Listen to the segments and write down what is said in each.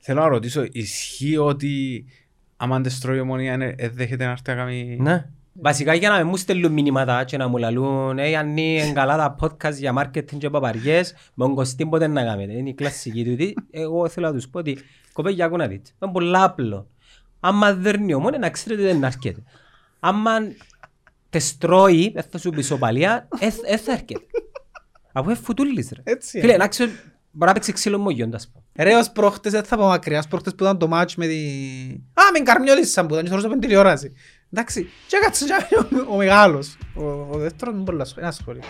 Θέλω να ρωτήσω, ισχύει ότι άμα δεν στρώει η ομονία ε, ε, δέχεται να έρθει να κάνει... Ναι. Βασικά για να με μου στέλνουν μηνύματα και να μου λαλούν «Ε, Γιάννη, είναι καλά τα podcast για marketing και παπαριές, με τον Κωστή ποτέ να κάνετε». Είναι η κλασική του. Τι, Εγώ θέλω να τους πω ότι κοπέγια ακούω να δείτε. Είναι πολλά απλό. Άμα δέρνει ομόνια να ξέρετε ότι δεν έρχεται. Άμα τες τρώει, δεν θα σου πει σοπαλία, δεν θα έρχεται. Αφού είναι φουτούλης ρε. Έτσι, Φίλε, ε. να ξέρω, μπορεί να παίξει ξύλο μογιόν, ας πω. Ρε, ως πρόχτες, δεν θα πάω μακριά, ως πρόχτες που ήταν το μάτσο με τη... Α, με καρμιόλησαν που ήταν και θωρούσα με τηλεόραση. Εντάξει, και έκατσε και ο, ο μεγάλος, ο, ο δεύτερος μου πολλά σχόλια, ένα σχόλιο.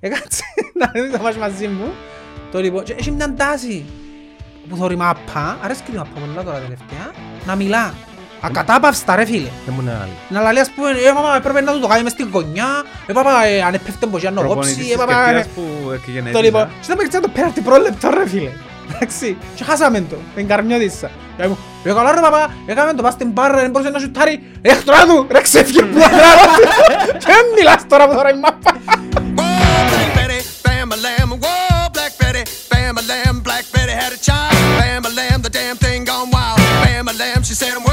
Έκατσε να δει το μάτσο μαζί μου, το λοιπόν, και έχει μια τάση που θωρεί μάπα, αρέσκει τη μάπα πολλά τώρα τελευταία, να μιλά. Ακατάπαυστα ρε φίλε. Δεν μου είναι άλλη. Να λαλεί ας πούμε, ε παπά έπρεπε να του το κάνει μες στην γωνιά, ε παπά ε, αν έπεφτε μπορεί να Προπονητής κόψει, της ε παπά... Κερκύρας ε, που εκγενέτησα. Το λοιπόν, και δεν παίξει το πέναρτι πρόλεπτο ρε φίλε. Εντάξει, και χάσαμε το, την καρμιώτησα. Και μου, ρε καλά ρε παπά, έκαμε το πας στην μπάρα, δεν μπορούσε να σουτάρει, έχτωρα του, ρε ξέφυγε που θα Και δεν μιλάς τώρα που τώρα η μάπα. Whoa, Black Betty, bam a lamb. Whoa, Black Betty, bam a lamb. Black Betty had a child. Bam a lamb, the damn thing gone wild. Bam a lamb, she said I'm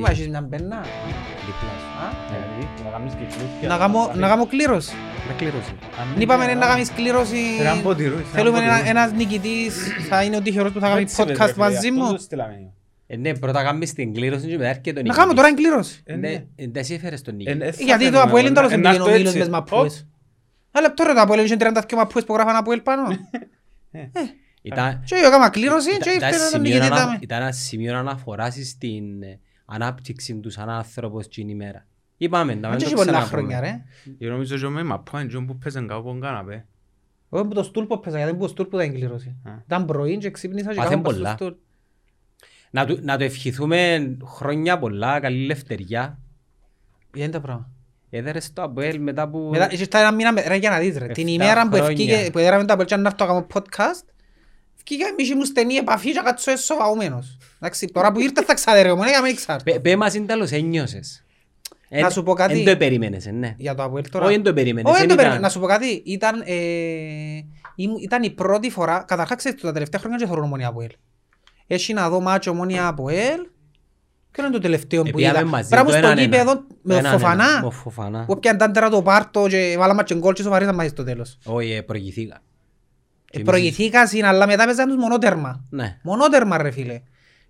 Τι πάει, έχεις μια μπένα. Δίπλα σου. Α; Δηλαδή, Να κάνεις και κλούθια. Να κάνω- Να κάνω κλήρωση. να κλήρωσε. Δεν είπαμε να κάνεις κλήρωση. Θέλω να πω τυρού, θέλω να Θέλουμε πω ένα- τυρού. ένας νικητής, θα είναι ο τυχερός που θα κάνει Έτσι, ρε, podcast φίλε, μαζί αυτό μου. το στείλαμε. Ε, ναι, πρώτα κάνεις την κλήρωση και μετά έρχεται ο Να κάνω τώρα νικητής. την κλήρωση. Ε, Ναι, ναι. ε, εσύ έφερες τον Ε, νικητή. ε, θα Γιατί το κάνουμε, Αποέλ είναι ε, τέλος να πήγαινε ο έρθω Μίλος έτσι. μες μαπούες. Ένα λεπτό ρε το Αποέλ είναι 32 μαπούες που γράφαν Αποέλ πάνω. Ήταν- Και εγώ έκανα κλήρωση και ήταν- ήταν ήρθε τον σημείο νικητή ανα- δάμε. Ήταν ένα σημείο αναφοράς στην ε, ανάπτυξη τους σαν άνθρωπος την ημέρα. Είπαμε, να Αν μην και το έχει πολλά ξαναπούμε. χρόνια ρε. Εγώ νομίζω ότι με μαπά είναι που παίζαν κάπου από τον καναπέ. Εγώ που το στούλπο παίζα γιατί που το στούλπο ήταν κλήρωση. Α. Ήταν πρωί και ξύπνησα και Πάθεν κάθομαι στο πολλά. στούλ. Να του- Να το ευχηθούμε χρόνια πολλά, καλή λευτεριά. Ποια είναι τα πράγματα; Έδερες το Αποέλ μετά που... Μετά είχε στα ένα μήνα με- ρε για να δεις ρε. Την Εφτά ημέρα που χρόνια. ευκήγε, που έδεραμε το Αποέλ και να έρθω να κάνω podcast, ευκήγε μισή μου στενή επαφή και κάτσω εσωβαούμενος. Εντάξει, τώρα που ήρθες θα ξαδεραιώ, μόνο για να μην ξέρω. Πε- Πέ μας είναι τέλος ένιωσες. Να Εν- σου πω κάτι. Εν το περίμενες, ε, ναι. Για το Αποέλ τώρα. Όχι, δεν το περίμενες. Όχι, δεν εν το ήταν- περίμενα. Να σου πω κάτι. Ήταν, ε, ήμου- ήταν η πρώτη φορά, καταρχάς ξέρεις, τα τελευταία χρόνια και θεωρώ ομόνια από ελ. Έχει να δω μάτσο ομόνια από ελ. Ποιο είναι το τελευταίο που Επήγαμε είδα. μαζί, Πράγμα το στο έναν ένα. γήπεδο Το με το έναν ένα, Φοφανά. με το Φοφανά. Που έπιαν τάντερα το πάρτο και βάλαμε και γκολ και σοβαρίσαν μαζί στο τέλος. Όχι, ε, προηγηθήκα. Και Ε, εμείς- Προηγηθήκα συν, αλλά μετά παίζαν τους μονότερμα. Ναι. Μονότερμα ρε φίλε.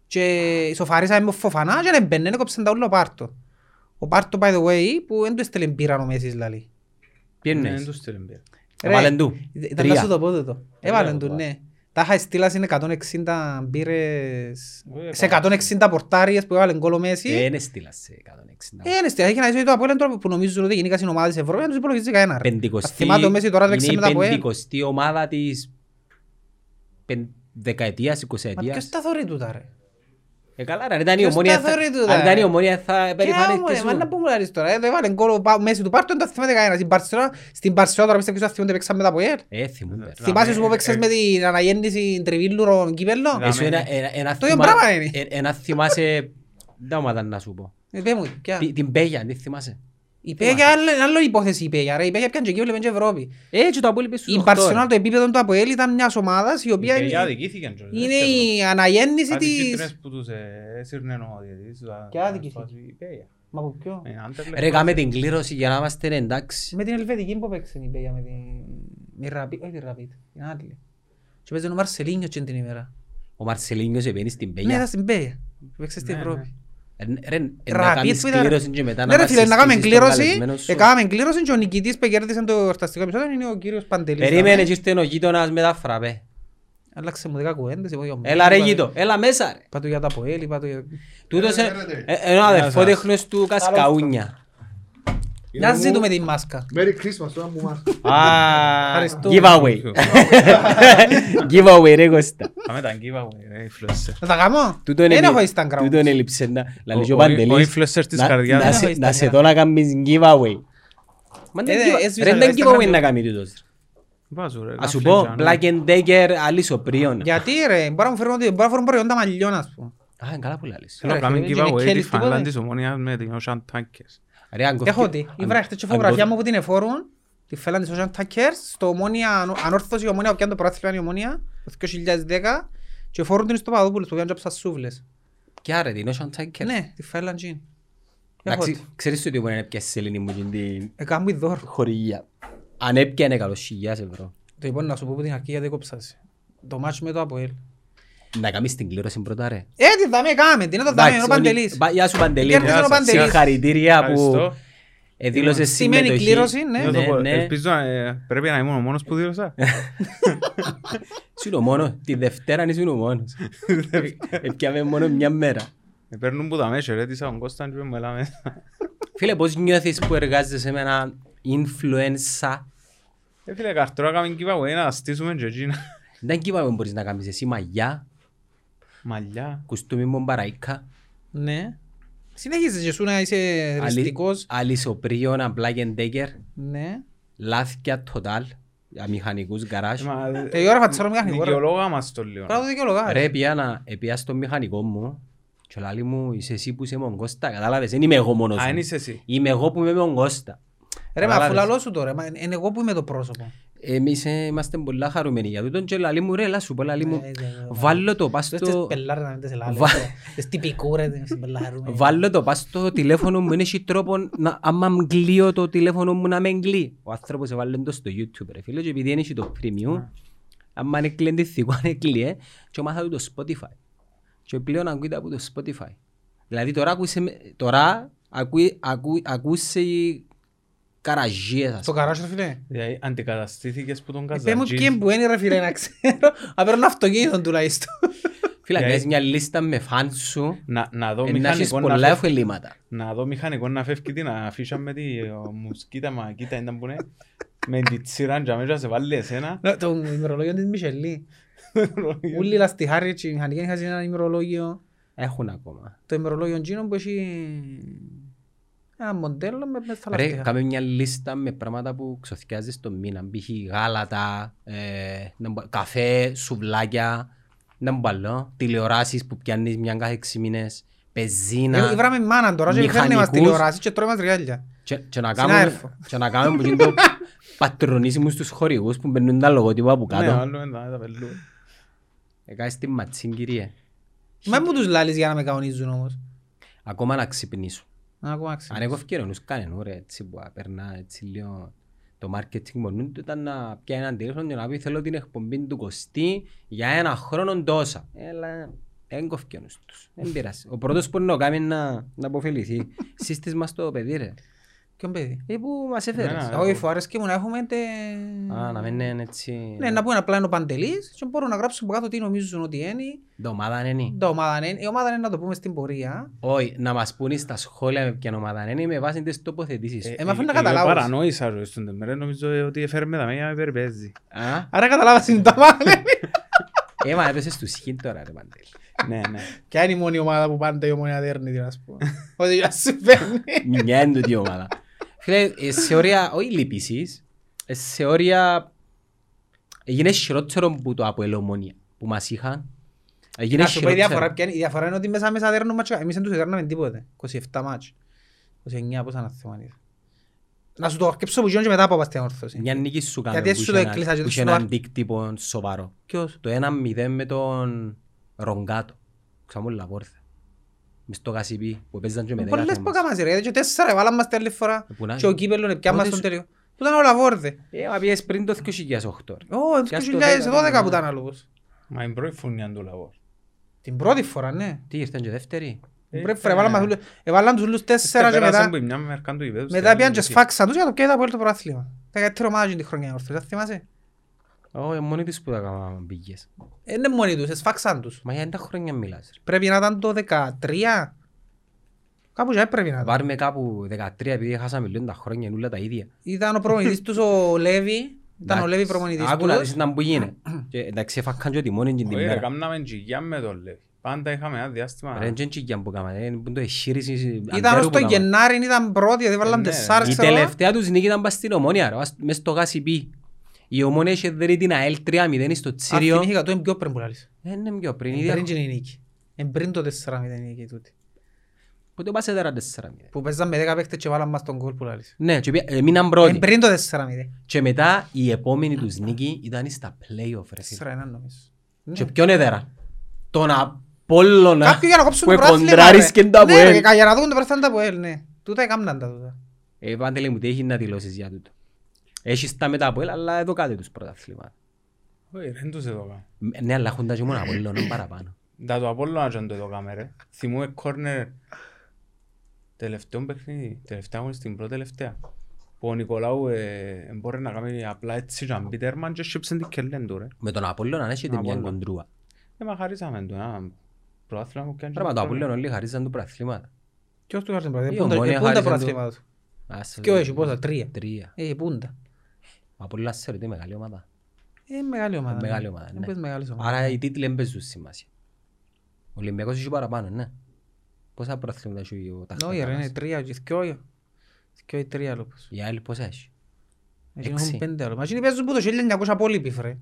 Και σοφαρίσαμε με Φοφανά και δεν μπαίνουν, έκοψαν τα όλα ο πάρτο. Ο πάρτο, by the way, που δεν του έστελε μπύραν ο Μέσης λαλή. Ποιο Ναι, εννοείς; δεν τους στέλνουν πέρα. Ρε, Έβαλεν του. Ήταν Τρία. να σου το πω τούτο. Έβαλεν του, έβαλα. ναι. Τα είχα στείλα είναι 160 μπύρες, Ε, σε πάρα 160 πορτάριες που έβαλε γκολ ο Μέση. Δεν έστειλα σε 160. Ε, είναι στείλα. Έχει να είσαι το Απόλλων τώρα που νομίζουν ότι γενικά είναι ομάδα της Ευρώπης, δεν τους υπολογίζεις κανένα. ρε. Πεντηκοστή- Ας θυμάται ο Μέση τώρα είναι παίξει η με τα Αποέλ. πεντηκοστή ομάδα της πεν- δεκαετίας, Μα εικοσαετίας. ποιος τα θωρεί τούτα ρε. Ε, καλά, ρε, αν ήταν η Ποιος ομόνια τα θα- θωρεί τούτα, αν ήταν η ρε; ομόνια θα Και περηφανευτεί άμα, μα να σου. πούμε λάρεις τώρα. Ε, το έβαλε γκολ ο Πα- Μέση του Πάρτο, δεν το θυμάται κανένας. Στην Μπαρσελόνα- Στην Μπαρσελόνα τώρα πιστεύεις ότι θυμούνται παίξαν με τα Αποέλ. Ε, θυμούνται. ρε. Θυμάσαι σου που ε, παίξες ε, με την αναγέννηση τριβίλουρων κύπελλο; Ε, Εσύ ένα- ένα- ένα Το ίδιο θυμά- πράγμα είναι. ε, Ένα θυμάσαι... Δεν ομάδα να σου πω. Ε, πέ μου, ποια. Τι- Την Πέγια, δεν θυμάσαι. Η Πέγια, άλλο- άλλο υπόθεση η Πέγια ρε. Η Πέγια πιάνε και εκεί βλέπουν και Ευρώπη. Έτσι το Απόλλη πες στους Η οχτώ, Μπαρσελόνα ρε. το επίπεδο του Αποέλ ήταν μιας ομάδας η οποία Οι παιδιά είναι, αδικήθηκαν κιόλας, είναι δεν ξέρω. η αναγέννηση Κάτι της... κίτρινες που τους ε, έσυρνε ο διαιτητής, τα- Ποια τα- αδικήθηκε; η Πέγια. Μα από ποιο; Ε, Άντερλεχτ. Ρε, κάμε την κλήρωση για να είμαστε εντάξει. Με την Ελβετική που παίξε η Πέγια με την... Με Ραπίτ, όχι τη Ραπίτ, την άλλη. Και παίζει ο Μαρσελίνιος και την ημέρα. Ο Μαρσελίνιος επένει στην Ναι, Πέγια. ήταν στην Πέγια. Παίξε στην Ναι, Ευρώπη. Ε, Ρε, ε, να Ραπίτ κάνεις που ήταν- κλήρωση και μετά Ναι ρε μας φίλε, να κάνουμε συστήσεις τον κλήρωση. καλεσμένο σου. Έκαναμε κλήρωση και ο νικητής που κέρδισε το εορταστικό επεισόδιο είναι ο κύριος Παντελής. Περίμενε και ήρθε ο γείτονας με τα φραπέ. Άλλαξε μου δέκα κουβέντες. εγώ, ο Έλα ρε είπα- γείτο, έλα μέσα ρε. Είπα του για τα Αποέλ, είπα του για... Τούτος Έλα, ε- έλατε. ε, ένα αδερφό σας. τέχνος του Κασκαούνια. Να ζητούμε την μάσκα. Merry Christmas, τώρα που μας. Ευχαριστούμε. Giveaway. Giveaway ρε Κώστα. Πάμε τα giveaway, ρε, influencer. Να τα κάνω. Τούτον Δεν έλει- έχω Instagram. Τούτον έλειψε να... Λαλεί και ο Ο- ο- Παντελής. ο influencer της να- καρδιάς. να Δεν σε- έχω Να σε Instagram. δω να κάνεις giveaway. Μα δεν Ε, give- έσβησα Ρε το δεν Instagram giveaway του. να κάνει τούτος. Βάζω, ρε, Ας σου γράφει πω και Black and Decker αλυσοπρίων. Γιατί ρε, μπορεί να μου φέρουν μπορεί να φέρουν προϊόντα μαλλιών ας πούμε. Α, είναι καλά που λαλείς. Θέλω να Ρε, κάνουμε φίλε, και με giveaway της κέλης τίποτε. φανέλα της ομόνιας με την Ocean Tankers. Ρε, αν κοφκι- Έχω τη. αν- Ήβρα χτες και αν φωτογραφία κοφ- μου που την εφόρουν. Τη φέλαν της Ocean Tuckers στο Ομόνια, ανόρθωση Ομόνια που πιάνε το πρωτάθλημα η Ομόνια το 2010 και εφόρουν την στο Παπαδόπουλος που πιάνε και από σούβλες. Ποια ρε, την Ocean Tiger. Ναι, τη φέλαν τζιν. Έχω Εντάξει, τη. ξέρεις ότι μπορεί να πιάσει η σελήνη μου την Έκαμε μου δώρο. χορηγία. Αν έπιανε καλώς χιλιάς ευρώ. Το λοιπόν να σου πω που την αρχή γιατί κόψασαι. Το μάτσο με το Αποέλ. Να κάνεις την κλήρωση πρώτα ρε. Ε, τι δάμε κάμε, τι είναι το δάμε, είναι ο Παντελής. Μπα- Γεια σου Παντελή. Κέρδισε μου. ο Παντελής. Συγχαρητήρια που Ευχαριστώ. δήλωσε Σημαίνει συμμετοχή. κλήρωση, ναι. Δεν το Ναι, πω. ναι. Ελπίζω να ε, πρέπει να ήμουν ο μόνος που δήλωσα. Ήσουν ο μόνος. Τη Δευτέρα ήσουν ο μόνος. Έπιαμε μόνο μια μέρα. Με παίρνουν που τα μέσα ρε, της Αγκώσταν και με έλα μέσα. Φίλε, πώς νιώθεις που εργάζεσαι με ένα influencer; Ε, φίλε, καρτόρα κάνουμε giveaway να στήσουμε και εκείνα. Δεν είπαμε μπορείς να κάνεις εσύ μαγιά, Μαλλιά. κουστούμι μομπαραΐκα, Ναι. Συνέχιζες και εσύ να είσαι ριστικός. αλυσοπρίων, απλά και ντέκερ, Ναι. λάθηκια total, για μηχανικούς γκαράζ. Ε, μα, ε, Ε, η ώρα φατσάρω μηχανικό, ρε. Δικαιολόγα μας το λίγο. Πράγμα το δικαιολογά. Ρε, πια να επία στο μηχανικό μου και λέει μου είσαι εσύ που είσαι με τον Κώστα, κατάλαβες, δεν είμαι εγώ μόνος Α, μου. εν είσαι εσύ. Είμαι εγώ που είμαι με τον Κώστα. Ρε, μα αφού Καταλάβες. λαλώ σου τώρα, μα είναι εγώ που είμαι το πρόσωπο. Εμείς ε, είμαστε πολλά χαρούμενοι για τούτον και λέει μου ρε, έλα σου πω, λέει μου, Ε, ε, ε, βάλω το πας Δες τις στο... πελάρες να μην τις ελάλε. Βα- Τις τυπικούρες, τις πελάρουμε. Βάλω το πας στο τηλέφωνο μου, είναι έχει τρόπο να, άμα γκλείω το τηλέφωνο μου να με εγκλεί. Ο άνθρωπος έβαλε το στο YouTube ρε φίλε και επειδή είναι το premium, άμα είναι κλεντηθικό, αν εκλείε, και μάθα του το Spotify. Και πλέον ακούεται από το Spotify. Δηλαδή τώρα ακούσε, με- τώρα ακούει, ακού, ακούσε οι καραζίες ας Το καράσιο, ρε φίλε. Δηλαδή, αντικαταστήθηκες που τον Ε, Πες μου Καζαντζή. ποιοι που είναι ρε φίλε να ξέρω. Να παίρνω αυτοκίνητο τουλάχιστον. Φίλε, αν Δηλαδή- κάνεις μια λίστα με φαν σου, Να, να δω ε, να έχεις μηχανικό να πολλά φεύγει- ωφελήματα. να δω μηχανικό να φεύγει την αφίσα με τη ο, μουσκίτα μα κοίτα ήταν που είναι με τη τσίραν και αμέσως σε βάλει εσένα Ναι, Το ημερολόγιο της Μισελή. Ούλοι λαστιχάρι και οι μηχανικοί είχαν ένα ημερολόγιο. Έχουν ακόμα. Το ημερολόγιο εκείνο που έχει ένα μοντέλο με με στα Ρε, λαστιχά. κάμε μια λίστα με πράγματα που ξοθιάζεις το μήνα. Π.χ. γάλατα, ε, να μπο- καφέ, σουβλάκια, να μπαλώ, τηλεοράσεις που πιάνεις μια κάθε έξι μήνες, πεζίνα. Ε, Ήβραμε μάνα τώρα και φέρνει μας μηχανικούς. τηλεοράσεις και τρώει μας ριάλια. Και, και να Συνάδελφο. κάνουμε, και να κάνουμε που είναι το πατρονίσιμος στους χορηγούς που μπαίνουν τα λογότυπα από ναι, κάτω. άλλο είναι τα πελού Έκανες την ματσίν κύριε. Μα μου τους λάλεις για να με καονίζουν όμως. Ακόμα να ξυπνήσω. Να ακόμα Αν ξέρω. έχω ευκαιρονούς κανένα ρε έτσι που περνά έτσι λίγο το marketing μόνο του ήταν να πιάει έναν τηλέφωνο και να πει θέλω την εκπομπή του Κωστή για ένα χρόνο τόσα. Έλα, έγκο ευκαιρονούς τους. Δεν πειράζει. Ο πρώτος που να κάνει είναι να, να αποφεληθεί. Σύστης μας το παιδί ρε. Ποιον παιδί. Ε, που μας έφερες. Εμένα, Όχι, φορές και μου να έχουμε τε... Α, να μην είναι έτσι... Ναι, να πούμε απλά είναι ο Παντελής και μπορούν να γράψουν από κάτω τι νομίζουν ότι είναι. Το ομάδα είναι. Το ομάδα είναι, η ομάδα είναι να το πούμε στην πορεία. Όχι, να μας πούνε στα σχόλια με ποια ομάδα είναι με βάση τις τοποθετήσεις. Ε, με αφήνει να Εγώ καταλάβω. παρανόησα ρε στον τεμέρε νομίζω ότι έφερε με τα μία με περιπέζει Α, Άρα καταλάβα είναι το ομάδα. ε, μα έπεσες του σχήν τώρα ρε Παντέλη. ναι ναι Ποια είναι η μόνη ομάδα που πάντα η ομόνια δέρνει, τι να σου πω. Ότι για συμβαίνει. Μια είναι τούτη η ομάδα. Φίλε, ε, σε όρια, όχι λύπησης, ε, σε όρια έγινε χειρότερο που το από ελομόνια που μας είχαν. Έγινε Να σου πω η διαφορά χειρότερο. ποια είναι. Η διαφορά είναι ότι μέσα μέσα δέρνουν μάτσο. Εμείς δεν τους δέρναμε τίποτε. 27 μάτσο. 29 πόσα να θυμάμαι. Να σου το αρκέψω που γίνονται και μετά από στην όρθωση. Μια νίκη σου Γιατί κάνουμε έτσι που σου το είχε ένα- έκλεισα και που το είχε σου έναν το- αντίκτυπο σοβαρό. Ποιος; Το 1-0 με τον Ρογκάτο. Ξαμούν Λαπόρθε. Μες στο Κασιπί που παίζαν και με δέκα Πολλές που θέμας. έκαμε ρε. Γιατί και τέσσερα έβαλαν μας την άλλη φορά. Που να- Και ο κύπελλον έπιαν μας Πρώτες- τον τέλειο. Που ήταν όλα βόρδε. Ε, μα πήγες πριν το 2008. ρε. Ω, το Και ας το 2012 δέκα, που ήταν άλλος. μα είναι πρώτη φουνιά του λαβό Την πρώτη φορά, ναι. Τι ήρθαν και δεύτερη; Την πρώτη φορά έβαλαν μας όλους- έβαλαν τους όλους τέσσερα και μετά... που μια μερκάν του γηπέδου Μετά πήγαν και σφάξαν τους για το πιέτα από όλο το πρωτάθλημα. Τα καλύτερη ομάδα εκείνη τη χρονιά η όρθωση, θα θυμάσαι; Όχι, μόνοι τους που τα κάναμε πήγες. Ε, Είναι μόνοι τους, εσφάξαν τους. Μα για τα χρόνια μιλάς. ρε. Πρέπει να ήταν το 13. Κάπου και πρέπει να ήταν. Πάρουμε κάπου 13 επειδή χάσαμε λίγο τα χρόνια είναι όλα τα ίδια. Ήταν ο προπονητής τους ο Λέβη. Ήταν ο Λέβη προπονητής Άκου να δεις τους. ήταν που γίνει. Και Εντάξει, έφακαν και τιμόνι την Όχι ρε, ημέρα. κάμναμε τζιγιά με το Λέβη. Πάντα είχαμε ένα διάστημα. Ρε, δεν τσίγιαν που κάναμε, είναι που το εγχείρηση Ήταν αντέρου ως που το κάναμε. Γενάρη, ήταν πρώτη, γιατί βάλαν ναι. τεσσάρες, Η ξέρω εγώ. τελευταία τους νίκη ήταν πας στην Ομόνια, ρε, βας- μες στο Γασιπί. Η Ομόνια είχε δέρει την ΑΕΛ 3-0 στο Α, Τσίριο. θυμήθηκα, το είναι πιο πριν που λαλείς. Ε, Είναι πιο πριν. Ε, ίδια- Πριν είναι η νίκη. Ε, πριν το 4-0 η νίκη τούτη. Πότε πας έδερα 4-0. Που παίζαν με 10 παίχτες και βάλαν μας τον κόλ που λάλης. Ναι, και πια- έμειναν Ε, πρώτοι. Πριν το 4-0. Και μετά η επόμενη τους νίκη ήταν στα play-off ρε φίλε. 4-1 νομίζω. Και ποιον έδερα; Τον Απόλλωνα Κάποιοι για να κόψουν που το πρωτάθλημα, εκοντράρισκε ρε. το Ναι, ρε, Αποέλ. για να δουν το πρωτάθλημα το Αποέλ, ναι. Τούτα έκαναν τα τούτα. Ε, Παντελή μου, τι έχεις να δηλώσεις για τούτο; Έχεις τα μετά Αποέλ, αλλά εδώ κάτι τους πρωταθλήματα. Όχι, δεν τους έδωκα. Ναι, αλλά έχουν τα και μόνο Απόλλωνα παραπάνω. Da το Απόλλωνα και αν το έδωκαμε ρε. Θυμούμε κόρνερ τελευταίο παιχνίδι, τελευταία αγωνιστή, στην πρώτη τελευταία. Που ο Νικολάου ε, μπορεί να κάνει απλά έτσι και να μπει τέρμαν και σύψε την κελέν του ρε. Με τον Απόλλωνα έχετε μια Απόλλωνα. κοντρούα. Ε, μα χαρίσαμε του ένα πρωτάθλημα που κάνει. Πράγμα το Απόλλωνα όλοι χαρίζαν του πρωταθλήματα. Ποιος του χάρισε πρωτάθλημα; Η Πούντα- Ομόνια ε, πούντα χάρισε πρωτάθλημα του. Άσε, Και ρε. όχι, πόσα, τρία. Τρία. Ε, πούντα. Ο Απόλλωνας σε ρωτή μεγάλη ομάδα. Ε, μεγάλη ομάδα. ναι. Μεγάλη ομάδα, Ε, ναι. πες μεγάλες ομάδες. Άρα οι τίτλοι δεν παίζουν σημασία. Ο Ολυμπιακός έχει παραπάνω, ναι. Πόσα πρωταθλήματα έχει ο Όχι, ρε, είναι Ταχτακάνας. τρία και δυο. Δυο ή τρία λόγος. Οι άλλοι πόσα έχει; Εκείνοι Έξι. έχουν πέντε άλλο. Μα εκείνοι παίζουν που το 1900 απόλοιποι, φρε.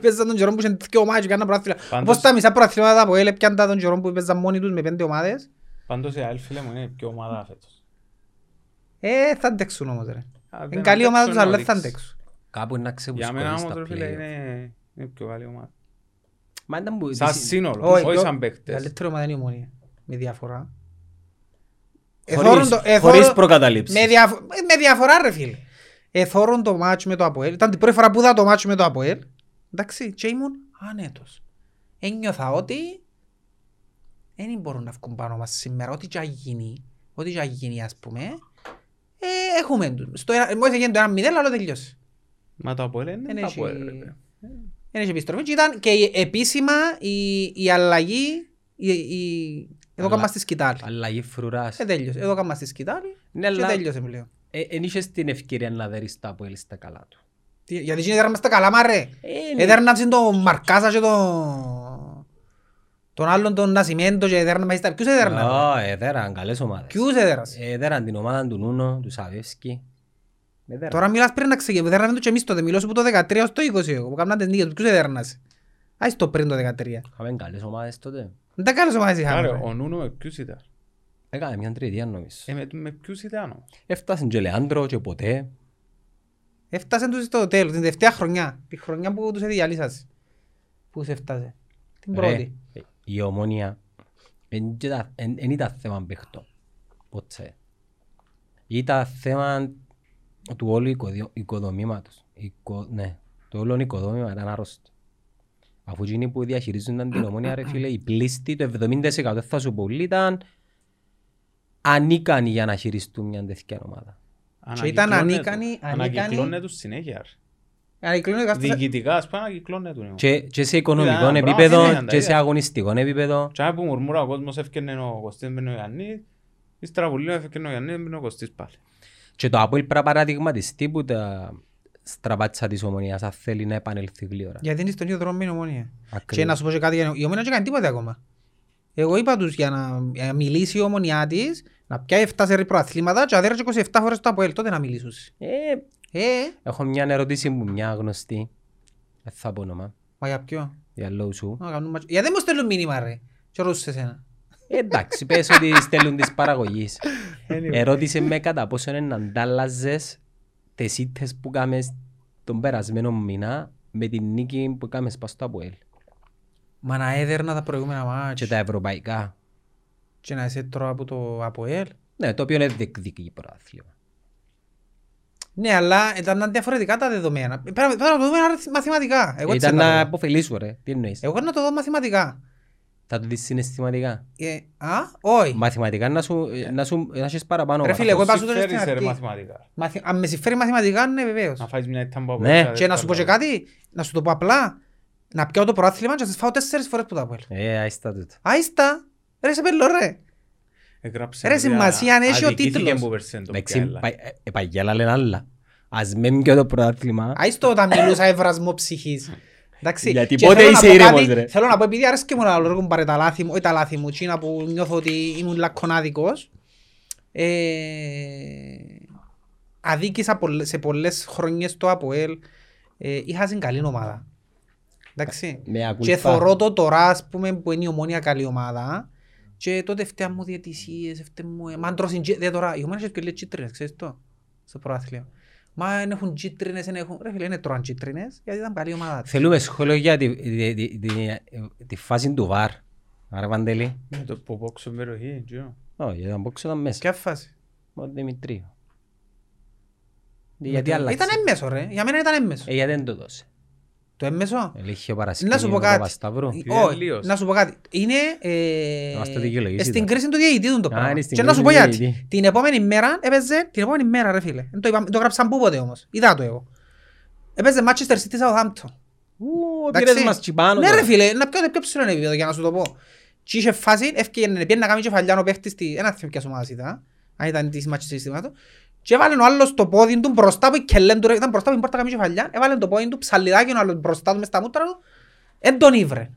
Παίζαν τον καιρό που είχαν δυο μάτια και κάναν πρωτάθλημα. Πάντως- Όπως τα μισά πρωταθλήματα από έλε πιάντα τον καιρό που παίζαν μόνοι τους με πέντε ομάδες; Πάντως η ΑΕΛ φίλε μου είναι η πιο ομάδα φέτος. Ε, θα αντέξουν όμως ρε. Α, Είναι δεν καλή ομάδα τους, αντέξουν αλλά να θα δείξει. αντέξουν. Κάπου να Για ξεβουσκωθεί μένα όμως στα ρε φίλε play-off. είναι είναι η πιο καλή ομάδα. Μα ήταν που... Σαν δυσ- σύνολο, Όχι, όχι πιο- σαν Η παίκτες. καλύτερη ομάδα είναι η Ομόνια. Με διαφορά. Χωρίς- Εθώρουν το- εθώρουν- χωρίς προκαταλήψεις. Με, διαφο- ε, με διαφορά ρε φίλε. Εθώρουν το μάτσο με το Αποέλ. Ήταν την πρώτη φορά που είδα το μάτσο με το Αποέλ. Εντάξει, και ήμουν άνετος. Ένιωθα ότι δεν μπορούν να βγουν πάνω μας σήμερα. Ό,τι και αν γίνει, ό,τι και αν γίνει ας πούμε, ε, έχουμε τους. Στο ένα- Μόλις έγινε το 1-0, άλλο τελειώσει. Μα το Αποέλ είναι Δεν το έχει- Αποέλ ρε φίλε. Δεν έχει επιστροφή και ήταν και η- επίσημα η, η αλλαγή, η, η, εδώ Αλλά- κάμμα στη σκητάλη. Αλλαγή φρουράς. Ε, τέλειωσε. Εδώ κάμμα στη σκητάλη Ναι, και αλλά τέλειωσε πλέον. ε, εν είχες την ευκαιρία να δέρεις τα Αποέλ στα καλά του. Τι- Γιατί εκείνοι έδεραν μες τα καλά μα ρε. Ε, ναι. Έδερναν στην τον Μαρκάζα και τον... τον άλλον τον Νασιμέντο και έδερναν μέσα στα... Ποιους έδερναν. ρε; Ω, έδεραν καλές ομάδες. Ποιους έδεραν. Έδεραν την ομάδα του Νούνο, του Σαβεύσκη. Έδεραν. Τώρα μιλάς πριν να ξεκινήσουμε. Έδερναμε το και εμείς τότε. Μιλώ σου που το 13 ως το 20 εγώ. Που κάναν τις νίκες. Ποιους έδερναν. Άις το πριν το 13. Είχαμε καλές ομάδες τότε. Δεν τα καλές ομάδες είχαμε. Άρα, ρε. ο Νούνο με ποιους ήταν; Έκαμε μια τριετία νομίζω. Ε, με- Με ποιους ήταν; Όμως. Έφτασαν και Λεάντρο και ποτέ. Έφτασε τους στο τέλος. Την τελευταία χρονιά. Τη χρονιά που τους διαλύσασε. Πού σε έφτασε; Την Ρε, πρώτη. Ε, η ομόνια εν και τα- εν- εν ήταν θέμα παιχτών. Ποτέ. Ήταν θέμα του όλου οικοδιο- οικοδομήματος. Οικο- Ναι, το όλο οικοδόμημα ήταν άρρωστο. Αφού εκείνοι που διαχειρίζονταν την ομόνια ρε φίλε, η πλήστη, το 70% θα σου πω όλοι ήταν ανίκανοι για να χειριστούν μια τέτοια ομάδα. Και ήταν Ανακυκλώνεται- ανίκανοι- ανίκανοι- Ανακυκλώνεται τους συνέχεια. Ρε. Ανακυκλώνει κάθε- Διοικητικά ας πούμε ανακυκλώνεται. του. Και, και σε οικονομικό Ήταν πράγμα επίπεδο συνέχεια, τα και σε ίδια. αγωνιστικό επίπεδο. Και που μουρμούρα ο κόσμος έφτιανε ο Κωστής μπαίνει ο Ιαννής. Ύστερα που λίγο έφτιανε ο Ιαννής μπαίνει ο Κωστής πάλι. Και το Αποέλ πρέπει να παραδειγματιστεί που τα στραβάτσα της ομονίας αν θέλει να επανελθεί γλύωρα. Γιατί είναι στον ίδιο δρόμο με την ομόνια. Ακριβώς. Και να σου πω και κάτι, για- η ομόνια δεν κάνει τίποτα ακόμα. Εγώ είπα τους για να, για να μιλήσει η ομονιά της, να πιάει 7 σε προαθλήματα και αδέρασε 27 φορές το Αποέλ, τότε να μιλήσουν. Ε, Ε, έχω μια ερώτηση που μια γνωστή. Δεν θα πω όνομα. μα για ποιο; Για λόγους σου. Να κάνουν μάτσο. Γιατί δεν μου στέλνουν μήνυμα ρε. Και ρωτήσω σε σένα. Ε, εντάξει, πες ότι στέλνουν της παραγωγής. Ερώτησε με κατά πόσο είναι να αντάλλαζες τις ήττες που κάμες τον περασμένο μήνα με την νίκη που κάμες πας στο Αποέλ. Μα να έδερνα τα προηγούμενα Και μάτια τα ευρωπαϊκά. και να είσαι τώρα από το Αποέλ. Ναι, το οποίο είναι διεκδικεί πρωτάθλημα. Ναι, αλλά ήταν διαφορετικά τα δεδομένα. Πρέπει να πρέπει να το δούμε αριθ- μαθηματικά. Εγώ έτσι Ήταν θα το να δω. αποφελήσου ρε. Τι εννοείς; Εγώ να το δω μαθηματικά. Θα το δεις συναισθηματικά. Ε, α, όχι. Μαθηματικά να σου, να σου να έχεις παραπάνω. Ρε φίλε, βάθος. εγώ είπα σου τώρα Συμφέρεις στην σε ρε αρχή. μαθηματικά. Μαθη- Αν με συμφέρει μαθηματικά, ναι βεβαίως. Να φάεις μια ήττα από Ναι. Αποέλ, Και να σου πω και κάτι. κάτι, να σου το πω απλά, να πιάω το προάθλημα και να σας φάω τέσσερις φορές που τα Αποέλ. Ε, άιστα τούτο. Άιστα, ρε σε πέλω ρε. Έγραψε Ρε, ότι σημασία αν έχει ο αδικήθηκε τίτλος. που πέρσι το Εντάξει, Πιάλα. πα- ε, ε, παγιάλα λένε άλλα. Ας με μπει και το πρωτάθλημα. Άιστο όταν μιλούσα ευρασμό ψυχής. Εντάξει. Γιατί Και πότε θέλω να είσαι πω ήρεμος, κάτι- ρε. Θέλω να πω επειδή αρέσκει μου να λόγω πάρε τα λάθη μου, όχι τα λάθη μου, εκείνα που νιώθω ότι ήμουν λακκονάδικος. Ε, αδίκησα πολλ- σε πολλές χρονιές το ΑΠΟΕΛ. Ε, είχα στην καλή ομάδα. Εντάξει. Με ακούλπα. Και θωρώ το τώρα, ας πούμε, που είναι η ομόνια καλή ομάδα. Και τότε φταίαν μου διαιτησίες, φταίαν μου... ε, Μα τρώσουν τζι- δε τώρα, οι ομάδες έχουν και λίγες κίτρινες, ξέρεις το, στο προάθλιο. Μα δεν έχουν κίτρινες, δεν έχουν... Ρε φίλε, είναι τρώαν κίτρινες, γιατί ήταν καλή ομάδα. της. Θέλουμε σχόλιο για τη, τη, τη, τη, τη φάση του ΒΑΡ. Άρα Παντελή. Με το που πόξω περιοχή, τζιο. Όχι, για τον πόξο ήταν μέσα. Ποια φάση; Ο Δημητρίου. Γιατί άλλαξε. Ήταν έμμεσο ρε, για μένα ήταν έμμεσο. Ε, γιατί δεν το δώσε. Το έμμεσο; Ελέγχει ο Να σου Παρασκήνιος πω με τον κάτι. Παπασταύρου. Όχι, Τελείως. να σου πω κάτι. Είναι ε, Να μας το δικαιολογήσει στην τώρα. κρίση του διαιτητή του το Α, πράγμα. είναι στην Και να σου πω κρίση του γιατί. διαιτητή. Την επόμενη μέρα έπαιζε, την επόμενη μέρα ρε φίλε. Δεν Το, είπα- το γράψαν πού ποτέ όμως. Είδα το εγώ. Έπαιζε Manchester City Southampton. Ου, Εντάξει. πήρες μας τσιπάνω Ναι τώρα. ρε φίλε, να πιο, πιο ψηλό επίπεδο για να σου το πω. Και είχε φάση, έφυγε να κάνει κεφαλιά ο παίχτης στη... Ένα θυμό ποιας ομάδας ήταν. Αν ήταν της Manchester City του. Και έβαλε ο άλλος το πόδι του μπροστά που η κελέν του, ρε, ήταν μπροστά που η πόρτα κάνει κεφαλιά. Έβαλε το πόδι του ψαλιδάκι ο άλλος μπροστά του μες στα μούτρα του. Εν τον ήβρε.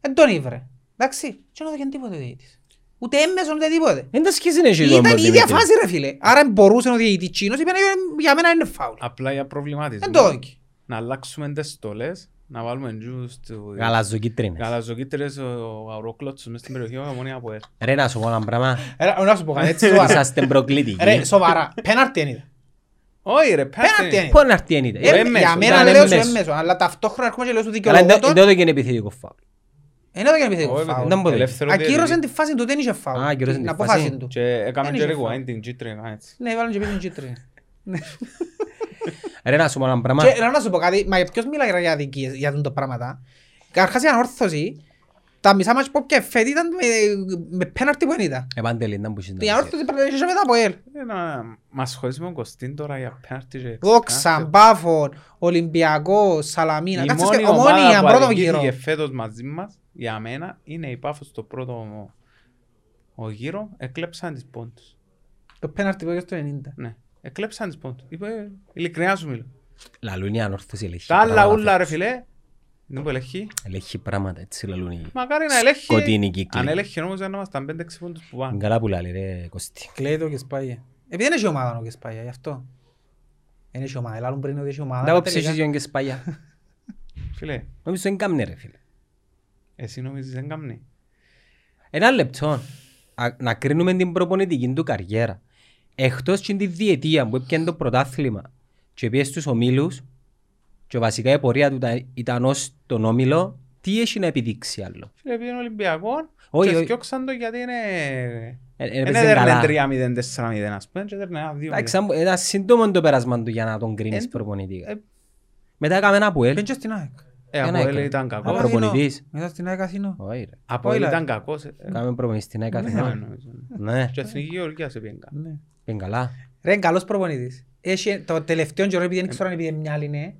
Εν τον ήβρε. Εντάξει. Και δεν έδωκε τίποτε ο διαιτητής. Ούτε έμμεσον ούτε τίποτε. Δεν τα σχέση είναι εσύ τον Ήταν η ίδια Δημήτρη. φάση ρε φίλε. Άρα μπορούσε ο διαιτητής Τσίνος, είπε «Ε, για μένα είναι φάουλ. Απλά για προβληματισμό. Εν το έδωκε. Να αλλάξουμε τις στολές, να βάλουμε τζους του... Γαλαζοκίτρινες. Γαλαζοκίτρες, ο αουρόκλωτσος μες στην περιοχή, ο Ομόνια από ελ. Ρε να σου πω ένα πράγμα. Ρε, Να σου πω κάτι έτσι σοβαρά. Είσαστε προκλητικοί. Ρε, σοβαρά. Πέναρτι είναι. Όχι ρε, Πέναρτι πέντε. είναι. Πού να έρθει ενίδε. Ε, έμμεσο, Για μένα ήταν λέω σου έμμεσο. έμμεσο, αλλά ταυτόχρονα έρχομαι και λέω σου Αλλά δεν δικαιολογώ τον. δεν είναι επιθετικό φάουλ. Είναι εδώ και επιθετικό Όχι, φάουλ. δεν μπορεί. ελεύθερο Ακύρωσαν διαιτητή. τη φάση του, δεν είχε φάουλ. Α, ακύρωσαν Την τη απόφαση φάση. του. Και έκαμε Δεν και είχε rewind φάουλ. την κίτρινη, έτσι. Ναι, βάλουν και πίσω την κίτρινη. Ρε να σου πω ένα πράγμα. Και να σου πω κάτι, μα ποιος μιλάει για αδικίες, για αυτά τα πράγματα. Καταρχάς η ανόρθωση, τα μισά μάτς που έπιε φέτη ήταν με- με πέναρτι που δεν ήταν. Ε, Παντελή, να μπούσεις να Η πεις. ανόρθωση πρέπει να είχε μετά από ελ. Ε, να μας χωρίσουμε τον Κωστίν τώρα για πέναρτι και Δόξα, κάθε- Μπάφον, Ολυμπιακό, Σαλαμίνα. Η Κάτσε μόνη σκε- ομόνια, ομάδα που πρώτο αδικήθηκε γύρο. φέτος μαζί μας, για μένα, είναι η Πάφος στο πρώτο ο γύρο, εκλέψαν τις πόντους. Το πέναρτι που έγινε στο 90. Ναι, εκλέψαν τις πόντους. Είπε, ειλικρινά σου μιλώ. Λαλούν η ανόρθωση ελέγχει Τα άλλα πράγματα. ούλα ρε φιλέ, είναι που ελέγχει. Ελέγχει πράγματα, έτσι λαλούν οι... Μακάρι να ελέγχει. Σκοτεινή κύκλη. Αν ελέγχει όμως δεν ήμασταν 5-6 πόντους που Είναι πάνε. καλά που λαλεί ρε Κωστή. Κλαίει το και σπάγε. Επειδή δεν έχει ομάδα ο και σπάγε, γι' αυτό. Δεν έχει ομάδα, ελάλλον πριν ότι έχει ομάδα. Δεν τελικά- ψήσεις γιον και σπαγιά. Φίλε, Νομίζω δεν κάμνε ρε φίλε. εσύ νομίζεις δεν κάνει. Ένα λεπτό. Α- Να κρίνουμε την προπονητική του καριέρα. Εκτός και τη διετία που έπιανε το πρωτάθλημα και πήγες στους ομίλους και βασικά η πορεία του ήταν- ήταν ως τον όμιλο, τι έχει να επιδείξει άλλο; Φίλε, πήγαινε Ολυμπιακό Όχι, και όχι. θκιόξαν το γιατί είναι... Ε, ε, Είναι έπαιζε έδερνε καλά. 3-0, 4-0 ας πούμε και έδερνε ένα 2-0. Εντάξει, αν- ήταν σύντομο το πέρασμα του για να τον κρίνεις Εν- προπονητικά. ε, Μετά έκαμε ένα Αποέλ. Πήγαινε και στην ΑΕΚ. Ε, Ένα από ελ έκανε. ήταν Α, κακός. Αθηνό. προπονητής. Ήταν στην ΑΕΚ Αθηνό. Όχι ρε. Από Όχι, ελ λάδι. ήταν κακός. ε. Κάμε προπονητής στην Ναι, έκαθινο. νομίζω, ναι. Ναι, Και Εθνική Γεωργία σε πήγαινε καλά. Ναι. πήγαινε καλά. Ρε, είναι καλός προπονητής. Έχει το τελευταίο καιρό, επειδή δεν ξέρω αν επειδή είναι μυαλή είναι,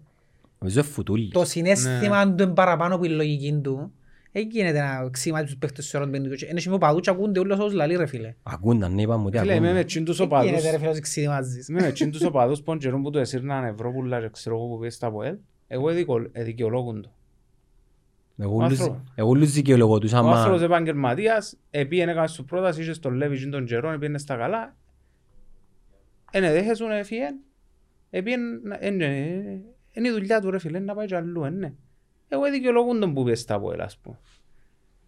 Νομίζω φουτούλης. το συναίσθημα του είναι παραπάνω που η λογική του. Δεν γίνεται να ξύματει τους παίχτες σε ώρα του παιχνιδιού. Είναι σημείο παδούς και ακούνται όλος ως λαλί ρε φίλε. Ακούνταν, ναι, είπαμε ότι Φίλε, είμαι με ακούνταν. τσιν τους Δεν οπαδούς. γίνεται ρε φίλε ως ξύμαζεις. Είμαι με τσιν τους οπαδούς που καιρούν που του εσύρναν Ευρώπουλα και ξέρω εγώ που πήγε στα ΑΠΟΕΛ. Εγώ εδικο- εδικαιολόγουν το. Εγώ Ο όλους- άνθρωπος. Εγώ όλους δικαιολογώ Ο άνθρωπος άμα... επαγγελματίας, επήγαινε έκανε σου πρόταση, είχε στον Λέβη και τον Τζερόν, επήγαινε στα καλά. Εν εδέχεσουν, έφυγε. Επήγαινε, είναι η δουλειά του ρε φίλε, να πάει και αλλού, ε, ναι. Εγώ δικαιολογούν τον που πήγε στα ΑΠΟΕΛ, ας πούμε.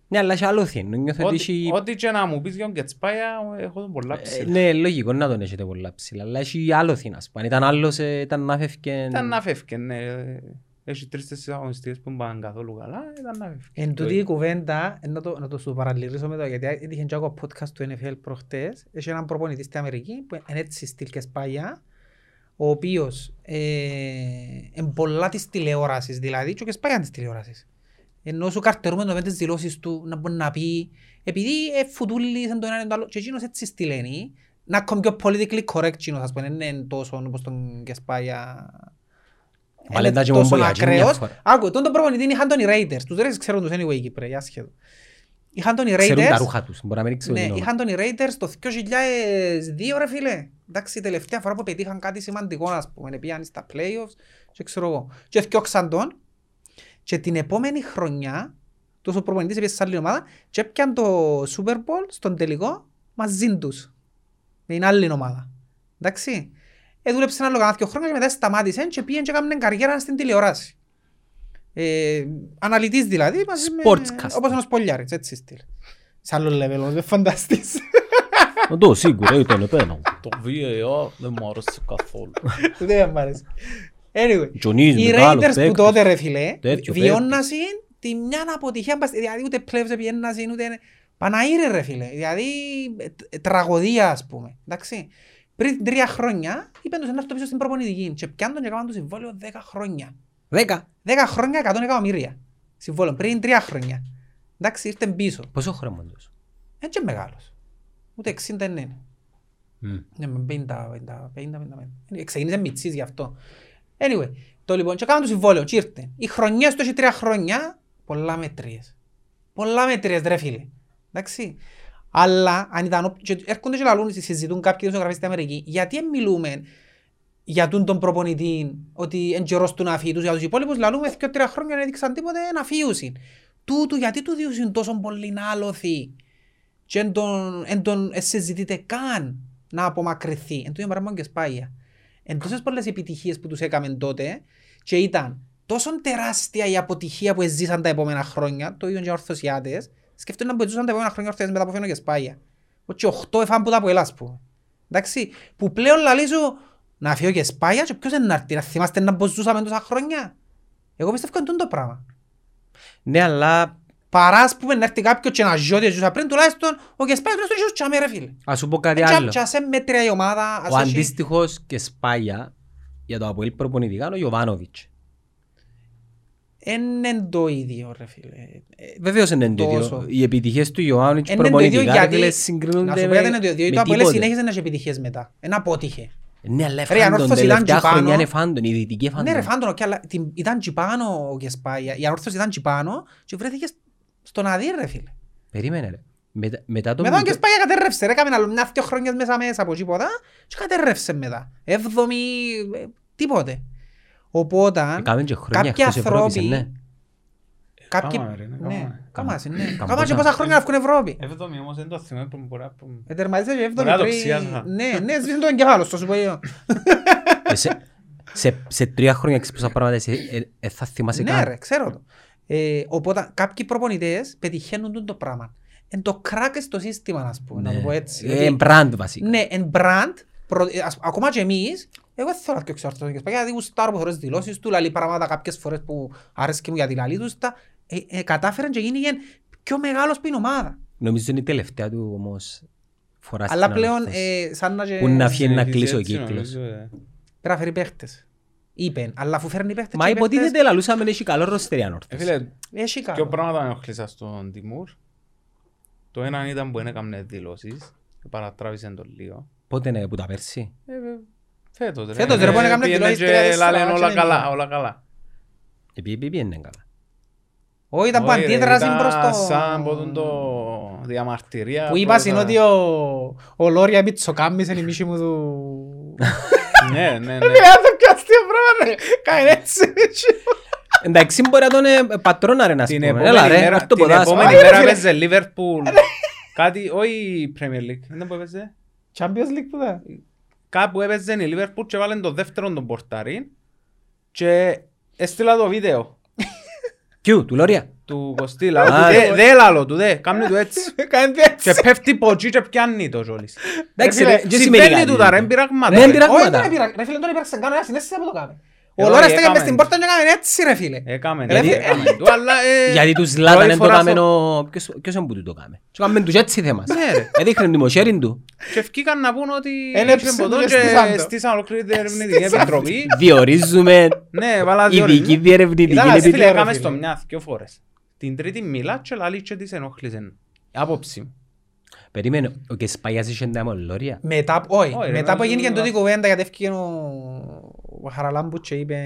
Ναι, αλλά έχει άλλο θύν. Νιώθω ότι Ό,τι- έχει... Ό,τι και να μου πεις για τον Κετσπάια, έχω τον πολλά Ε, ψηλά. Ναι, λογικό να τον έχετε πολλά ψηλά, αλλά έχει άλλο θύν, ας πούμε. Αν ήταν άλλος, ε, ήταν να φεύγει... Ήταν να φεύγει, ναι. Έχει τρεις-τέσσερις αγωνιστικές που πάνε καθόλου καλά, ήταν να φεύγει. Εν τούτη η κουβέντα, ε, να το, να το σου παραλυρίσω με το, γιατί έτυχε και εγώ podcast του NFL προχτές, έχει έναν προπονητή στην Αμερική, που είναι έτσι στυλ και σπάγια, ο οποίος ε, είναι πολλά της τηλεόρασης, δηλαδή, και ο σπάγια της τηλεόρασης. Ενώ σου καρτερούμε το με τις δηλώσεις του, να μπορεί να πει, επειδή ε, φουτούλης εν το ένα εν το άλλο, και εκείνος έτσι στυλένει, να ακόμη πιο politically correct εκείνος, ας πούμε, δεν είναι τόσο όπως τον Κεσπάγια Βάλε είναι τα και τόσο μομπολιά, και μια ακραίος. φορά. Άκου, τον τον προπονητή είχαν τον οι Raiders. Τους Raiders ξέρουν τους anyway οι Κύπροι, άσχετο. Είχαν τον οι Ξέρουν τα Raiders. ρούχα τους, μπορεί να μην ξέρουν Ναι, την είχαν τον οι Raiders το 2002 ρε φίλε. Εντάξει, η τελευταία φορά που πετύχαν κάτι σημαντικό, ας πούμε, πήγαν στα playoffs και ξέρω εγώ. Και έφτιαξαν τον και την επόμενη χρονιά τόσο προπονητής έπιασε σε άλλη ομάδα και έπιαν το Super Bowl στον τελικό μαζί τους. Με την άλλη ομάδα. Εντάξει. Ε, δούλεψε ένα άλλο κανένα δύο χρόνια και μετά σταμάτησε και πήγαινε και έκανε καριέρα στην τηλεοράση. Ε, αναλυτής δηλαδή, μαζί με, Sportscaster. όπως ένας Πολιάρης, έτσι στυλ. Σε άλλο level όμως, δεν φανταστείς. Το σίγουρα ήταν επένω. Το VAR δεν μου άρεσε καθόλου. Δεν μ' άρεσε. Anyway, Τζονίς, οι μεγάλος Raiders που παίκτης. τότε ρε φίλε, Τέτοιο βιώνασαν τη μια αποτυχία, μπας- δηλαδή ούτε playoffs πιένασαν, ούτε... Παναήρε ρε φίλε, δηλαδή ε, τραγωδία ας πούμε, εντάξει. Πριν τρία χρόνια είπαν τους να έρθω πίσω στην προπονητική και πιάνουν τον και έκαναν το συμβόλαιο δέκα χρόνια. Δέκα. Δέκα χρόνια, εκατόν εκατομμύρια. Συμβόλαιο, πριν τρία χρόνια. Εντάξει, ήρθαν πίσω. Πόσο χρόνο είναι τόσο. Έτσι μεγάλος. Ούτε 60 δεν είναι. Μμ. Ναι, με 50, 50, 50, 50. Ξεκίνησε μητσής γι' αυτό. Anyway, το λοιπόν, και κάνουν το συμβόλαιο, και ήρθε. Οι χρονιές του έχει τρία χρόνια, πολλά μετρίες. Πολλά μετρίες, ρε φίλε. Εντάξει. Αλλά, αν ήταν, ο- και έρχονται και λαλούν, συζητούν κάποιοι δημοσιογραφείς στην Αμερική, γιατί δεν μιλούμε για τούν τον προπονητή, ότι εν καιρός του να φύγει τους για τους υπόλοιπους, λαλούμε και τρία χρόνια δεν έδειξαν τίποτε να φύγουν. Τούτου, γιατί του διούσουν τόσο πολύ να άλοθη και εν τον, εν τον ε, συζητείται καν να απομακρυνθεί. Εν το ίδιο πράγμα και σπάγια. Εν τόσες πολλές επιτυχίες που τους έκαμε τότε και ήταν τόσο τεράστια η αποτυχία που ζήσαν τα επόμενα χρόνια, το ίδιο και οι ορθωσιάτες, σκεφτούν να ζούσαν τα επόμενα χρόνια ορθωσιάτες μετά από φαίνο και σπάγια. Όχι οχτώ εφάν που τα από ελάς που. Εντάξει, που πλέον λαλίζω να φύγω και σπάγια και ποιος είναι να έρθει, να θυμάστε να πως ζούσαμε τόσα χρόνια. Εγώ πιστεύω είναι το πράγμα. Ναι, αλλά Παρά ας πούμε να έρθει κάποιος και να ζιώδει ότι ζούσα πριν, τουλάχιστον ο Κεσπάγια τουλάχιστον ζούσε τσάμε ρε φίλε. ας σου πω κάτι Έτσι, άλλο. και ας είναι μέτρια η ομάδα, ας Ο έχει- αντίστοιχος και σπάγια για το Αποέλ προπονητικά είναι ο Γιωβάνοβιτς. Είναι το ίδιο ρε φίλε. Ε, Βεβαίως είναι το ίδιο. Τόσο. Οι επιτυχίες του Ιωάννητς Είναι το ίδιο προπονητικά ρε γιατί, φίλε, να συγκρίνονται σου πω με, γιατί είναι το ίδιο, γιατί με το Αποέλ τίποτε. συνέχιζε να έχει επιτυχίες μετά. Ένα απότυχε. Ναι, αλλά Ρε, αν φάντον, όρθος ήταν τελευταία τζιπάνω- χρονιά είναι φάντον, η δυτική φάντον. Ναι ρε φάντονο, και αλλά την- ήταν τσιπάνω ο Κεσπάγια, η ανόρθωση ήταν τσιπάνω και βρέθηκες στον Αδύρ ρε φίλε. Περίμενε ρε. Μετά, μετά το Μετά ο μικρό- Κεσπάγια κατέρρευσε ρε, έκαμε άλλο μια δύο χρόνια μέσα μέσα από τίποτα και κατέρρευσε μετά. Έβδομη, ε, τίποτε. Οπότε, Έκαμε και χρόνια κάποιοι εκτός Ευρώπης, άνθρωποι- ναι. κάποιοι... Κάμαμε, ρε, ναι, Ναι, κάμαμε. κάμασε, ναι. Καμπότζα. Κάμασε και πόσα χρόνια να βγουν Ευρώπη. Εβδομή όμως δεν το θυμάμαι που μπορεί να πούμε. Ετερματίσε και Μπορεί να το έβδομη ξιάζα. πριν... Ναι, ναι, σβήσε το εγκεφάλο, στο σου πω εγώ. Ε, σε- σε- Σε τρία χρόνια ξέρεις πόσα πράγματα εσύ, ε, ε, θα θυμάσαι Ναι καν. ρε, ξέρω το. Ε, Οπότε κάποιοι προπονητές πετυχαίνουν τούτο το πράγμα. Εν το κράκ στο σύστημα, ας πούμε, να το πω έτσι. Ε, Γιατί- brand βασικά. Ναι, εν brand, προ- ε, ας- ακόμα και εμείς, εγώ δεν θέλω να διώξω αρτός και γιατί γουστάρω που θωρώ τις δηλώσεις του, λαλεί πράγματα κάποιες φορές που άρεσκε μου για τη λαλή τους, τα, ε, ε, κατάφεραν και γίνηκε πιο μεγάλος που είναι η ομάδα. Νομίζω είναι η τελευταία του όμως φορά στην Αλλά πλέον, ανόρθωση. ε, σαν να και... Που να φύγει να Συνεχίζει κλείσει ο έτσι, κύκλος. νομίζω, ε. Πρέπει να φέρει παίχτες. Είπεν, αλλά αφού φέρνει παίχτες Μα και οι παίχτες, υποτίθεται λαλούσαμε να έχει καλό ροστερή Ε, ανόρθωση. Φίλε, Έχει Ποιο καλό. πράγματα με ενοχλήσα στον Τιμούρ. Το ένα ήταν που δεν έκαμε δηλώσεις. Παρατράβησε τον λίγο. Πότε είναι που τα πέρσι; Ε, βε- Φέτος ρε. Φέτος, ρε, Ε, που έκαμε πήγαινε δηλώσεις και τρία, τέσσερα, λένε όλα και καλά, είναι. όλα καλά. Επειδή πήγαινε καλά. Όχι, ήταν που Όχι, ρε, αντίδραση ήταν προς το... Σαν ποτούν το διαμαρτυρία. Που είπα προς είναι τα- ότι ο, ο Λόρια Μητσοκάμις είναι η μίση μου του... Ναι, ναι, ναι. Ε, το πιο αστείο πράγμα ρε, κάνει έτσι. Εντάξει μπορεί να τον ε, πατρώνα ρε να Την πούμε. επόμενη Έλα ρε, μέρα- έρθει το την ποδάσφαιρο. επόμενη Άι, ρε, μέρα φίλε. έπαιζε Λίβερπουλ. Κάτι, όχι Premier League. Δεν που έπαιζε. Champions League που θα. Κάπου έπαιζε η Λίβερπουλ και βάλε το δεύτερο τον πορτάρι και έστειλα το βίντεο Κιού, του Λόρια; του Κωστήλα. Α, Του, Δε δε λάλο του, δε, κάνει του έτσι. Κάνει Και έτσι. πέφτει ποτσί και πιάνει το ζόλις. Εντάξει, φίλε, ρε, δεν σημαίνει Συμβαίνει κάτι. του τα ρε πειράγματα. Ναι, ρε. πειράγματα. Όχι, δεν έπειρα. Ρε φίλε, τον υπήρξε κάνω ένα συνέστηση από το κάμε. Ο Ε, Λόρας όχι, στέκε μες έκαμε. στην πόρτα και έκανε έτσι ρε φίλε. Έκαμε, Ρε, ναι, φίλε. έκαμε του, αλλά... ε, Γιατί τους Λάταν πρώτη δεν το φορά κάμεν στο- ο... Ποιος ποιος είναι που του το κάμε. Τους κάμεν τους έτσι θέμας. Ναι, ρε. Έδειχνε τη μοσέριν του. Και ευκήκαν να πούν ότι Έλεψε είχε ποτό το και και στήσαν το. στήσαν ολόκληρη την ερευνητική επιτροπή. Διορίζουμε Ναι, βάλα δύο ειδική ρυθμούς. διερευνητική Ήταν Φίλε, αστείο, ρε, έκαμε φίλε. στο μια δυο φορές. Την τρίτη μιλά και λαλεί και της ενόχλησε. Άποψη μου. Περίμενε, ο Κεσπαγιάς είχε τα μολόρια. Μετά, όχι, Όχι, ρε, μετά που βάζω- έγινε τούτη κουβέντα γιατί έφυγε ο, ο Χαραλάμπου και είπε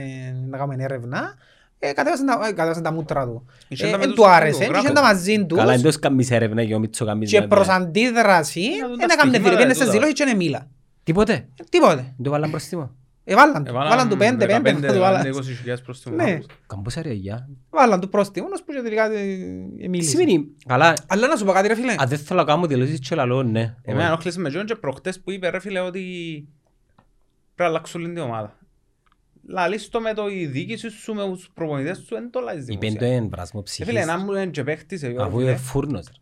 να κάνουμε έρευνα, ε, κατέβασαν τα, ε, κατέβασαν τα μούτρα του. Είχε Ε, τα με Εν τους του άρεσε, και φωτογράφους. είχε τα μαζί τους Καλά, εντός καμίς έρευνας και ο Μίτσο καμίς. και δηλαδή. προς αντίδραση, Να δουν τα δεν έκαμε στοιχήματα, δηλώσεις, πήγαινε τούτα. στις δηλώσεις και δεν μίλα. Τίποτε; Ε, Τίποτε. Δεν το βάλαν προστίμο. Ε, βάλαν του, Έβαλαν βάλαν του πέντε, πέντε, 15, θα του βάλαν. 20.000 προς το Ναι. Καμπόσα ρε γεια. Βάλαν του πρόστιμο, ώσπου και τελικά ε, Τι μίλησε. σημαίνει. Καλά, Αλλά να σου πω κάτι ρε φίλε. αν δεν θέλω να κάνω δηλώσεις και λαλό, ναι. Εμένα ενόχλησε με Τζον και προχτές που είπε ρε φίλε ότι πρέπει να αλλάξουν λίγο την ομάδα. Λαλείς το με το η διοίκηση σου με τους προπονητές σου δεν το λαλείς Είπεν το δημοσία. εν βράσμο Ε, ψυχής. Φίλε, να μου είναι και παίχτης, ε, Αφού φίλε. είναι φούρνος. ρε.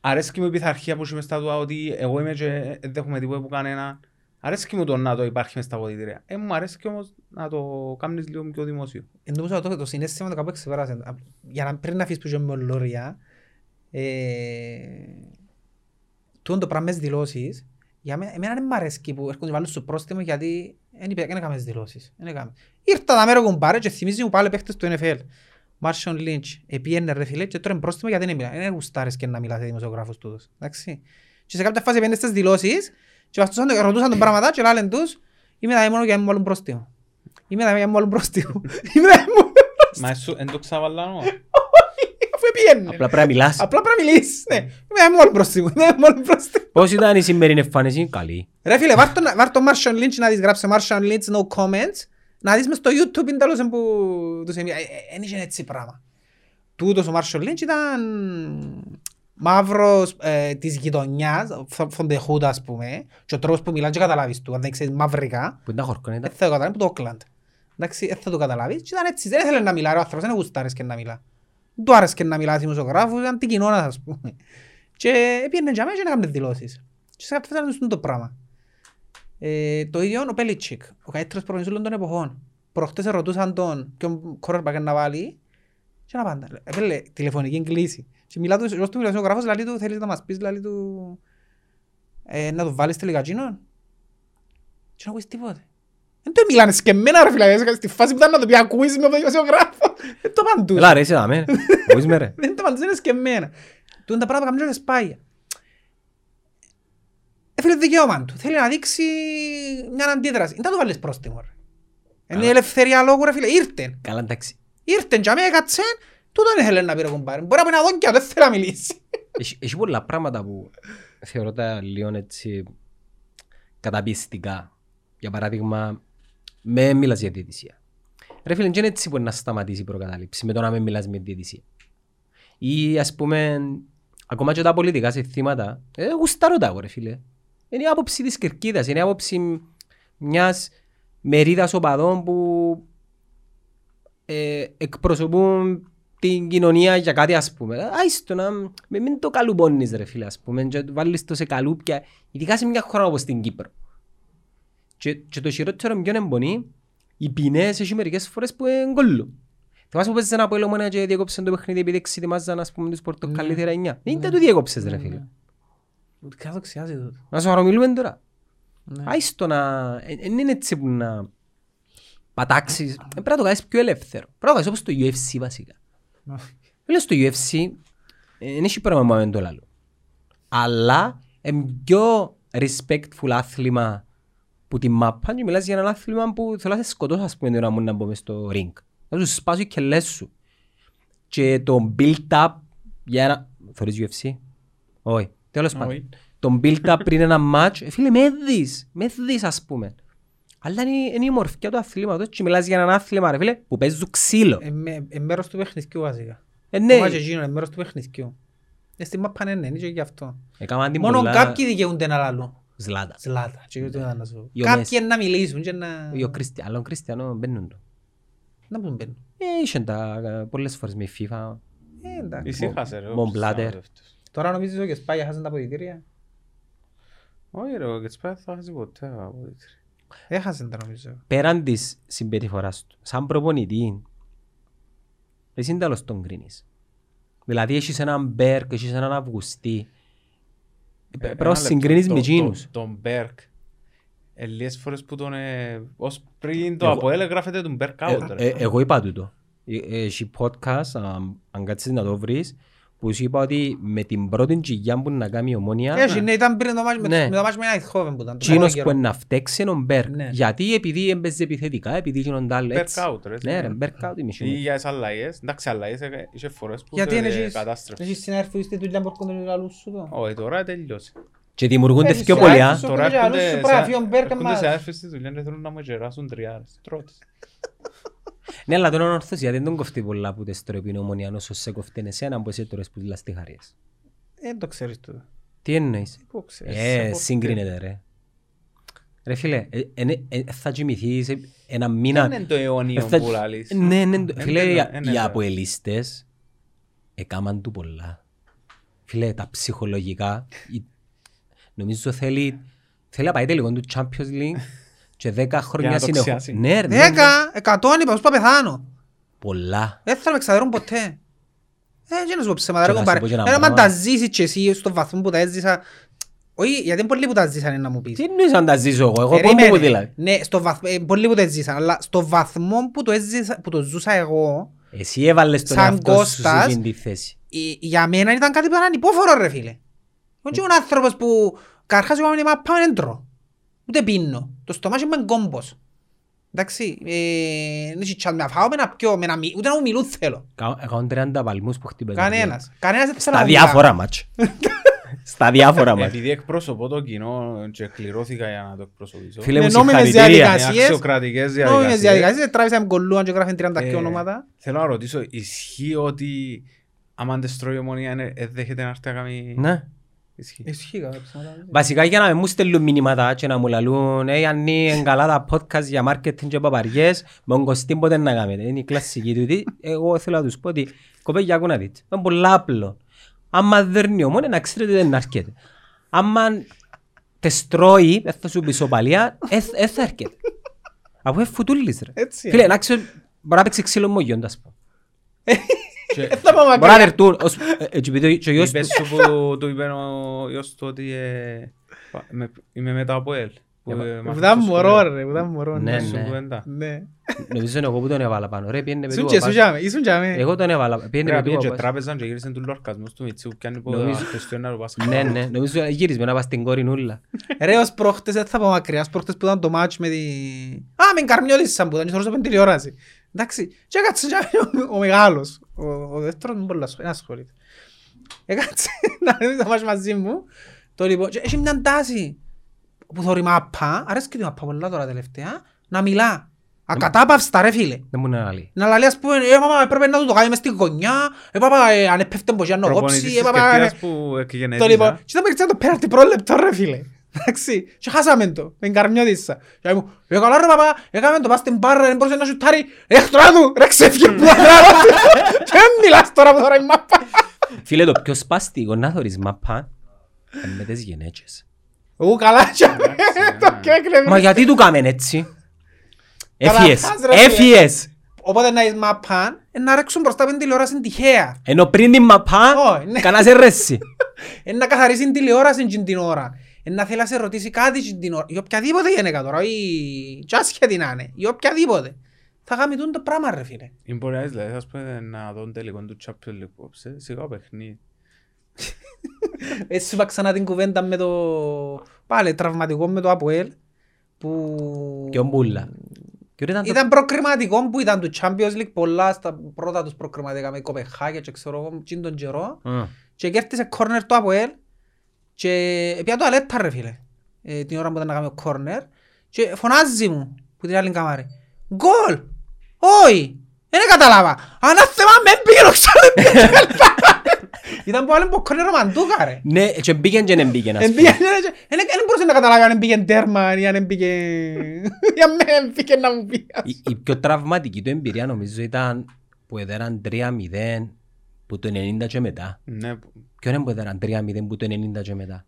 Αρέσκει μου η πειθαρχία που έχει μες στα του ότι εγώ είμαι και δεν δέχομαι τίποτα από κανένα. Αρέσκει μου το να το υπάρχει μες στα ποδητήρια. Ε, μου αρέσκει όμως να το κάνεις λίγο πιο δημόσιο. Εν τω το, το συνέστημα το κάπου εξεπέρασε. Α, Για να πριν να αφήσεις που είσαι με ολόρια, ε, τούτο το πράγμα μες τις δηλώσεις, για μένα, εμένα δεν μ' αρέσκει που έρχονται και βάλουν στο πρόστιμο γιατί δεν είπε- δεν έκαμες τις δηλώσεις. Δεν έκαμες. Ήρθα τα μέρα κουμπάρε και θυμίζει μου πάλι παίχτες του NFL. Μάρσον Λίντς, επίενε ρε φίλε και τώρα είναι πρόστιμο γιατί δεν μιλά. Δεν γουστάρεις και να μιλάς σε δημοσιογράφους τούτος. Εντάξει. Και σε κάποια φάση πήγαινε στις δηλώσεις και βαστούσαν το- ρωτούσαν τον πράγματα και λένε τους είμαι εδώ μόνο για να μου βάλουν πρόστιμο. Είμαι εδώ για να μου βάλουν πρόστιμο. Είμαι εδώ για να μου βάλουν Μα εσύ δεν το ξαβαλάνω. Αφού επίενε. Απλά πρέπει να μιλάς. Απλά πρέπει να μιλήσεις. Ναι. Είμαι εδώ για να μου βάλουν πρόστιμο. Είμαι εδώ για να μου βάλουν πρόστιμο. Πώς ήταν η σημερινή εμφάνιση, καλή. Ρε φίλε, βάρ' τον- βάρ' τον Martian Lynch να δεις, γράψε Martian Lynch no comments, να δεις μες στο YouTube είναι τέλος που τους εμεί... Εν είχε έτσι πράγμα. Τούτος ο Martian Lynch ήταν μαύρος ε, της γειτονιάς, from the hood ας πούμε, και ο τρόπος που μιλάνε και καταλάβεις του, αν δεν ξέρεις μαυρικά, Που ήταν χορκόν δεν ήταν. θα το καταλάβεις, που το Auckland. Εντάξει, δεν θα το καταλάβεις και ήταν έτσι, δεν ήθελε να μιλά, ρε, ο άνθρωπος δεν γουστάρες και να μιλά. Δεν του άρεσε και να μιλά δημοσιογράφους, ήταν την κοινόνα ας πούμε. Και πήγαινε για μένα και να κάνει δηλώσεις. Και σε κάποια φάση ήταν το πράγμα. Ε, το ίδιο ο Πέλιτσικ, ο καλύτερος προπονητής όλων των εποχών. Προχτές ρωτούσαν τον ποιον quarterback να βάλει και να πάντα. Έπαιρνε τηλεφωνική κλίση. Και μιλά του, ως του μιλασιογράφος, λαλεί του, θέλεις να μας πεις, λαλεί του, ε, να του βάλεις τελικά εκείνον. Και να ακούεις τίποτε. Δεν το μιλάνε σκεμμένα ρε φίλε, στη φάση που ήταν να το πει ακούεις με τον δημοσιογράφο. Δεν το παντούς. Έλα ρε, είσαι δάμε. Μπορείς με ρε. Δεν το παντούς, είναι σκεμμένα. Του είναι τα πράγματα που κάνουν και σπάγια. Έφερε το δικαίωμα του. Θέλει να δείξει μια αντίδραση. Δεν θα του βάλεις πρόστιμο ρε. Είναι η ελευθερία λόγου ρε φίλε. Ήρθε. Καλά εντάξει. Ήρθε και αμέ έκατσε. Τούτον ήθελε να πει ρε κουμπάρε. Μπορεί να πει να δω και δεν θέλει να μιλήσει. Έχει έχει πολλά πράγματα που θεωρώ τα λίγο έτσι καταπιστικά. Για παράδειγμα, με μιλάς για διαιτησία. Ρε φίλε, δεν είναι έτσι που να σταματήσει η προκατάληψη με το να με μιλάς με διαιτησία. Ή ας πούμε, ακόμα και τα πολιτικά συστήματα, ε, γουστάρω τα εγώ ρε φίλε. Είναι η άποψη της κερκίδας, είναι η άποψη μιας μερίδας οπαδών που ε, εκπροσωπούν την κοινωνία για κάτι ας πούμε. Άιστο να με- μην το καλουπώνεις ρε φίλε ας πούμε και βάλεις το σε καλούπια, ειδικά σε μια χώρα όπως την Κύπρο. Και, και το χειρότερο ποιον εμπονεί, οι ποινές έχει μερικές φορές που εγκολλούν. Θυμάσαι που παίζεις ένα από ελαιομόνα και διέκοψαν το παιχνίδι επειδή εξετοιμάζαν ας πούμε τους πορτοκαλί εννιά. Δεν ήταν του διέκοψες ρε φίλε. Ούτε καν το ξιάζει τούτο. Να σου αρρομιλούμε τώρα. Ναι. Άιστο να... Δεν είναι έτσι που να πατάξεις. Ε, Πρέπει να το κάνεις πιο ελεύθερο. Πρέπει να το κάνεις όπως το UFC βασικά. Λέω στο UFC δεν έχει πράγμα που να μην το λάλλω. Αλλά είναι πιο respectful άθλημα που τη μάπα και μιλάς για ένα άθλημα που θέλω να σε σκοτώσω ας πούμε την ώρα μου να μπω μες στο ring. Να σου σπάσω οι κελές σου. Και το build-up για ένα... Θωρείς UFC? Όχι. Τέλος πάντων. Όχι. Το build-up πριν ένα match, ε, φίλε με δεις, με δεις ας πούμε. Αλλά είναι, είναι η μορφιά του αθλήματος και μιλάς για έναν άθλημα ρε φίλε που παίζουν ξύλο. Ε, με- ε, μέρος του παιχνιδιού βασικά. Ε, ναι, Το μάτς εκείνο είναι μέρος του παιχνιδιού. Ε, Στη μάπα είναι, είναι και γι' αυτό. έκαναν την Μόνο πολλά κάποιοι δικαιούνται να λαλούν. Ζλάτα. Ζλάτα. Και το ήταν να σου πω. Οι Κάποιοι ομές. είναι να μιλήσουν και να... Ο Κρίστη- άλλον Κριστιανό μπαίνουν το. Να πούν μπαίνουν. Ε, είχαν τα ε, πολλές φορές με η FIFA. Ε, εντάξει. Ησύχασε ρε. Mon όπως Blatter. συνάδελφος. Τώρα νομίζεις ότι ο Σπάγια χάσαν τα αποδητήρια; Όχι ρε, ο Κετσπάια θα χάσει ποτέ από δίτρι. Έχασαν τα νομίζω. Πέραν της συμπεριφοράς του, σαν προπονητή, εσύ τέλος τον κρίνεις. Δηλαδή έχεις έναν Μπέρκ, έχεις έναν Αυγουστή. Ε, Πρέπει να Ένα λεπτό. συγκρίνεις Το- με το- εκείνους. Τον Μπέρκ. Ε, λίγες φορές που τον... ε, Ως πριν το Εγώ- Αποέλ γράφεται τον Μπέρκ out Ε, ρε. ε, Εγώ είπα τούτο. Ε, ε, Έχει podcast, α, αν κάτσεις να το βρεις, που σου είπα ότι με την πρώτη τζιγιά που να κάνει η ομόνια, Έχει, ναι, ήταν πριν το μάτς με Ναι. με το μάτς με Eindhoven που ήταν. το Τσίνος πρώτο που καιρό. να φταίξει είναι ο Μπέρκ. Ναι. Γιατί επειδή έμπαιζε επιθετικά, επειδή γίνονται άλλο Μπέρκ έτσι. out ρε. Ναι ρε, Μπέρκ out η μισή Ή μου. για τις αλλαγές. Εντάξει, αλλαγές ε, είχε φορές που Γιατί σε είναι εσείς- κατάστρεψε. εσείς συνάδελφοι στη δουλειά που έρχονται να λαλούν σου το. Όχι, τώρα τελειώσει. Και δημιουργούνται Έχεις πιο συνάδελφους πολλοί. α. σου Τώρα έρχονται να λαλούν έρχονται σου πρέπει να φύγει ο σε- Μπέρκ έρχονται μας. σε άρφες στη δουλειά και θέλουν να μου γεράσουν τριάρες. Τρώτες. Ναι, αλλά τον ορθός γιατί δεν τον κοφτεί πολλά που τες τρώει η ομονία όσο σε κοφτεί εσένα που εσύ τρώεις που λαστιχαρίες. Ε, Δεν το ξέρεις τούτο. Τι εννοείς; Πού ξέρεις. Ε, από- συγκρίνεται ρε. Ρε φίλε, ε, ε, ε, θα κοιμηθείς ε, ένα μήνα. Δεν είναι το αιωνίο Ε, θα- που λαλείς. Ναι, ναι, Εν φίλε, τέλει, οι- εν οι τέλει. αποελίστες έκαμαν του πολλά. Φίλε, τα ψυχολογικά, η- νομίζω θέλει, θέλει να πάει τελικό του Champions League και 10 χρόνια να το συνεχώς. ξιάσει. Ναι, ρε, ναι, Δέκα, εκατόν είπα, πώς πάω πεθάνω. πολλά. Δεν θέλω να με εξαδερούν ποτέ. Ε, και να σου πω ψέματα, ρε Και να σου κομπάρε. πω και ένα Ένα μα πράγμα. τα ζήσεις και εσύ στον βαθμό που τα έζησα. Όχι, γιατί είναι πολλοί που τα ζήσανε να μου πεις. Τι εννοείς αν τα ζήσω εγώ, εγώ πού Περίμενε. μου δηλαδή. Ναι, στο βαθμό, ε, πολλοί που το έζησαν, αλλά στο βαθμό που το, έζησα, που το ζούσα εγώ, Εσύ έβαλες τον Σαν εαυτό σου Κώστας, σε εκείνη τη θέση. η- για μένα ήταν κάτι που ήταν ανυπόφορο ρε φίλε. Όχι ήμουν άνθρωπος που καρχάς εγώ με μαπά δεν τρώω. Ούτε πίνω. Το στομάχι μου είναι κόμπος. Εντάξει, ε, δεν έχει τσάλ με να φάω, με να πιω, με να μι- ούτε να μου μιλούν θέλω. Κα- Έκαναν 30 παλμούς που χτύπες. Κανένας. Κανένας δεν θέλει να Στα μου μιλά. διάφορα μάτς. Στα διάφορα μάτς. Επειδή εκπροσωπώ το κοινό και κληρώθηκα για να το εκπροσωπήσω. Φίλε Με μου νόμιμες συγχαρητήρια. διαδικασίες. Με αξιοκρατικές Νόμιμες διαδικασίες. διαδικασίες, τράβησα με κολλούαν και γράφουν 30 και Ε, ονόματα. Θέλω να ρωτήσω, ισχύει ότι άμα δεν στρώει η ομονία είναι- ε, δέχεται να έρθει να κάνει... Ναι. Ισχύει. Ισχύει κάποια ψέματα. Βασικά για να με μου στέλνουν μηνύματα και να μου λαλούν «Ε, Γιάννη, είναι καλά τα podcast για marketing και παπαριές, με τον Κωστή πότε να κάνετε». Είναι η κλασική του. Τι, Εγώ θέλω να τους πω ότι κοπέγια ακούω να δείτε. Είναι πολλά απλό. Άμα δέρνει ομόνια να ξέρετε ότι δεν έρχεται. Άμα τες τρώει, δεν θα σου πει σοπαλία, δεν θα έρχεται. Αφού είναι φουτούλης ρε. Έτσι, Φίλε, ε. να ξέρω, μπορεί να παίξει ξύλο μόγιον, τα πω. Και- Δεν θα πάω Μπορεί να μακριά. δερτούν, ως- ε, έτσι επειδή και ο γιος Είπες του- σου που του είπε ο γιος του ότι ε, πα- με- είμαι μετά από ελ. Που, ε, Που μαθαίνεις ήταν στο μωρό σχολείο. ρε, που ήταν μωρό. Ναι, Σου ναι. κουβέντα. Ναι. Νομίζω είναι εγώ που τον έβαλα πάνω. Ρε, πιένε με Ήσουν του και παπάς. ήσουν τζάμε, ήσουν τζάμε. Εγώ τον έβαλα. Πιένε Ρε, με πήγε του και παπάς. τράπεζαν και γύρισαν τους λορκασμούς του Μιτσίου και αν είπε Νομίζω- ο Χριστιανά του Πάσχα. Ναι, ναι. Νομίζω γύρισμε να πας στην κόρη νουλα. Ρε, ως πρόχτες, δεν θα πάω μακριά, ως πρόχτες που ήταν το μάτσο με τη... Α, με καρμιόλησαν που ήταν και θωρούσα με τηλεόραση. Εντάξει, και έκατσε τζάμε ο- ο μεγάλος. Ο, ο δεύτερος μου πολλά σχόλια, ασχολείται. Έκατσε να δει το μάτσο μαζί μου. Το λοιπόν, και έχει μια τάση που θωρεί μάπα, αρέσκει τη μάπα πολλά τώρα τελευταία, να μιλά. Ακατάπαυστα ρε φίλε. Δεν μου είναι άλλη. Να λέει ας πούμε, ε, παπά, έπρεπε να του το κάνει μες στην γωνιά, ε, παπά, ε, αν έπεφτε πως για να Προπονητής κόψει, της ε, παπά, ε, Κερκίδας που εκγενετίζα. το λοιπόν, και ήταν παίξει το πέναλτι πρόλεπτο ρε φίλε. Εντάξει, και χάσαμε το, με καρμιώτησα. Και μου, ε καλά ρε παπά, έκαμε το πας στην μπάρα, δεν μπορούσε να σουτάρει, ε χτωρά του, ρε ξέφυγε που θα Και δεν μιλάς τώρα που τώρα η μάπα. Φίλε, το πιο σπαστικό να θωρείς μαπά είναι με τις γενέτσες. Ου, καλά, και το ναι. και έκλεβε. Μα γιατί του κάμεν έτσι; Καλά, Έφιες. χάς, ρε, φίλε. Έφιες. Οπότε να είσαι μάπα, ε, να ρέξουν μπροστά από την τηλεόραση τυχαία. Ενώ πριν την μαπά, Ω, ναι. κανάς ερέσει. Ε, να καθαρίσει την τηλεόραση εκείνη την ώρα. Ε, να θέλει να σε ρωτήσει κάτι εκείνη την ώρα. Ή οποιαδήποτε γυναίκα τώρα, ή κι άσχετη να είναι, ή οποιαδήποτε. Θα κάνει τούτο το πράγμα ρε φίλε. Είναι μπορεί να είσαι, δηλαδή, ας πούμε, να δω τελικό του Champions League απόψε, σιγά παιχνίδι. Έτσι είπα ξανά την κουβέντα με το πάλι τραυματικό με το Αποέλ που Και ο Μπούλα. Και ήταν το- ήταν προκριματικό που ήταν του Champions League πολλά στα πρώτα τους προκριματικά με Κοπεχάγια και ξέρω εγώ εκείνη τον καιρό Μμ. και κέρδισε κόρνερ το Αποέλ και πια το αλέτα ρε φίλε ε, την ώρα που ήταν να κάνει ο κόρνερ και φωνάζει μου που την άλλη καμάρη Γκολ! Όχι! Δεν καταλάβα! Ανάθεμα με πήγαινε ο ξανά Ήταν που άλλο που κόρνερ ο Μαντούκα ρε Ναι, και μπήκεν και δεν μπήκεν, ας Εν πούμε. πήγαινε, εν- εν- εν μπορούσε να καταλάβει αν πήγαινε τέρμα ή αν πήγε... Για μένα πήγε να μου πει. ας Η, η πιο τραυματική του εμπειρία νομίζω ήταν που έδεραν 3-0 που το 90 και μετά. Ναι, που- Ποιον είναι που έδεραν 3-0 που το 90 και μετά.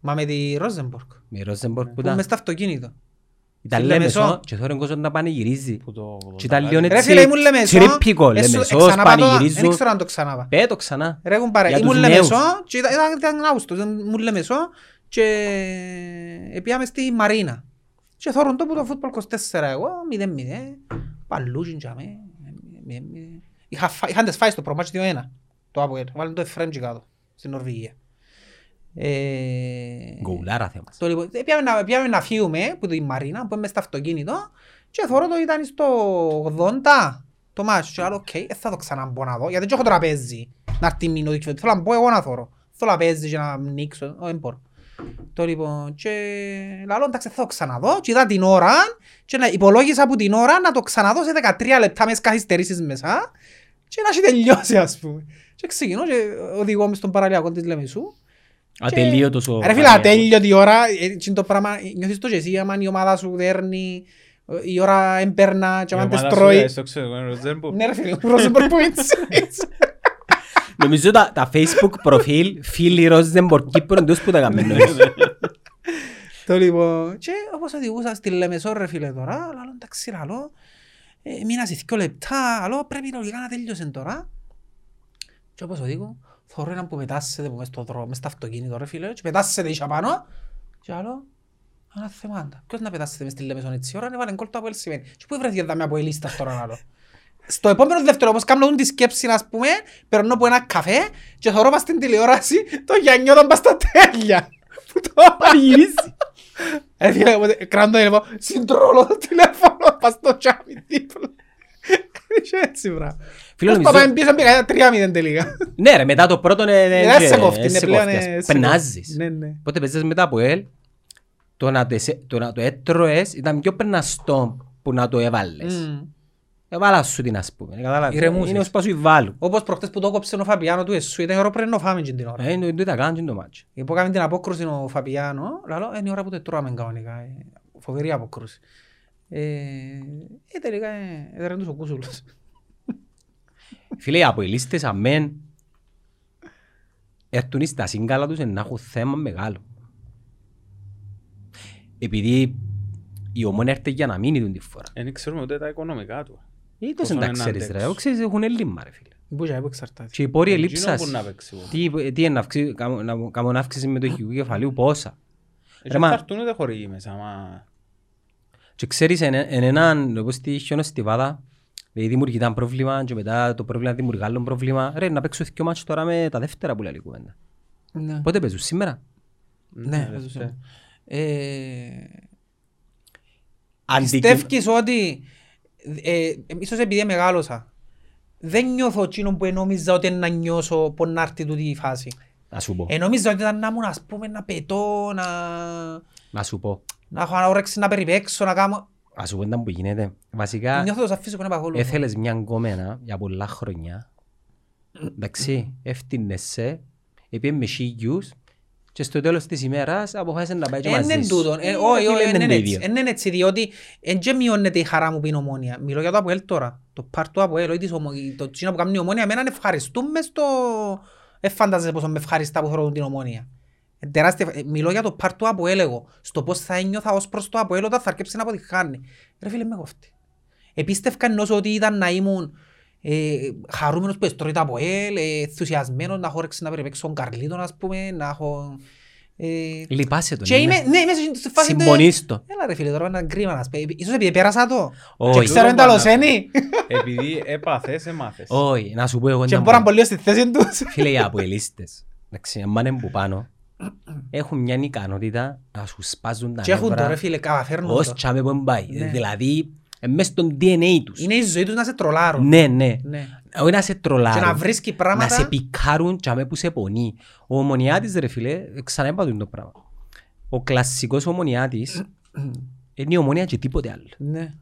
Μα με τη Ρόζεμπορκ, Με η Ρόζεμπορκ που που ήταν. μες στο αυτοκίνητο. Ήταν στη Λέμεσο Λεμεσό. και τώρα ο κόσμος να πανηγυρίζει. που το... Και ήταν λίγο Ρε έτσι φίλε, ήμουν Λεμεσό. τσιρίπικο. Εσου- Λεμεσός, εξαναπά το- πανηγυρίζουν. Δεν ξέρω αν το ξανάπα. Πέ το ξανά. Ρε κουμπάρε, Για ήμουν τους νέους. Λεμεσό και ήταν- ήταν ήταν Αύγουστος, ήμουν Λεμεσό και πήγαμε στη Μαρίνα. Και θόρουν το που το φούτπολ 24 εγώ, 0-0, παλούζιν για με, 0-0. Είχα φά- Είχαν τις φάει στο προμάτσι 2-1, το Αποέλ, βάλουν το Εφρέμ και κάτω, στην Νορβηγία. Ε, Γκολάρα θέμας. το λοιπόν, ε, πιάμε να, πιάμε να φύγουμε που τη Μαρίνα, που είμαι στο αυτοκίνητο και θωρώ το ήταν στο 80 το μάτσο και άλλο, οκ, δεν θα το ξαναμπώ να δω, γιατί δεν έχω τραπέζι να έρθει μήνω δείξω, θέλω να μπω εγώ να θωρώ. Θέλω να παίζει και να νίξω, όχι δεν μπορώ. Το λοιπόν, και λαλό, εντάξει, θα το ξαναδώ και είδα την ώρα και να υπολόγισα από την ώρα να το ξαναδώ σε 13 λεπτά μες καθυστερήσεις μέσα και να έχει τελειώσει ας πούμε. Και ξεκινώ και οδηγώ μες στον παραλιακό της Λεμεσού Ατελείωτος ο... Ρε φίλε, ατέλειωτη ώρα, ε, εκείνο το πράγμα, νιώθεις το και εσύ, άμα η ομάδα σου δέρνει, ε, η ώρα εμπέρνα και άμα Η τες ομάδα σου, τρώει. ε, στο ξέρω, εγώ, είναι ο Ροτζέρμπουργκ. Ναι ρε φίλε, ο Ρόζεμπορ που είναι Νομίζω τα, τα facebook προφίλ φίλοι Ρόζενμπορ Κύπρο εντός που τα κάνουμε νωρίς. Το λοιπόν, και όπως οδηγούσα στη Λεμεσό ρε φίλε τώρα, λαλό εντάξει λαλό, ε, μείνας σε δυο λεπτά, λαλό πρέπει λογικά να τέλειωσε τώρα. Και όπως οδηγώ, θωρώ έναν που πετάσσεται που μες στο δρόμο, μες στο αυτοκίνητο ρε φίλε, και πετάσσεται ίσια πάνω, και άλλο, ένα θεμάντα. Ποιος να πετάσσεται μες στη Λεμεσό έτσι ώρα, έβαλε γκολ το Αποέλ σημαίνει. Και πού βρέθηκε δάμε από ελίστας τώρα λαλό. Στο επόμενο δεύτερο, όπως κάνω τη σκέψη, ας πούμε, περνώ από ένα καφέ και θωρώ πας στην τηλεόραση το Γιάννιο ήταν πας στα τέλεια. Που το Πανηγυρίσει. ε, φίλε, οπότε, κράτω το τηλέφωνο, συντρόλω το τηλέφωνο, πας στο τσάμι δίπλα. Και έτσι, βρά. Φίλε, Πώς νομίζω- πάμε πίσω, πήγα τρία μηδέν τελικά. Ναι ρε, μετά το πρώτο είναι... Δεν σε κόφτει, είναι πλέον... ε, κόφτει. σε Περνάζεις. κόφτει. Ναι, ναι. Πότε παίζεις μετά από ελ, το να το, εσέ- το, να το έτρωες ήταν πιο περναστό που να το έβαλες. Μμ. Έβαλα σου την ας πούμε. κατάλαβες. Ηρεμούσες. Είναι ως πάσου βάλου. Όπως προχτές που το κόψε ο Φαπιάνο του Εσού, ήταν η ώρα που πρέπει να φάμε και την ώρα. Ε, είναι το ήταν κάνει το μάτσο. Που έκαμε την απόκρουση ο Φαπιάνο, λαλό, είναι η ώρα που το τρώμε κανονικά. ε, Φοβερή απόκρουση. Ε, ε, τελικά ε, έδεραν τους ο Κούσουλος. Φίλε, οι αποελίστες αμέν έρθουν στα σύγκαλα τους να έχουν θέμα μεγάλο. Επειδή η ομόνια έρθει για να μείνει τον τη φορά. Δεν ξέρουμε ούτε τα οικονομικά του. Ή Πόσο τόσο δεν τα είναι να ξέρεις ρε. αντέξουν. Εγώ ξέρεις έχουν έλλειμμα ρε φίλε. Πού και που εξαρτάται. Και οι πόροι Εκείνο ελείψας. που να παίξει. Τι, τι είναι να αυξήσει- κάμω- να κάνουν αύξηση μετοχικού κεφαλαίου πόσα. Έτσι Ρε, μα- θα έρθουν ούτε χορηγοί μέσα. Μα... Και ξέρεις εν, εν έναν, όπως στη χιονοστιβάδα, δηλαδή δημιουργεί ένα πρόβλημα και μετά το πρόβλημα δημιουργεί άλλο πρόβλημα. Ρε, να παίξω δύο μάτσο τώρα με τα δεύτερα που λέει η κουβέντα. Ναι. Πότε παίζουν, σήμερα; Ναι, ρε, δεν θε. το Ε, Αντικει- Πιστεύεις ότι, ε, ίσως επειδή μεγάλωσα, δεν νιώθω εκείνο που νόμιζα ότι να νιώσω που να έρθει τούτη η φάση. Να σου πω, Ε, νόμιζα ότι ήταν να ήμουν ας πούμε να πετώ, να, να σου πω. Να έχω όρεξη να περιπέξω, να κάνω... Να σου πω ήταν που γίνεται. Βασικά, Νιώθω το σαν φύσικο να παγόλω. έθελες μια γκόμενα για πολλά χρόνια. Εντάξει, έφτυνεσαι, επειδή με σίγιους και στο τέλος της ημέρας αποφάσισες να πάει και μαζί Είναι σου. τούτο. Ε, Ε, Όχι, φίλε, όχι, είναι είναι το έτσι. ίδιο. Είναι έτσι, διότι εν και μειώνεται η χαρά μου που είναι ομόνια. Μιλώ για το Αποέλ τώρα. Το πάρ του Αποέλ, όχι της ομο- το τσίνο που κάνει η ομόνια, εμένα ευχαριστούμε στο... Δεν φαντάζεσαι πόσο με ευχαριστά που θέλω την ομόνια. Ε, Τεράστια... ε, Μιλώ για το πάρ του Αποέλ εγώ. Στο πώς θα ένιωθα ως προς το Αποέλ όταν θα αρκέψει να αποτυχάνει. Ρε φίλε με κόφτει. Επίστευκαν όσο ότι ήταν να ήμουν ε, χαρούμενος που εστρώει το Αποέλ, ε, ενθουσιασμένος να έχω όρεξη να περιπέξω τον Καρλίτον ας πούμε, να έχω... Ε, Λυπάσαι τον. και είμαι, ναι, μέσα στη φάση... του- Συμπονείς το. Έλα ρε φίλε, τώρα είναι κρίμα να σπέ. Ίσως επειδή πέρασα το. Όχι. Και ξέρω είναι τα λοσένη. Επειδή έπαθες, έμαθες. Όχι, να σου πω εγώ Και να μπορώ να πω. πω λίγο στη θέση τους. Φίλε, οι αποελίστες, εντάξει, αν πάνε που πάνω, έχουν μια ικανότητα να σου σπάζουν τα Και έχουν το ρε νεύρα φίλε, καταφέρνουν ως το. τσάμε που πάει. Ναι. Δηλαδή, ε, μες στον DNA τους. Είναι η ζωή τους να σε τρολάρουν. Ναι, ναι. Ναι. Όχι να σε τρολάρουν. Και να βρίσκει Να πράγματα. σε πικάρουν τσάμε που σε πονεί. Ο ομονιάτης ρε φίλε, ξανά είπα το πράγμα. Ο κλασσικός ομονιάτης είναι η ομονία και τίποτε άλλο. Ναι.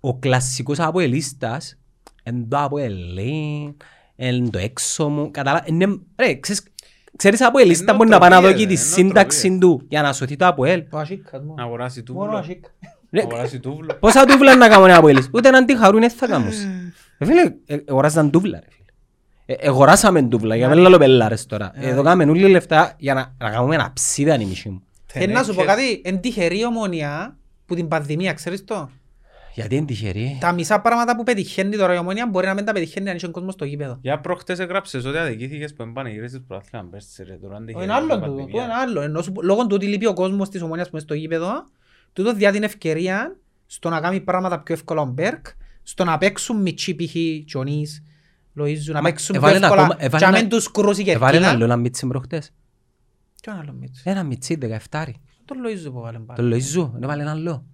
Ο κλασσικός αποελίστας εν το αποελή, εν το έξω μου, κατάλαβα, είναι, ρε, ξέρεις, ξέρεις αποελίστα Ενώ μπορεί να πάει να τροπίες, δω της ρε, ενώ σύνταξης τροπίες. του για να σωθεί το αποέλ. Ο Ασίκας Να μόνο. αγοράσει Μόνο ο τούβλο. Ασίκας. Ρε, Να αγοράσει τούβλο. Πόσα τούβλα να κάνουν ένα αποέλις, ούτε έναν τη χαρούν δεν θα κάνουν. Ρε φίλε, ε, αγοράζαν τούβλα ρε φίλε. Ε, Εγοράσαμε τούβλα, για μένα λέω πελάρες τώρα. Εδώ κάνουμε όλοι λεφτά για να, να κάνουμε ένα ψίδα η μισή μου. Θέλω να σου πω κάτι, εν τυχερή ομονία που την πανδημία, ξέρεις το; Γιατί είναι τυχερή. Τα μισά πράγματα που πετυχαίνει τώρα η ομονία μπορεί να μην τα πετυχαίνει αν είσαι ο κόσμος στο γήπεδο. Για προχτές έγραψες ότι αδικήθηκες που εμπανεγύρισες πρωτάθλημα πέρσι ρε. Τώρα αν Το τυχερή είναι άλλο την τούτο, το πανδημία. είναι άλλο. Ενώ σου- Λόγω του ότι λείπει ο κόσμος της ομονίας που είναι στο γήπεδο, τούτο διά την ευκαιρία στο να κάνει πράγματα πιο εύκολα ο Μπέρκ, στο να παίξουν μητσί π.χ. Τζονής, Λοΐζου, να Μα παίξουν πιο έβαλε ένα εύκολα ακόμα- έβαλε και να ένα- μην τους κρούσει η Έβαλε ένα κερκίδα. άλλο ένα μίτσι προχτές. Ποιον άλλο μίτσο. Ένα μίτσι, 17. Τον Λοΐζου που βάλε Το πάλι. Λοϊζού, έβαλε ένα άλλο.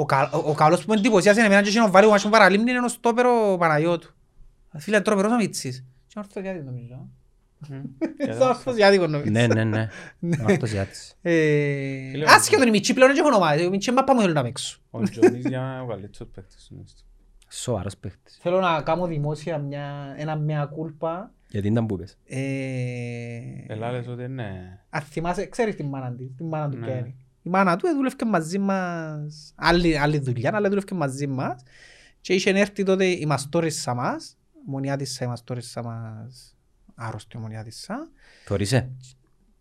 Ο κα- ο- Ο καλός που με εντυπωσιάζει εμένα και εκείνο βάλει ο Μάσον Παραλίμνη είναι ο στόπερ ο Παναγιώτου. Φίλε, τροπερός ο Μίτσης. Και ο Ορθογιάτης νομίζω. Και Σαν Ορθογιάτικο νομίζω. Ναι, ναι, ναι. Αυτός γιάτης. Ε, Φίλε, Άσχετον οι Μίτσοι πλέον δεν έχουν ομάδα. Οι Μίτσοι μάπα μου θέλουν να παίξουν. Ο Τζονής για μένα είναι ο καλύτερος παίκτης. είναι αυτό. Σοβαρός παίχτης. Θέλω να κάνω δημόσια μια, ένα μια κούλπα. Γιατί ήταν που είπες. Ε, Ελά λες ότι είναι... αν θυμάσαι, ξέρεις την μάνα της, την μάνα του Ναι. Ποια είναι. Η μάνα του δούλευκε μαζί μας, άλλη, άλλη δουλειά, αλλά δούλευκε μαζί μας. Και είχε έρθει τότε η μαστόρισσα μας, μονιά της η μαστόρισσα μας, άρρωστη ομονιάτισσα. Θωρείσαι.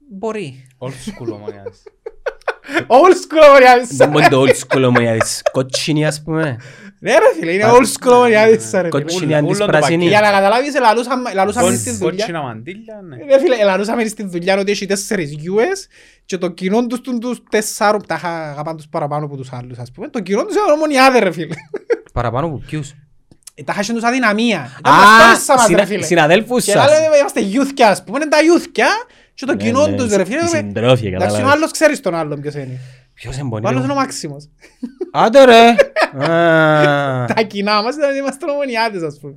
Μπορεί. Old school ομονιάς. Old school ομονιάτισσα. Δεν μπορεί το old school ομονιάδης. Κότσινη ας πούμε. Ναι ρε φίλε, είναι old school ομονιάτισσα ρε φίλε. Κότσινη Ούλον αντί το πράσινη. Για να καταλάβεις, ελαλούσαμε ελαλούσαμε στην δουλειά. Κότσινα μαντήλια, ναι. Ρε φίλε, ελαλούσαμε στην δουλειά ότι έχει τέσσερις γιούες και το κοινό τους του- τους τεσσάρων, τα είχα- αγαπάν τους παραπάνω από τους άλλους ας πούμε, το κοινό τους είναι ομονιάδε ρε φίλε. Παραπάνω από ποιους; Ε, Τα είχαν τους αδυναμία. Ήταν Α, μαστόνισσα μας, ρε συνα- φίλε. συναδέλφους Και σας. άλλοι είμαστε γιούθκια ας πούμε, είναι τα γιούθκια και το Ναι, κοινό ναι, τους ρε φίλε. οι με- συντρόφοι, Εντάξει, ο κατάλαβες. άλλος ξέρεις τον άλλον ποιος είναι. Ποιος Ο εμπονεί. άλλος είναι ο Μάξιμος. Άντε ρε. Α. Τα κοινά μας ήταν ότι είμαστε ομονιάτες ας πούμε.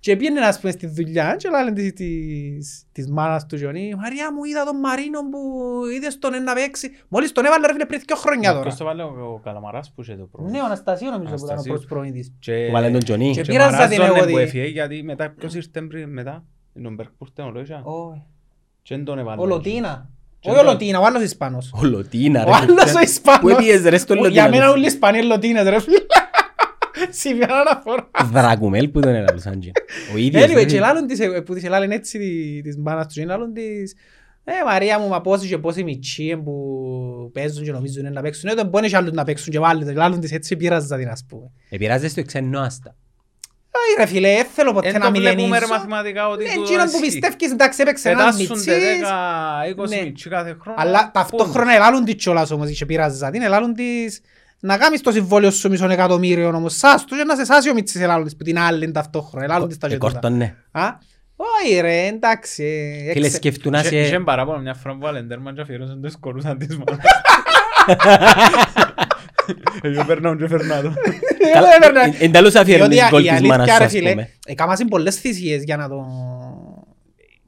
Και πήγαινε ας πούμε στη δουλειά και λένε της, της, της μάνας του Γιονί «Μαρία μου είδα τον Μαρίνο που είδες τον να παίξει». Μόλις τον έβαλε ρε φίλε πριν δύο χρόνια τώρα. Ποιος το βάλε ο ο Καλαμαράς που είχε το πρόβλημα. Ναι, ο Αναστασίου νομίζω που ήταν ο Αναστασίου. πρώτος προπονητής. Και- Βάλε τον Τζονί. Και και πείραζα την μαράζωνε εγώ που δι- έφυγε, γιατί μετά ποιος ήρθε πριν μετά. Είναι ο Μπερκ που ήρθε ο Λόισα. Όχι. Και δεν τον έβαλε. Ο Λωτίνα. Και Όχι ο το- Λωτίνα, ο άλλος Ισπανός. Ο Λωτίνα ρε. Ο άλλος ο Ισπανός. Πού έπιες ρε στο Για Λωτίνα. μένα όλοι οι Ισπανοί είναι Λωτίνες ρε φίλε. Σημειώνω αναφορά. Δρακουμέλ που τον έλαβαν. Ο ίδιος. Anyway, ρε. και λάλλον της, ε, που της λάλλον έτσι τη- της μάνας τους και λάλλον της «Ε, Μαρία μου, μα πόσοι και πόσοι μητσοί ε, που παίζουν και νομίζουν είναι να παίξουν. Ε, δεν μπορεί και άλλους να παίξουν και βάλουν. Λάλλον της έτσι πειράζα την ας πούμε. Επηρεάζεσαι το εξενόαστα. Όχι ρε φίλε, δεν θέλω ποτέ Εν να το βλέπουμε ρε μιλενίσω. μαθηματικά ότι Ναι, του εκείνο που ισχύει. πιστεύεις, εντάξει, έπαιξε ένας Πετάσσονται μητσής. 10-20 Ναι. μητσί κάθε χρόνο. Αλλά ταυτόχρονα ελάλουν της κιόλας όμως και πειράζα την. Ελάλουν της να κάνεις το συμβόλαιο σου μισόν εκατομμύριο όμως. Σάς τους και να σε σάσει ο μητσής ελάλουν της που την άλλη ταυτόχρονα. Ελάλουν της τα και τούτα. Εκόρτωνε. Α, Όχι ρε, εντάξει. ε, Φίλε έξε- σκεφτούν να Είχε- Είχε σε... παράπονο μια φορά που βάλε τέρμα και αφιερώσαν το σκορούσαν της μάνας. Εγώ περνάω και φερνάτο. Καλά, Ε, ναι, ναι. εν- εν τέλος αφιερώνεις Διότι γκολ η της μάνας αλήθεια σου ρε ας φίλε, πούμε. έκαναν πολλές θυσίες για να το...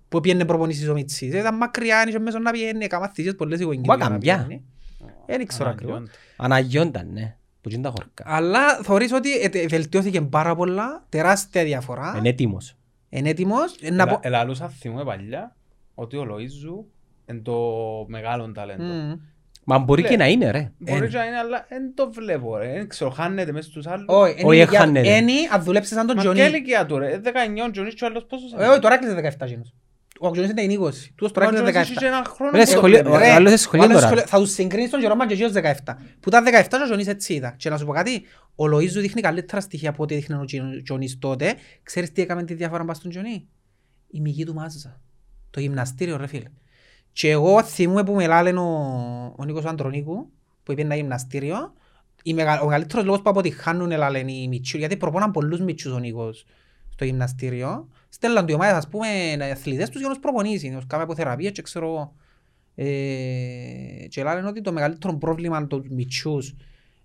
που πήγαινε προπονήσεις ο Μιτσής. Ήταν μακριά, είχε μέσω να πήγαινε, έκαναν θυσίες πολλές οικογένειες Μα για να καμπιά. πήγαινε. Δεν ξέρω ακριβώς. Αναγιόνταν, ναι. Που είναι τα χορκά. Αλλά θεωρείς ότι ε, τε- βελτιώθηκε πάρα πολλά, τεράστια διαφορά. Είναι έτοιμος. Είναι έτοιμος. Ε, να πω- Ελαλούσα θυμούμε παλιά ότι ο Λοΐζου είναι το μεγάλο ταλέντο. Μμμ. Μα μπορεί Ναι. και να είναι ρε. Μπορεί Εν. και να είναι, αλλά δεν το βλέπω ρε. Δεν ξέρω, χάνεται μέσα στους άλλους. Όχι, Όχι, είναι για- έχανεται. είναι αν δουλέψεις σαν τον Μα Τζονί. και ηλικία του ρε. 19 ο Τζονίς και ο άλλος πόσος Ε, Όχι, τώρα έκλεισε 17 γίνος. Ο Τζονίς είναι 20. Τούτος τώρα Μα ο έκλεισε Τζονίς 17. είχε έναν χρόνο Ρε, που το σχολείο- βλέπει. ο Ρε, άλλος είναι σχολείο ο άλλος τώρα. σχολείο- Θα τους συγκρίνεις τον Γερόμα και εκείνος 17. Που ήταν 17 και ο Τζονίς έτσι ήταν. Και να σου πω κάτι, ο Λοΐζου δείχνει καλύτερα στοιχεία από ό,τι δείχνει ο Τζι- Τζονίς τότε. Ξέρεις τι έκαμε τη διαφορά πας στον Τζονί; Η μυγή του μάζα. Το γυμναστήριο ρε φίλε. Και εγώ θυμούμαι που με λάλεν ο, ο Νίκος Αντρονίκου που είπε ένα γυμναστήριο. Η μεγα, ο μεγαλύτερος λόγος που αποτυχάνουν λάλεν οι μητσιούς, γιατί προπόναν πολλούς μητσιούς ο Νίκος στο γυμναστήριο. Στέλναν του ομάδες, ας πούμε, αθλητές τους για να τους προπονήσει, να τους κάνουν αποθεραπεία και ξέρω εγώ. Ε, και λένε ότι το μεγαλύτερο πρόβλημα των μητσιούς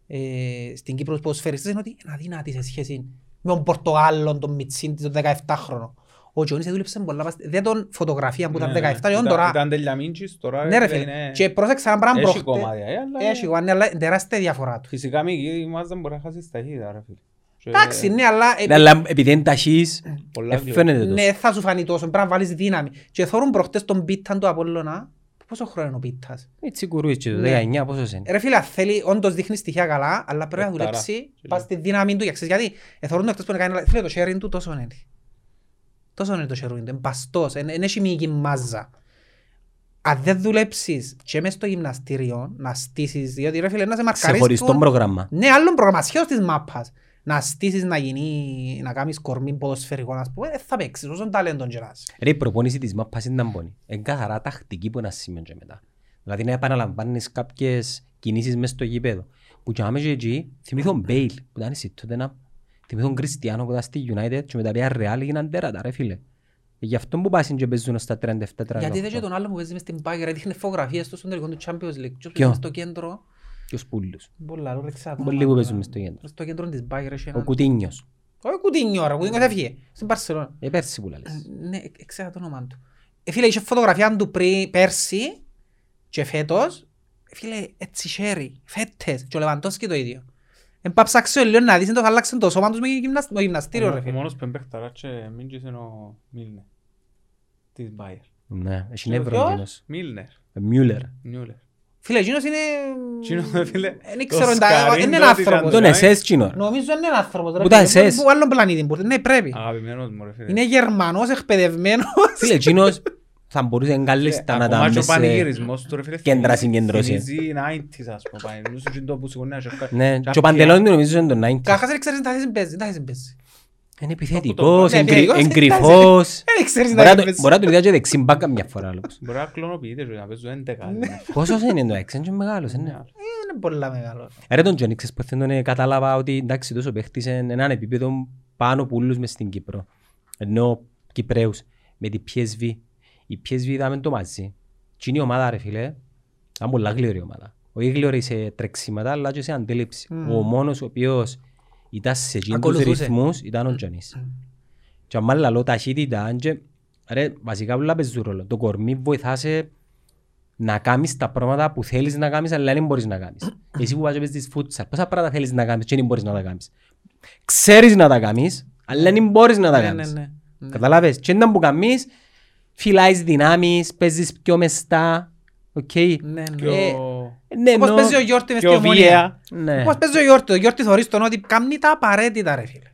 ε, στην Κύπρο τους ποδοσφαιριστές είναι ότι είναι αδύνατοι σε σχέση με τον Πορτογάλο, τον Μιτσίν, τον 17χρονο. Ο Τζονίς δούλεψε πολλά, πας- δεν τον φωτογραφία που ήταν Ναι, ναι. 17 και τον Ήταν- τώρα. Ήταν τελειαμίντσις, τώρα Ναι ρε είναι- φίλε. Και πρόσεξα ένα πράγμα Έχει προχτέ- κομμάτια, ε, αλλά Έχει κομμάτια, αλλά είναι τεράστια διαφορά του. Φυσικά μη η μάζα μπορεί να χάσει ταχύτητα ρε φίλε. Και- Εντάξει, ναι, αλλά ε, Ναι, Αλλά επειδή είναι ταχύς, Πολλά ε, γλυκά. φαίνεται τόσο. ναι, θα σου φανεί τόσο, πρέπει να βάλεις δύναμη. Και θωρούν προχτές τον Πίταν του Απόλλωνα. Πόσο χρόνο είναι ο Πίτας; Έτσι κουρούεις και το Ναι. 19 πόσος είναι; Ρε φίλε, θέλει, όντως δείχνει στοιχεία καλά, αλλά πρέπει να Παιχτάρα. δουλέψει πας στη δύναμη του. Ξέρεις γιατί, εθωρούν το εκτός που είναι κάνει, φίλε, το sharing του τόσο είναι. Τόσο είναι το sharing του, είναι μπαστός, είναι είναι έχει μυϊκή μάζα. Αν δεν δουλέψεις και μες στο γυμναστήριο, να στήσεις, διότι ρε φίλε, να σε Σε μαρκαρίς χωριστό του- πρόγραμμα. Ναι, άλλον πρόγραμμα, σχέδος της μάπας. Να στήσεις, να γίνει, να κάνεις κορμί ποδοσφαιρικό, να πούμε, δεν θα παίξεις, όσον ταλέντον και να είσαι. Ρε, η προπόνηση της μάπας είναι μπόνη. Είναι καθαρά τακτική που να σημαίνει και μετά. Δηλαδή να επαναλαμβάνεις κάποιες κινήσεις μες στο γήπεδο. Που και άμεσα εκεί, θυμήθω τον Μπέιλ που ήταν στη Tottenham, θυμήθω τον Κριστιανό που ήταν στη United και μετά πια Real έγιναν τέρατα ρε φίλε. Ε, Γι' αυτό που πάσουν και παίζουν στα 37-38. Γιατί δεν και τον άλλο που παίζει μες στην Bayern, έδειχνε φωτογραφίες τους στον τελικό του Champions League. Ποιος Ποιο; παίζει μες στο κέντρο, Και ο Σπούλους. πολλά, ρε, ξέρω το Πολλοί όνομα που παίζουν τώρα. μες στο κέντρο. Μες στο κέντρο της Bayern έχει Ο έναν... Κουτίνιος. Όχι Κουτίνιο ρε, Κουτίνιος έφυγε. Στην Παρσελόνα. Ε, πέρσι που λες. Ναι, ε, ξέρω το όνομα του. Ε, φίλε, είχε φωτογραφία του πριν πέρσι και φέτος. Ε, Φίλε, έτσι χέρι, φέτες και ο Λεβαντόσκι το ίδιο. Εν πάψα αξιο λίγο να δεις, εν το αλλάξαν το σώμα τους με γυμνασ- με γυμναστήριο ρε Ο φίλε. μόνος που εμπέχταρα και μίντζης είναι ο Μίλνερ. Της Bayer. Ναι, έχει Ποιος; νεύρο εκείνος. Μίλνερ. Ε, Μιούλερ. Μιούλερ. Φίλε, εκείνος είναι... Εκείνος, φίλε, Δεν το ξέρω, εντά- σκαρί είναι το άνθρωπος. ότι Τον ήταν- εσές κοινό. Νομίζω είναι ένα άνθρωπος. ρε Που τα φίλε, SS. που άλλον πλανήτη που- Ναι, πρέπει. Αγαπημένος μου, ρε φίλε. Είναι Γερμανός, εκπαιδευμένος. Φίλε, εκείνος θα μπορούσε εγκαλέστα να τα Ακόμα και ο μέσα σε- πανηγυρισμός του, ρε φίλε, κέντρα θυμίζει- συγκέντρωσης. θυμίζει 90s, ας πούμε, πανηγυρισμός, εκείνο το που σηκώνει ένα σερκά- Ναι, και και ο παντελόνι του νομίζω είναι το 90. Καχάς δεν ξέρεις να θέση παίζεις, να θέση παίζεις. Είναι το επιθετικός, Ναι, εγκρι- επιθετικός, εγκρυφός. Δεν ξέρεις να Μπορεί να θέση το- παίζεις. Μπορεί να τον είδα και δεξί μπακ καμιά φορά. άλλος. Μπορεί να κλωνοποιείται και να παίζω 11. ναι. Πόσος είναι το έξι, είναι και μεγάλος. είναι. Είναι πολλά μεγάλο. Ρε τον Τζόνι, ξέρεις πως δεν τον κατάλαβα ότι εντάξει τόσο παίχτης είναι έναν επίπεδο πάνω από όλους μες στην Κύπρο. Ενώ Κυπρέους με την PSV. Η PSV είδαμε το μαζί. Τι είναι η ομάδα ρε φίλε. Ήταν πολλά γλυόρη ομάδα. Όχι γλυόρη σε τρεξίματα αλλά και σε αντίληψη. Μμμ. Ο μόνος ο οποίος ήταν σε εκείνους τους Ακολουθούσε. ρυθμούς ήταν ο Τζόνις. Και αν μάλλον ταχύτητα και ρε βασικά πολλά παίζουν ρόλο. Το κορμί βοηθάς σε να κάνεις τα πράγματα που θέλεις να κάνεις αλλά δεν μπορείς να κάνεις. Εσύ που βάζεις παίζεις φούτσαλ, πόσα πράγματα θέλεις να κάνεις και δεν μπορείς να τα κάνεις. Ξέρεις να τα κάνεις, αλλά δεν μπορείς να τα Ναι, ναι, κάνεις. ναι. Ναι. Καταλάβες; Και όταν που κάνεις, φυλάεις δυνάμεις, παίζεις πιο μεστά. Οκ. Ναι, ναι. Και Ε, ο- Ναι, Όπως ενώ- παίζει ο Γιώργης μες και στη ο ομονία. Βία. Ναι. Όπως παίζει ο Γιώργης. Ο Γιώργης θωρείς τον ότι κάνει τα απαραίτητα ρε φίλε.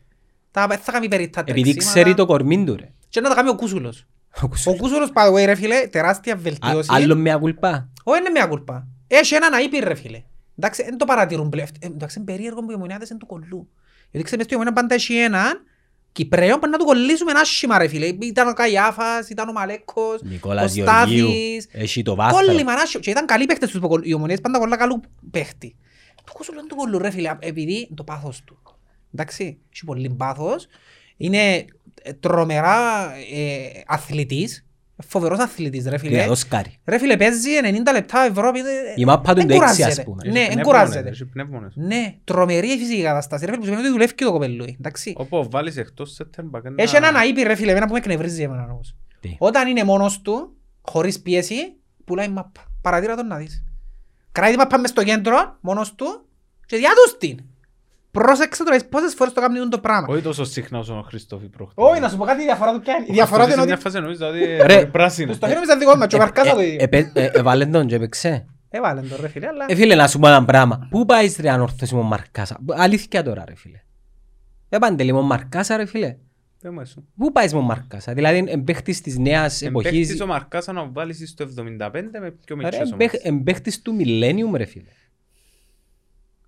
Τα απα- θα κάνει περιττά Επειδή τρεξίματα. ξέρει το κορμί του ρε. Και να τα κάνει ο Κούσουλος. Ο Ο Κουσούλης. Κούσουλος, by the way, ρε φίλε, τεράστια Α- βελτίωση. Άλλο μια κουλπά. Όχι, είναι μια κουλπά. Έχει έναν αήπη ρε φίλε. Εντάξει, δεν το παρατηρούν πλέον. Ε, Εντάξει, είναι περίεργο που οι ομονιάτες είναι του κολλού. Γιατί ξέρεις, στη ομονία πάντα έχει έναν Κυπρέο που να του κολλήσουμε άσχημα ρε φίλε. Ήταν ο Καϊάφας, ήταν ο Μαλέκος, ο Νικόλας Γεωργίου. Στάθης. Έχει το βάθρο. Κόλλημα άσχημα. Και ήταν καλοί παίχτες τους που κολλ- οι ομονίες πάντα κολλά καλού παίχτη. Του Κούσουλου δεν του κολλούν ρε φίλε, επειδή είναι το πάθος του. Εντάξει, έχει πολύ πάθος. Είναι ε, τρομερά ε, αθλητής, φοβερός αθλητής ρε φίλε. Κλειδαδό σκάρι. Ρε φίλε, παίζει 90 λεπτά Ευρώπη. δεν- Η μάπα του δεν είναι το έξι, κουράζεται. ας πούμε. Ναι, Έχει δεν πνεύμονες, κουράζεται. έχει πνεύμονες. Ναι, τρομερή η φυσική κατάσταση. Ρε φίλε, που σημαίνει ότι δουλεύει και το κοπελούι. Εντάξει. Όπου βάλεις εκτός center back, ένα- Έχει έναν αήπη ρε φίλε, εμένα που με εκνευρίζει εμένα όμως. Τι; Όταν είναι μόνος του, χωρίς πίεση, πουλάει μάπα. Παρατήρα τον να δεις. Κράτη μάπα μες στο κέντρο, μόνος του, και διάτους την. Πρόσεξε τώρα πόσες φορές το κάνει το πράγμα. Όχι τόσο συχνά όσο ο Χριστόφι προχτές. Όχι, να σου πω κάτι, η διαφορά του ποια είναι. Η διαφορά του είναι Σε μια ότι... φάση νόμιζα ότι Ρε. είναι πράσινο. Στο χέρι μου ήταν δικό μας, και ο Μαρκάς το ίδιο. Ε, ε, ε, Έβαλε τον και έπαιξε. Έβαλε το ρε φίλε, αλλά... Ε, φίλε, να σου πω ένα πράγμα. Πού πάεις ρε ανορθώσιμο Μαρκάσα; Αλήθεια τώρα ρε φίλε. Ε, Παντελή μου Μαρκάσα ρε φίλε. Πες μου εσύ. Πού πάεις μου Μαρκάσα; Δηλαδή εμπαίχτης της νέας εποχής. Εμπαίχτης ο Μαρκάσα να βάλεις στο 75 με πιο Ρε, μικρές εμπαίχ- ομάδες. Εμπαίχτης του Millennium ρε φίλε.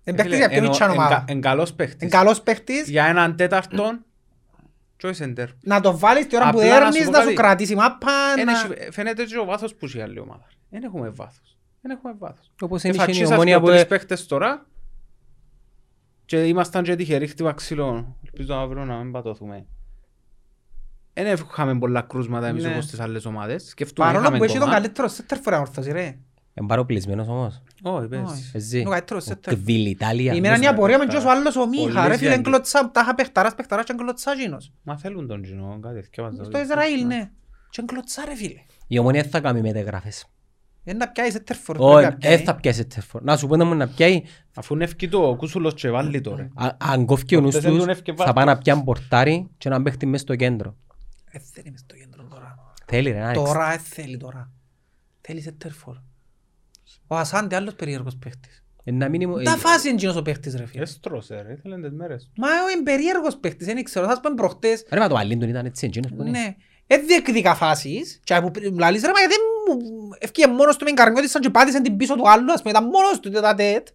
Εμπαίχτης για πιο Ενώ μητσάν εν- ομάδα. εν καλός παίχτης. Είναι καλός παίχτης. Για έναν τέταρτον, και όχι center. Να το βάλεις τη ώρα που Απλά να σου δέρνεις, πω να σου κάτι. κρατήσει μάπα. Εν να- έχει- Φαίνεται και ο βάθος που έχει η άλλη ομάδα. Δεν έχουμε βάθος. Δεν έχουμε βάθος. Όπως είναι η Εφατσίσαν ομόνια και που... τρεις παίχτες τώρα και ήμασταν και τυχεροί χτύπα ξύλο. Ελπίζω αύριο να μην πατώθουμε. Δεν είχαμε πολλά κρούσματα εμείς Ναι. όπως τις άλλες ομάδες. Σκεφτούμε, Παρόλο είχαμε που έχει τον κομμάτι. καλύτερο σέτερ φορά όρθωση ρε. Εν παροπλισμένος όμως. Όχι, πες. Όχι. Εσύ. Είναι ο καλύτερος Ο σέτερ. Κβιλιτάλια. Εμένα είναι η απορία με ποιος ο άλλος ο Πολύ Μίχα ρε φίλε διάγκη. εγκλωτσά, τα είχα παιχταράς παιχταράς και εγκλωτσά εκείνος. Μα θέλουν τον κοινό, κάτι θυκεύαζα. Στο Ισραήλ ναι. Και εγκλωτσά ρε φίλε. Η ομονία θα κάνει μεταγραφές. Είναι να πιάεις σέτερ φορ. Όχι, δεν θα πιάσει τερφόρ. Να σου πω να μου να πιάει. Αφού είναι ευκητό, ο Κούσουλος και βάλει τώρα. Α- Αν κόφει ο νους Προχτές τους, έντουν ευκαιβάτος. θα πάνε να πιάνε πορτάρι και να παίχτει μες στο κέντρο. Ε, Δεν είμαι στο κέντρο τώρα. Θέλει ρε, να Τώρα ε, θέλει τώρα. Θέλεις σέτερ φορ. Ο Ασάντε άλλος περίεργος παίχτης. Ε, να μην είμαι- Τα φάση είναι εκείνος ο παίχτης ρε φίλε. Έστρωσε ρε, ήθελε τις μέρες. Μα είναι περίεργος παίχτης, δεν ξέρω. Θα σου πω προχτές. Ρε, μα το Αλίντον ήταν έτσι, εκείνος που είναι. Ναι. Ε, διεκδικά φάσεις. Και που λαλείς ρε, μα γιατί μου ευκήγε μόνος του με καρμιώτης σαν και πάτησε την πίσω του άλλου. Ας πούμε, ήταν μόνος του, ήταν τέτ.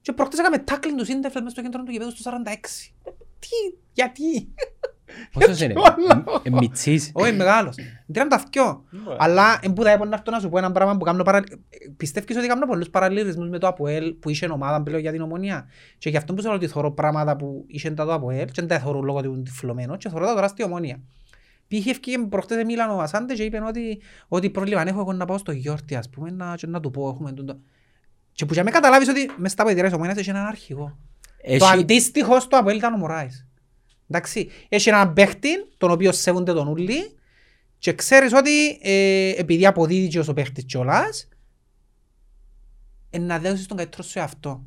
Και προχτές έκαμε τάκλιν του Σίντεφλετ μες στο κέντρο του γηπέδου στο 46. Τι, γιατί; Πόσος είναι, ε, μητσής. Όχι, μεγάλος. Τρίαν τα θκυο. Αλλά εν που θα έπρεπε να έρθω να σου πω ένα πράγμα που κάνω παρα... Πιστεύεις ότι κάνω πολλούς παραλληλισμούς με το ΑΠΟΕΛ που είχε ομάδα πλέον για την ομονία. Και γι' αυτό που σε λέω ότι θωρώ πράγματα που είχε τα το ΑΠΟΕΛ και δεν τα θωρώ λόγω ότι ήμουν τυφλωμένο και θωρώ τα τώρα στη ομονία. Π.χ. ευκήγε προχτές Μίλαν ο Βασάντε και είπε ότι, ότι πρόβλημα έχω εγώ να πάω στο γιόρτι ας πούμε να, και να του πω έχουμε τούτο. Και που για με καταλάβεις ότι μες στα παιδιτήρια της ομονίας έχει έναν αρχηγό. Το Έχει- αντίστοιχο στο Αποέλ ήταν ο Μωράης. Εντάξει, έχει έναν παίχτη, τον οποίο σέβονται τον ούλοι και ξέρεις ότι ε, επειδή αποδίδει και ο παίχτης κιόλας, ε, να δώσεις τον καλύτερο σου εαυτό.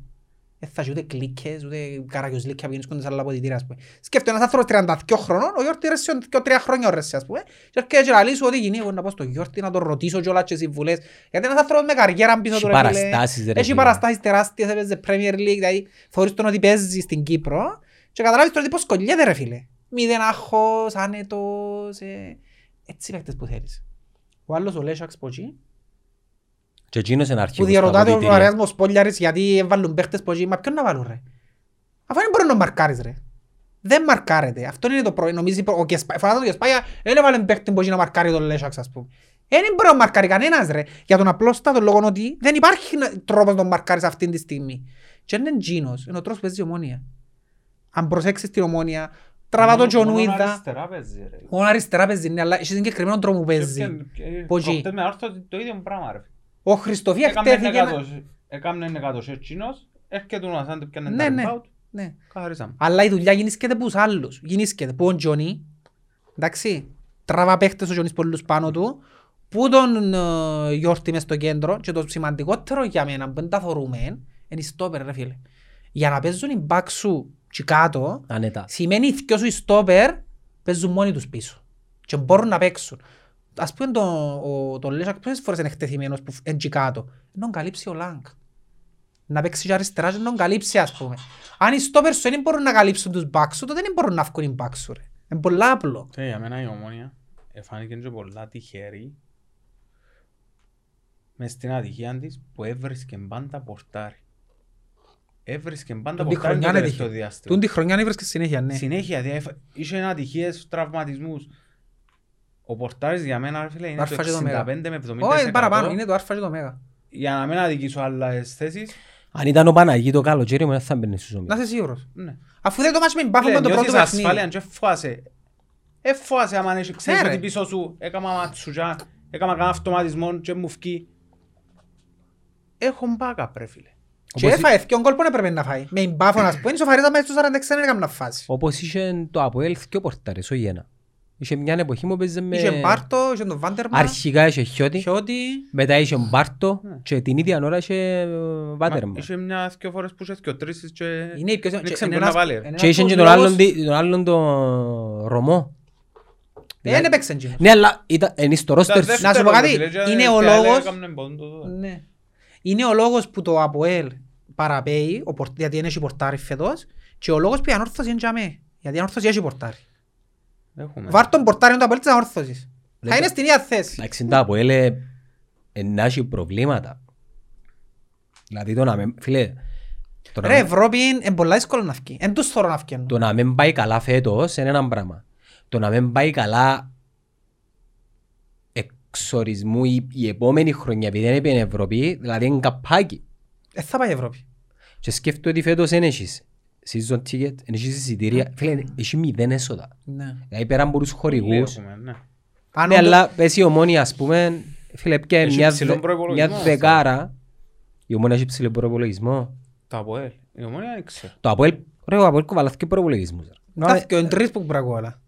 Δεν θα έχει ούτε κλίκες, ούτε καραγιοσλίκια που γίνεις κοντάς σε άλλα αποδητήρια, ας πούμε. Σκέφτομαι ένας άνθρωπος 32 χρονών, ο Γιώργος ρέσει και τρία χρόνια όρεσε, ας πούμε. Και έρχεται και λαλείς ότι γίνει, εγώ να πάω στο Γιώργο να τον ρωτήσω κιόλας και συμβουλές. Γιατί ένας άνθρωπος με καριέρα πίσω Έχει του, ρε φίλε. παραστάσεις, ρε Έχει φίλε. παραστάσεις τεράστιες, έπαιζε Premier League, δηλαδή θεωρείς τον ότι παίζεις στην Κύπρο και καταλάβεις τώρα τι πώς κολλιέται, ρε φίλε. Μηδέν άγχος, άνετος, ε, έτσι παίκτες που θέλεις. Ο άλλος ο Λέσσαξ από εκεί, Και εκείνος είναι που αρχικός στα διαρωτάται ο αποδυτήρια. Αρέας Σπόλιαρης γιατί έβαλουν παίχτες που εκεί, μα ποιον να βάλουν ρε; Αφού δεν μπορεί να μαρκάρεις ρε. Δεν μαρκάρεται. Αυτό είναι το πρόβλημα. Νομίζει ο Κεσπά- φωνάζεται ο Κεσπάγια, δεν έβαλε παίχτη που εκεί να μαρκάρει τον Λέσσαξ ας πούμε. Δεν μπορεί να μαρκάρει κανένας ρε. Για τον απλόστατο λόγο ότι δεν υπάρχει να- τρόπος να τον μαρκάρεις αυτή τη στιγμή. Και είναι τζίνος, είναι ο τρόπος που παίζει η ομόνια. Αν προσέξεις την ομόνια, τραβά τον Μόνο- μόνο Τζονουίδα. αριστερά παίζει, ρε. Μόνο αριστερά παίζει, ναι, αλλά έχει συγκεκριμένο τρόπο που παίζει. Και- και- Που εκεί. προχτές με άρθρο το ίδιο πράγμα, ρε. Ο Χριστοφίας Έκαμε χτέθηκε... να- εκατός- Έκαμε εκατός εκείνος, έρχεται ο Νασάν του πιάνε Ναι, τα ναι. rebound, Ναι. καθαρίσαμε. Αλλά η δουλειά γίνησκεται από τους άλλους. Γίνησκεται που ο Τζονί, εντάξει, τραβά παίχτες ο Τζονίς πολλούς πάνω του, που τον ε, γιόρτη μες στο κέντρο και το σημαντικότερο για μένα που δεν τα θωρούμε είναι οι στόπερ ρε φίλε. Για να παίζουν οι μπακς σου και κάτω, Ανέτα. σημαίνει οι δυο σου οι στόπερ παίζουν μόνοι τους πίσω και μπορούν να παίξουν. Ας πούμε το, ο, το Λέσσακ πόσες φορές είναι εκτεθειμένος που είναι και κάτω; Να τον καλύψει ο Λάγκ. Να παίξει και αριστερά και να τον καλύψει ας πούμε. Αν οι στόπερ σου δεν μπορούν να καλύψουν τους μπακς σου, τότε δεν μπορούν να βγουν οι μπακς σου ρε. Είναι πολλά απλό. Και για μένα η ομόνια εφάνηκε και πολλά τυχερή μες στην ατυχία της που έβρισκε πάντα πορτάρι. Έβρισκε πάντα Τούν τη πορτάρι το χρονιά είναι τελευταίο τυχερή. διάστημα. Τούν τη χρονιά έβρισκε συνέχεια, ναι. Συνέχεια, δια- εφ- είχε ατυχίες, τραυματισμούς. Ο πορτάρις για μένα, ρε φίλε, είναι το Άρφα και το μέγα. 65 με 70%. Όχι, είναι παραπάνω, είναι το άρφα και το μέγα. Για να μην αδικήσω άλλες θέσεις, Αν ήταν ο Παναγί το καλοκαίρι μου δεν θα μπαινε στους Να ομίλους. είσαι σίγουρος. ναι. Αφού δεν το μάτς με την Πάφο με Φίλε, το πρώτο νιώθεις παιχνίδι. ασφάλεια και φοάσαι. Ε, φοάσαι άμα έχεις- ξέρεις Ναι, ρε. ότι πίσω σου έκαμα ματσουτζά, έκαμα κανένα αυτοματισμό και μου φκεί. Έχω backup, ρε φίλε. Και Όπως- έφαε δυο γκολ που έπρεπε να φάει. Με την Πάφο να σου πω, ισοφαρίζα μέσα στους 46 δεν έκαμε να φάσει. Όπως είχε το Αποέλ και πορτάρες, όχι ένα. Είχε μια εποχή που παίζε με... Είχε Μπάρτο, είχε τον Βάντερμαν. Αρχικά είχε Χιώτη, Χιώτη. μετά είχε Μπάρτο Ναι. και την ίδια ώρα είχε ε, Βάτερμαν. Μα, Είχε μια δυο φορές που είχε δυο τρίσεις και... Είναι η πιο... Δεν και ξέρω είναι πού να ένας- βάλει, ρε. είναι Και ένας είχε και από τον τους άλλον, λόγους- τι- τον άλλον τον Ρωμό. Δεν έπαιξε εκείνος. Ναι, αλλά ήταν είναι στο ρόστερ Ήταν σου. δεύτερο, Να σου πω κάτι, ρε φίλε, και είναι και ο άλλοι λόγος- Είναι ο λόγος που το ΑΠΟΕΛ παραπέει, ο πορ- γιατί δεν έχει πορτάρι φέτος, και ο λόγος που η ανόρθωση είναι για μέ. Γιατί η ανόρθωση έχει πορτάρι. Έχουμε. Βάρ' τον πορτάρι του ΑΠΟΕΛ της ανόρθωσης. Δεν Θα είναι το- στην ίδια θέση. Εντάξει, τα Αποέλ ε, ε, να έχει προβλήματα. Δηλαδή το να με... Φίλε, το να Ρε, με- Ευρώπη είναι πολλά δύσκολο να βγει. Εν τους θωρώ να βγαίνουν. το να μην πάει καλά φέτος είναι ένα πράγμα. Το να μην πάει καλά εξορισμού η, η επόμενη χρονιά επειδή δεν έπαιρνε Ευρώπη, δηλαδή είναι καπάκι. Ε, θα πάει η Ευρώπη. Και σκέφτομαι ότι φέτος δεν έχεις season ticket, δεν έχεις εισιτήρια. Φίλε, έχει μηδέν έσοδα. Ναι. Δηλαδή πέρα από τους χορηγούς. Έχουμε, ναι. Αν Ναι, όντως- αλλά πες η ομόνια, ας πούμε, φίλε, πια Έχει μια, ψηλόν δε- προϋπολογισμό, μια αυτό. δεκάρα. Η ομόνια έχει ψηλό προϋπολογισμό. Το ΑΠΟΕΛ. Η ομόνια δεν ξέρω. Το Αποέλ, ρε, ο Αποέλ κουβαλάθηκε προϋπολογισμούς. Κάθηκε ο τρεις που πραγουάλα.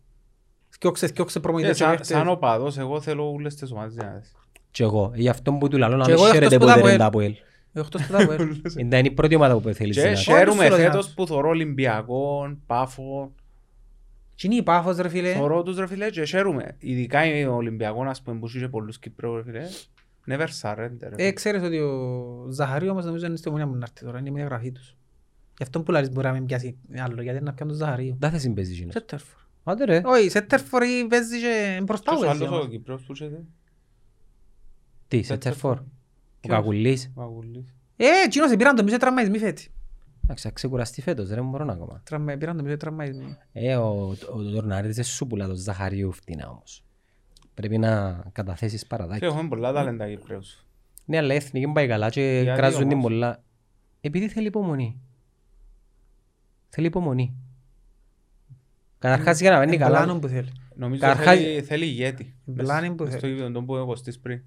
Σκιώξε, σκιώξε Ε, προμονητές. και σαν- παίχτες. Σαν οπαδός, εγώ θέλω όλες τις ομάδες δυνατές. Και εγώ, γι' αυτό που του λαλώ να Και μην εγώ χαίρεται εκτός που ποτέ τα ρε τα Αποέλ. Αποέλ. Εκτός που τα ΑΠΟΕΛ. Είναι η πρώτη ομάδα που θέλεις Και να χαίρομαι τους θέλω φέτος να- που θωρώ Ολυμπιακό, Πάφο. Τι είναι η Πάφος ρε φίλε. Θωρώ τους ρε φίλε και χαίρομαι. Ειδικά ο Ολυμπιακό, ας πούμε, που είχε πολλούς Κύπρους ρε φίλε. Never surrender. ρε Ε, φίλε. ξέρεις ότι ο Ζαχαρίου όμως νομίζω είναι στη μονιά μου να έρθει τώρα, είναι η μεταγραφή τους. Γι' αυτό που λάρεις μπορεί να μην πιάσει άλλο, γιατί είναι να πιάνει τον Ζαχαρίου. Δεν θα συμπέζει εκείνος. Σέτερφορ. Άντε ρε. Όχι, Σέτερφορ παίζεις και μπροστά Ποιος μου άλλος παίζει. ο όμως. Κύπρος που είχε Τι, σε τερφόρ. Ο Ποιος; Κακουλής. ο Αγουλής. Ε, εκείνος πήραν το μισό τραυματισμή φέτη. Εντάξει, θα ξεκουραστεί φέτος, δεν μπορώ να ακόμα. Τραυμα- Πήραν το μισό τραυματισμή. Ε, ο, ο Τορναρίδης δεν σου πουλά το Ζαχαρίου φτηνά όμως. Πρέπει να καταθέσεις Και παραδάκι. έχουμε πολλά ταλέντα Κύπρους. Ναι, αλλά η εθνική πάει καλά και Γιατί κράζουν την όμως; πολλά. Επειδή θέλει υπομονή. Θέλει υπομονή. Καταρχάς για να βαίνει Πλάνο καλά. που θέλει. Νομίζω Καταρχάς- θέλει, θέλει ηγέτη. Πλάνη Μες- που μες Στο θέλει. γήπεδο τον που έχω στήσει πριν.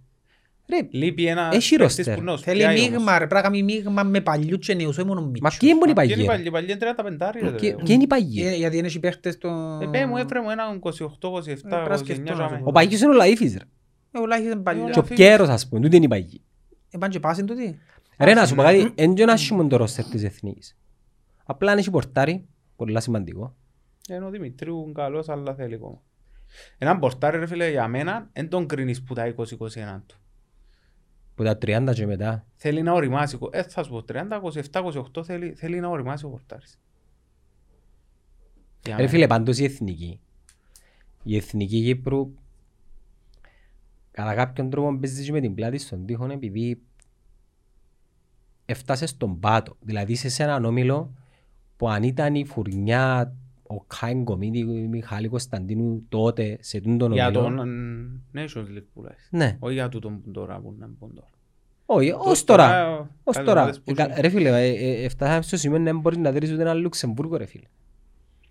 Ρε, Λείπει ένα Έχει παίκτης ρόστερ. που νος, Θέλει πιάει όμως. μείγμα ρε, πρέπει να κάνει μείγμα με παλιούς και νέους, όχι μόνο μα μίτσους. ποιοι είναι οι Μα ποιοι είναι οι παγιοί. παλιοί, οι παλιοί είναι 35 ρε. Ποιοι ρε. ποιοι είναι οι παγιοί. Ε, Γιατί είναι οι παίχτες στο... Ε, πέ μου έφερε μου έναν 28, 27, Ε, πρέπει να 29 σκεφτώ να τζάμε. σου Ο παγιός είναι ο Λαΐφης ρε. Ε, ο Λάχης είναι παλιός. Και ο Πιέρος ας πούμε, τούτοι είναι οι παγιοί. Ε, πάνε και πάσιν τούτοι. Ρε να σου πω κάτι, εν και να σιμούν το ρόστερ της Εθνικής. Απλά αν έχει πορτάρι, πολλά σημαντικό. Ενώ ο Δημητρίου είναι καλός, αλλά θέλει ακόμα. Έναν πορτάρι ρε φίλε για μένα, δεν τον κρίνεις που τα 20-21 του. Που τα 30 και μετά. Θέλει να οριμάσει, ε, θα σου πω, 30, 27, 28 θέλει, θέλει να οριμάσει ο πορτάρις. Για Ρε μένα. φίλε, πάντως η Εθνική. Η Εθνική Κύπρου κατά κάποιον τρόπο παίζει και με την πλάτη στον τοίχο επειδή έφτασε στον πάτο. Δηλαδή είσαι σε έναν όμιλο που αν ήταν η φουρνιά ο Κάιν Κομίδη, ο Μιχάλη Κωνσταντίνου τότε σε τούν τον Για όμιλο. τον ε, Nations League που λες. Ναι. Όχι για τούτον που τώρα που είναι που τώρα. Όχι, Το- ως τώρα. τώρα, Ως κάτι τώρα. ομάδες που Ε, κα- έχουν- Ρε φίλε, ε, ε, έφτασαμε στο σημείο να μην μπορείς να δεις ούτε ένα Λουξεμβούργο ρε φίλε.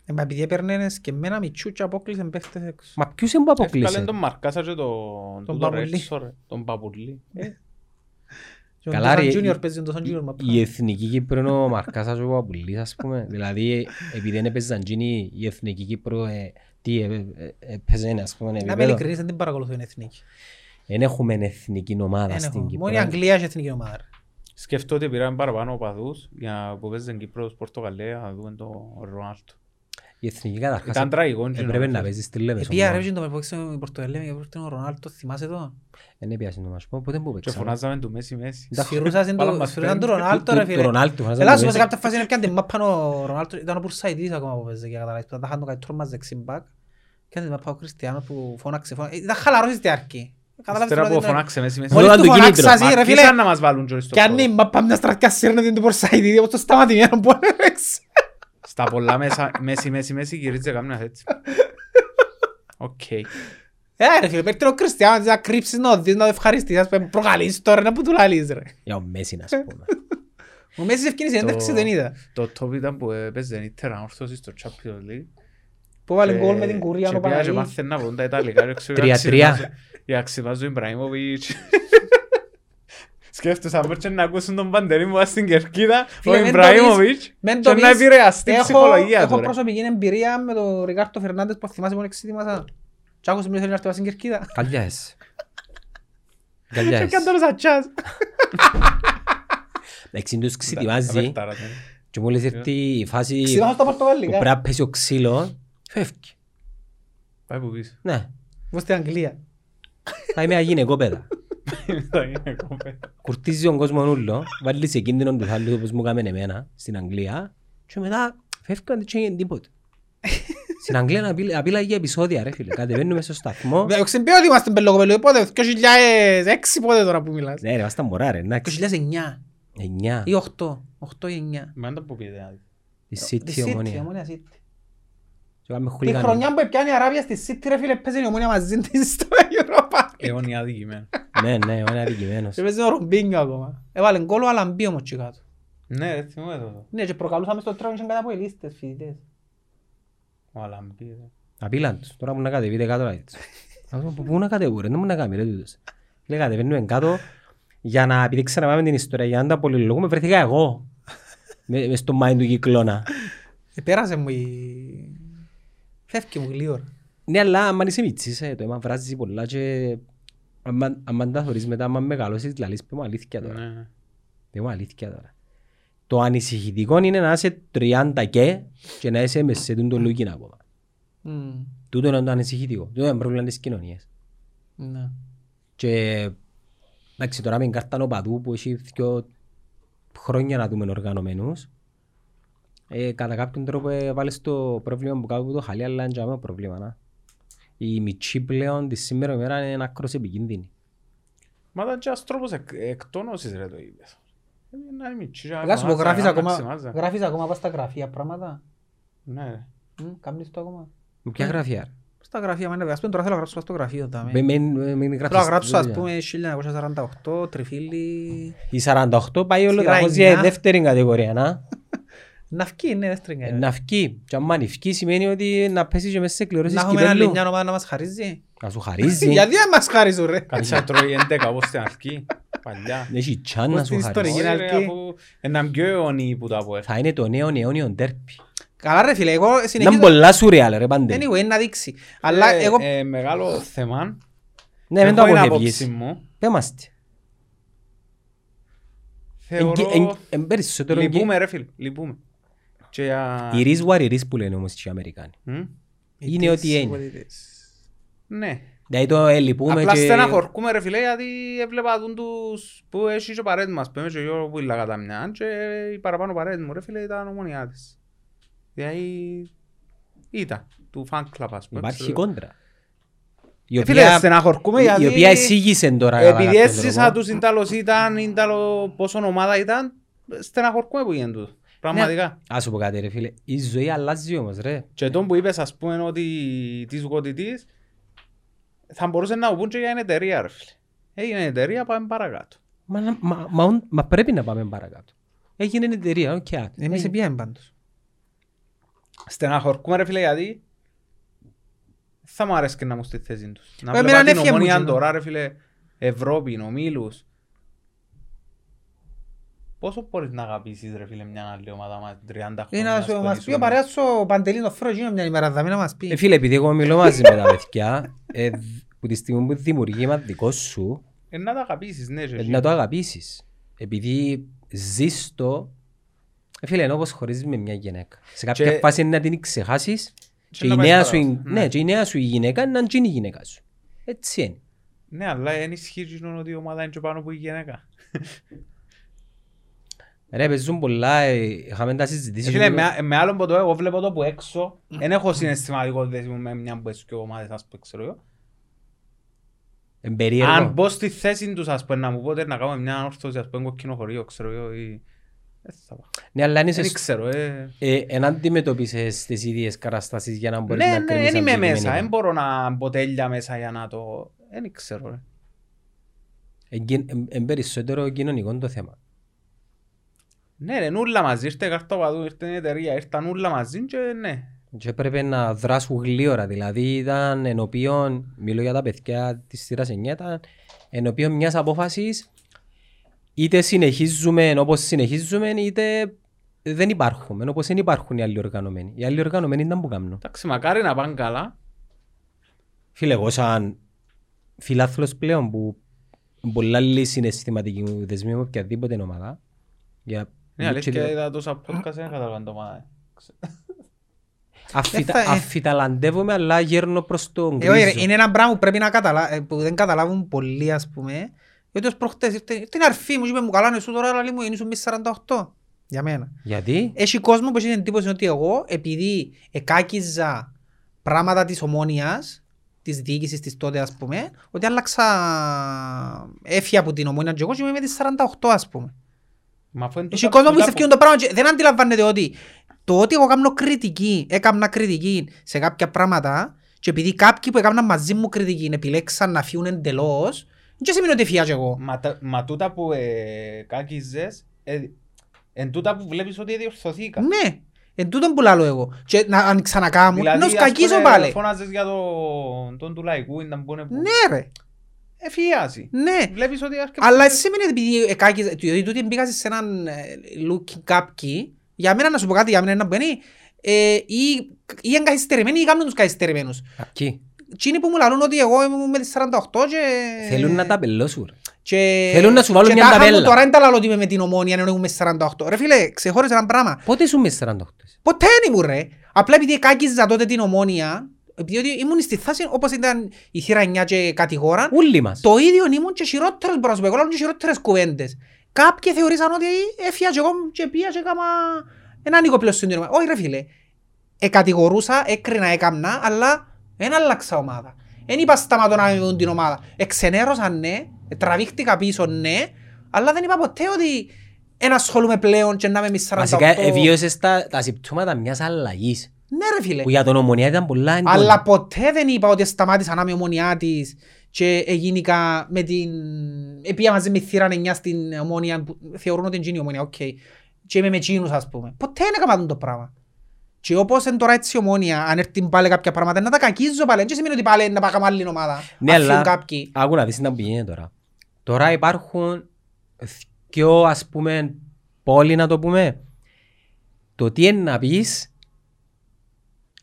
Ε, μα επειδή έπαιρνες και εμένα μητσού και απόκλεισαν παίχτες έξω. Μα ποιος είναι που Εύκαλε αποκλείσε. τον Μαρκάσα και τον Τον τούτο Παπουλή. Ρέτσο, ρε, τον Παπουλή. Και ο Καλά, Ντόσαν ρε, Τζούνιορ η- παίζει τον Ντόσαν Τζούνιορ, μα Η Εθνική Κύπρο είναι ο Μαρκάσας ο Παπουλής ας πούμε. Δηλαδή επειδή δεν έπαιζαν τζίνοι η Εθνική Κύπρο ε, τι ε, ε, ε, έπαιζε ας πούμε Να είμαι επίπεδο. ειλικρινής, δεν την παρακολουθώ την εθνική. Δεν έχουμε εθνική ομάδα Δεν στην έχω. Κύπρο. Μόνο η Αγγλία έχει εθνική ομάδα. ρε. Σκέφτομαι ότι πήραμε παραπάνω οπαδούς για που παίζουν Κύπρος Πορτογαλία να δούμε τον Ρονάλτο. Η εθνική καταρχάς Ήταν τραγικό. έπρεπε να παίζεις στη Λέβες. Επία ρε το με η Πορτογαλία και πρώτη ο Ρονάλτο, θυμάσαι το; Δεν έπιασε να μας πω. Πότε που Και παίξαμε. φωνάζαμε του Μέση Μέση. Σφυρούσαν Πάλα το- μας σφυρούσαν παίρνει. του Ρονάλτο ρε Του φίλε. Ρονάλτο. φωνάζαμε Ελάς το σου σε Μέση. κάποια φάση είναι πιάνε την μάπαν ο Ρονάλτο, ήταν ο Πουρσαϊτής ακόμα που παίζε και καταλάβεις, που τα είχαν το καλύτερο μας δεξιμπάκ. Πιάνε την μάπα ο Κριστιανό που φώναξε, φώναξε. Ήταν χαλαρός στη αρχή. Καταλάβεις Ύστερα τώρα που τι είναι. φωνάξε Μέση Μέση. Μόλις Φωνάζαν του το κίνητρο. φωνάξασαι, ρε φίλε, Αρχίσαν να μας βάλουν και στο και αν η πόδι. μάπα μιας τρακιάς σύρνεται την Πουρσαϊτή, όπως το σταματημένο που έπαιξε. Στα πολλά μέσα, Μέση Μέση Μέση γυρίζει καμιά έτσι. Οκ. Ε, ρε φίλε, παίρνει ο Κριστιανό να κρύψεις να δεις, να το ευχαριστείς, ας πούμε, προκαλείς τώρα, να που του λαλείς ρε. Για ο Μέσης να σου πούμε. Ο Μέσης ευκίνησε ένταξη δεν είδα. Το top ήταν που έπαιζε η τερανόρθωση στο Champions League. Που βάλε Και- γκολ με την κουρία και ο πήγα και Παναγής. μάθαινε να πούν τα Ιταλικά. και ξέρω, Τρία-τρία. αξιβάζω- Για αξιβάζω Ιμπραήμοβιτς. Σκέφτεσαι αν μπορούσε να ακούσουν τον Παντελή μου στην Κερκίδα, ο Φίλε, μεν το Ιμπραήμοβιτς πεις- μεν και το να πεις, επηρεαστεί η έχω- ψυχολογία Έχω του. ρε. προσωπική εμπειρία με τον Ρικάρτο Φερνάντες που θυμάσαι μόνο εξήτημασα. Και άκουσες μου θέλει να έρθει στην Κερκίδα. Καλιά εσύ. Και Καλιά εσύ. έκανε τώρα σατσάς. Εντάξει, τους Τα ξετοιμάζει βερτάρα του. και μόλις έρθει η φάση Ξημάσαι στα που Πορτογαλικά. πρέπει να πέσει ο ξύλο, φεύγει. Πάει που πίσω. Ναι, Εγώ στην Αγγλία. θα είμαι αγίνεκοπαίδα. Θα είναι κοπέ. Κουρτίζει τον κόσμο ούλο, βάλει σε κίνδυνο τους άλλους όπως μου έκαμε εμένα στην Αγγλία και μετά φεύγει αντί και έγινε τίποτε. Στην Αγγλία απείλα- απείλαγε επεισόδια ρε φίλε, κατεβαίνουμε στο σταθμό. Εγώ ξεμπεί ότι είμαστε μπελοκοπελούι πότε, 2006 πότε τώρα που μιλάς. Ναι ρε, βάστα μωρά ρε, εντάξει. 2009 Εννιά, ή 8, 8 ή 9. Μα δεν τα που πείτε. δηλαδή. τη Τη City City, ομόνια. Ομόνια City. Και κάνουμε Τη χουλιγάνι. χρονιά που έπιανε η Αράβια στη City ρε φίλε παίζει η Ομόνια μαζί της στο Europa. Αιώνια αδικημένο. Ναι, ναι, ο είναι αδικημένος. Και παίζει ο Ρομπίνιο ακόμα. Έβαλε γκολ ο Αλαμπί όμως και κάτω. Ναι, ρε, θυμούμαι το. Ναι και προκαλούσαμε στο τρένο και κατά από ελίστες φοιτητές. Ο Αλαμπή. ρε. Απείλαν τους, τώρα που να κατεβείτε κάτω να δείτε. Να πω, Πού να κατεβούν ρε, δεν μου να κάνει ρε τούτος. Λέει κατεβαίνουμε κάτω για να, επειδή ξαναπάμε την ιστορία, για να τα πολυλογούμε, βρεθήκα εγώ. με- Μες στο μάιν του κυκλώνα. Επέρασε μου η... Φεύγει μου γλύωρα. Ναι, αλλά άμα είσαι μητσής, ε, το αίμα βράζει πολλά και άμα- άμα τα θωρείς μετά, άμα μεγαλώσεις, λαλείς, πει μου αλήθεια τώρα. Ναι. Πει μου αλήθεια τώρα. Το ανησυχητικό είναι να είσαι 30 και και να είσαι μες σε τούτο λούκιν ακόμα. Μμμ. Τούτο είναι το ανησυχητικό. Τούτο είναι πρόβλημα της κοινωνίας. Ναι. Και εντάξει τώρα με την κάρτα νοπαδού που έχει δυο χρόνια να δούμε οργανωμένους ε, κατά κάποιον τρόπο ε, βάλεις το πρόβλημα που κάτω από το χαλί αλλά είναι και πρόβλημα. Να. Η μητσή πλέον της σήμερα ημέρα είναι άκρος επικίνδυνη. Μα ήταν και ένας τρόπος εκ- εκτόνωσης ρε το είπες. Ε, να είναι μητσί, να Ελά σου πω φωνάζει, γράφεις να ακόμα, μαξιμάζει. γράφεις ακόμα πας στα γραφεία πράγματα; Ναι, ρε. Μμ, Κάνεις το ακόμα. Με ποια γραφεία; Στα γραφεία, μα είναι ας πούμε τώρα θέλω να γράψω στο γραφείο. τα, με. Με- με- με- με- με Θέλω να γράφεις γράψω ας δουλειά. πούμε 1948, τριφύλι... Η 48 πάει όλο Σειρά τα εννιά. για δεύτερη κατηγορία. Να. Να φκεί, ναι, δεύτερη Ε, είναι. Να φκεί. Και άμα είναι φκεί σημαίνει ότι να πέσει και μέσα σε κληρώσεις Να έχουμε άλλη κυπέλλου. μια ομάδα να μας χαρίζει. Να σου χαρίζει. Γιατί δεν μας χαρίζουν ρε. Κάτσε να τρώει 11 όπως στην αρχή. Παλιά. Έχει τσάν Πώς να σου την ιστορική χαρίζει. είναι Όχι, ρε, αρκεί. αφού έναν πιο αιώνιοι που τα από Θα είναι το νέο αιώνιο ντέρπι. Καλά ρε φίλε, εγώ Να είναι συνεχίζω... πολλά σουρεάλ ρε πάντε. Anyway, να δείξει. Αλλά Ε, εγώ... ε, Μεγάλο θέμα. Ναι, μην το Έχω την άποψη αποφεύγεις. μου. Πέμαστε. Θεωρώ... Εν- εν- εν περισσότερο και- Λυπούμε ρε φίλε, λυπούμε. Και α, Οι ρίς βαρυρείς που λένε όμως και οι Αμερικάνοι. μ, Είναι ό,τι είναι. Ναι. Δηλαδή το ε, λυπούμε Απλά και... στεναχωρκούμε ρε φίλε γιατί έβλεπα τον τους που έχει και ο παρέτη μας. Πέμε και εγώ που ήλα κατά μια και η παραπάνω παρέτη μου ρε φίλε ήταν ομονιά της. Δηλαδή ήταν του fan club ας πούμε. Υπάρχει ξέρω. κόντρα. Η Ε, Φίλε, οποία, στεναχωρκούμε η- γιατί... η οποία εισήγησε τώρα κατά Επειδή κάποιο έζησα τρόπο. τους Ίνταλος ήταν, Ίνταλο πόσο ομάδα ήταν, στεναχωρκούμε που γίνεται τούτο. Πραγματικά. Ας σου πω κάτι ρε φίλε, η ζωή αλλάζει όμως ρε. Και τον που είπες ας πούμε ότι της γοτητής θα μπορούσε να μου πούν και για την εταιρεία ρε φίλε. Έγινε εταιρεία πάμε παρακάτω. Μα, να- μα, μα, ον- μα πρέπει να πάμε παρακάτω. Έγινε εταιρεία, οκ. Okay, Εμείς επίαμε πάντως. Στεναχωρκούμε ρε φίλε γιατί θα μου αρέσει και να μου στη θέση τους. Να Ε, βλέπα εμένα την έφυγε μου ομόνια εκείνο. τώρα ρε φίλε Ευρώπη, ομίλους. Πόσο μπορείς να αγαπήσεις ρε φίλε μια άλλη ομάδα μας 30 χρόνια. Είναι να σου μας πει ο ασχοληθούμε. παρέας σου ο Παντελίνος Φρό εκείνο μια ημέρα θα μην να μας πει. Ε, φίλε, επειδή εγώ μιλώ μαζί με τα παιδιά, ε, δ- που τη στιγμή που δημιουργεί μα δικό σου, Ε, να τα αγαπήσεις, ναι. και ε, εσύ. να το αγαπήσεις. Επειδή ζεις το, ε, φίλε, είναι όπως χωρίζεις με μια γυναίκα. Σε κάποια Και- φάση είναι να την ξεχάσεις και, να η πάεις νέα παρά. σου, η- Ναι. ναι, και η νέα σου η γυναίκα είναι να είναι η γυναίκα σου. Έτσι είναι. Ναι, αλλά δεν ισχύει εκείνο ότι η ομάδα είναι και πάνω από η γυναίκα. Ρε, παίζουν πολλά, ε, είχαμε τα Ε, συζητήσεις. Φίλε, με- με, με άλλον που το εγώ βλέπω το που έξω, δεν έχω συναισθηματικό δέσιμο με μια που έτσι και ομάδες, ας πούμε, ξέρω εγώ. ε, περίεργο. Αν μπω στη θέση τους, ας πούμε, να μου πότε να κάνουμε μια όρθωση, ας πούμε, κοκκινό χωρίο, ξέρω εγώ, ή... Δεν θα πάω. Ναι, αλλά αν είσαι Δεν ξέρω, ε... Ε, εν αντιμετωπίσεις τις ίδιες καταστάσεις για να μπορείς Ναι, να ναι, κρίνεις δεν είμαι αντικειμενικά. μέσα, δεν μπορώ να μπω τέλεια μέσα για να το... Δεν ξέρω, ρε. Εγγυ- εν- εν περισσότερο κοινωνικό το θέμα. Ναι, ρε, νουλα μαζί, ήρθε καρτοπαδού, ήρθε η εταιρεία, ήρθαν νουλα μαζί και ναι. Και έπρεπε να δράσουν γλύωρα. Δηλαδή ήταν ενώπιον, μιλώ για τα παιδιά της σειράς 9, ήταν ενώπιον μιας απόφασης είτε συνεχίζουμε όπως συνεχίζουμε είτε δεν υπάρχουμε, όπως δεν υπάρχουν οι άλλοι οργανωμένοι. Οι άλλοι οργανωμένοι ήταν που κάνουν. Εντάξει, μακάρι να πάνε καλά. Φίλε, εγώ σαν φιλάθλος πλέον που πολλά λίγη συναισθηματική μου δεσμή με οποιαδήποτε ομάδα. Για Ναι, αλήθεια, και- είδα τόσα podcast, δεν καταλαβαίνω το ομάδα. Αφιτα, Ε, θα- ε. αφιταλαντεύομαι αλλά γέρνω προς τον Ε, όχι, ρε, γκρίζο. Είναι ένα πράγμα που πρέπει να καταλα... ε, που δεν καταλάβουν πολλοί ας πούμε. Γιατί ως προχτές ήρθε ήρθε η αρφή μου και είπε μου καλά είναι σου τώρα αλλά μου είναι σου μη 48. Για μένα. Γιατί; Έχει κόσμο που έχει την εντύπωση ότι εγώ επειδή εκάκιζα πράγματα της ομόνιας της διοίκησης της τότε ας πούμε ότι άλλαξα έφυγα από την ομόνια και εγώ και είμαι με τις 48 ας πούμε. Μα αφού είναι Έχει τούτα- κόσμο που τούτα σε που- φτιάχνουν το πράγμα και δεν αντιλαμβάνεται ότι το ότι εγώ κάνω κριτική, έκανα κριτική σε κάποια πράγματα και επειδή κάποιοι που έκαναν μαζί μου κριτική επιλέξαν να φύγουν εντελώς δεν σημαίνει ότι φύγα και εγώ. Μα, τα- μα τούτα που ε, κάκιζες, ε, εν τούτα που βλέπεις ότι διορθωθήκα. Ναι, εν τούτον που λάλλω εγώ. Και να, αν ξανακάμουν, Δηλαδή, να ας σκακίζω πούμε, πάλι. φώναζες για το- τον του λαϊκού, ήταν που είναι που... Ναι ρε, Εφιάζει. ναι. Βλέπεις ότι αρκετά... Αλλά εσύ σημαίνει ότι επειδή εκάκιζα, διότι τούτοι μπήκα σε έναν ε, looking κάποιοι, για μένα να σου πω κάτι, για μένα είναι να μπαίνει, ε, ή, ή είναι καθυστερημένοι ή κάνουν τους καθυστερημένους. Ακεί. Τι είναι που μου λαλούν ότι εγώ ήμουν με τις 48 και... Θέλουν να τα πελώσουν. ρε. και... θέλουν να σου βάλουν και μια τάχα μου ταμπέλα. Τώρα είναι τα λαλό ότι είμαι με την ομόνια ενώ ήμουν με τις 48. Ρε φίλε, ξεχώρισε ένα πράγμα. Πότε ήσουν με 48. Ποτέ δεν ήμουν ρε. Απλά επειδή κάκιζα τότε την ομόνια, επειδή ότι ήμουν στη θάση όπως ήταν η θύρα 9 και κατηγόραν, Ούλοι μας. το ίδιο ήμουν και χειρότερος μπορώ να σου πω, εγώ λέω και χειρότερες κουβέντες. Κάποιοι θεωρήσαν ότι έφυγα και εγώ και πήγα και έκανα έναν οικοπλό συνδυασμό. Όχι ρε φίλε, εκατηγορούσα, έκρινα, έκαμνα, αλλά δεν άλλαξα ομάδα. Δεν είπα σταματώ να είμαι με την ομάδα. Εξενέρωσα ναι, τραβήχτηκα πίσω ναι, αλλά δεν είπα ποτέ ότι δεν ασχολούμαι πλέον και να είμαι με 48. Βασικά εβίωσες τα, τα συμπτώματα μιας αλλαγής. Ναι ρε φίλε. Που για τον ομονία ήταν πολλά έντονη. Αλλά ποτέ δεν είπα ότι σταμάτησα να είμαι ομονιά της και έγινικα με την... Επία μαζί με θύραν εννιά στην ομόνια που θεωρούν ότι είναι η ομόνια, οκ. Και είμαι με εκείνους ας πούμε. Ποτέ δεν έκανα το πράγμα. Και όπως είναι τώρα έτσι η ομόνια, αν έρθει πάλι κάποια πράγματα, να τα κακίζω πάλι. Δεν σημαίνει ότι πάλι να πάμε άλλη ομάδα. Ναι, Αφήνουν αλλά κάποιοι. άκου να δεις τι που γίνεται τώρα. Τώρα υπάρχουν δυο ας πούμε πόλοι να το πούμε. Το τι είναι να πεις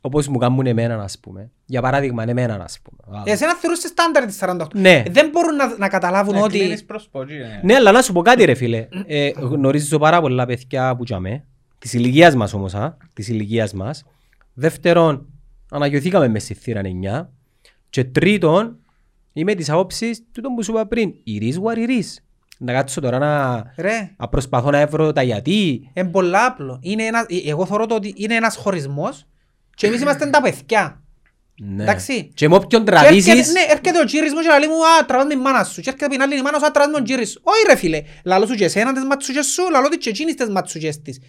όπως μου κάνουν εμένα, ας πούμε. Για παράδειγμα, εμένα, ας πούμε. Εσένα θεωρούσες στάνταρ τη 48. Ναι. Δεν μπορούν να, να καταλάβουν Ναι, ότι... κλείνεις προς πότσι, ναι. Ναι, αλλά να σου πω κάτι ρε φίλε. Ε, γνωρίζω πάρα πολλά παιδιά που τζαμε. Της ηλικίας μας όμως, α, της ηλικίας μας. Δεύτερον, αναγιωθήκαμε μες στη θύρα 9. Και τρίτον, είμαι της άποψης τούτο που σου είπα πριν. It is what it is. Να κάτσω τώρα να, Ρε, να προσπαθώ να βρω τα γιατί. είναι πολλά απλό. Είναι ένα, ε, εγώ θεωρώ το ότι είναι ένας χωρισμός και εμείς είμαστε τα παιδιά. Ναι. Εντάξει. Και με όποιον Και έρχεται, τραβήσεις... ναι, έρχεται ο κύρις μου και λέει μου «Α, τραβάς την μάνα σου» και έρχεται την άλλη η μάνα σου «Α, τραβάς με τον κύρις σου». Όχι ρε φίλε, λαλό σου και εσένα τις ματσούκες σου, λαλό της και εκείνης τις ματσούκες της.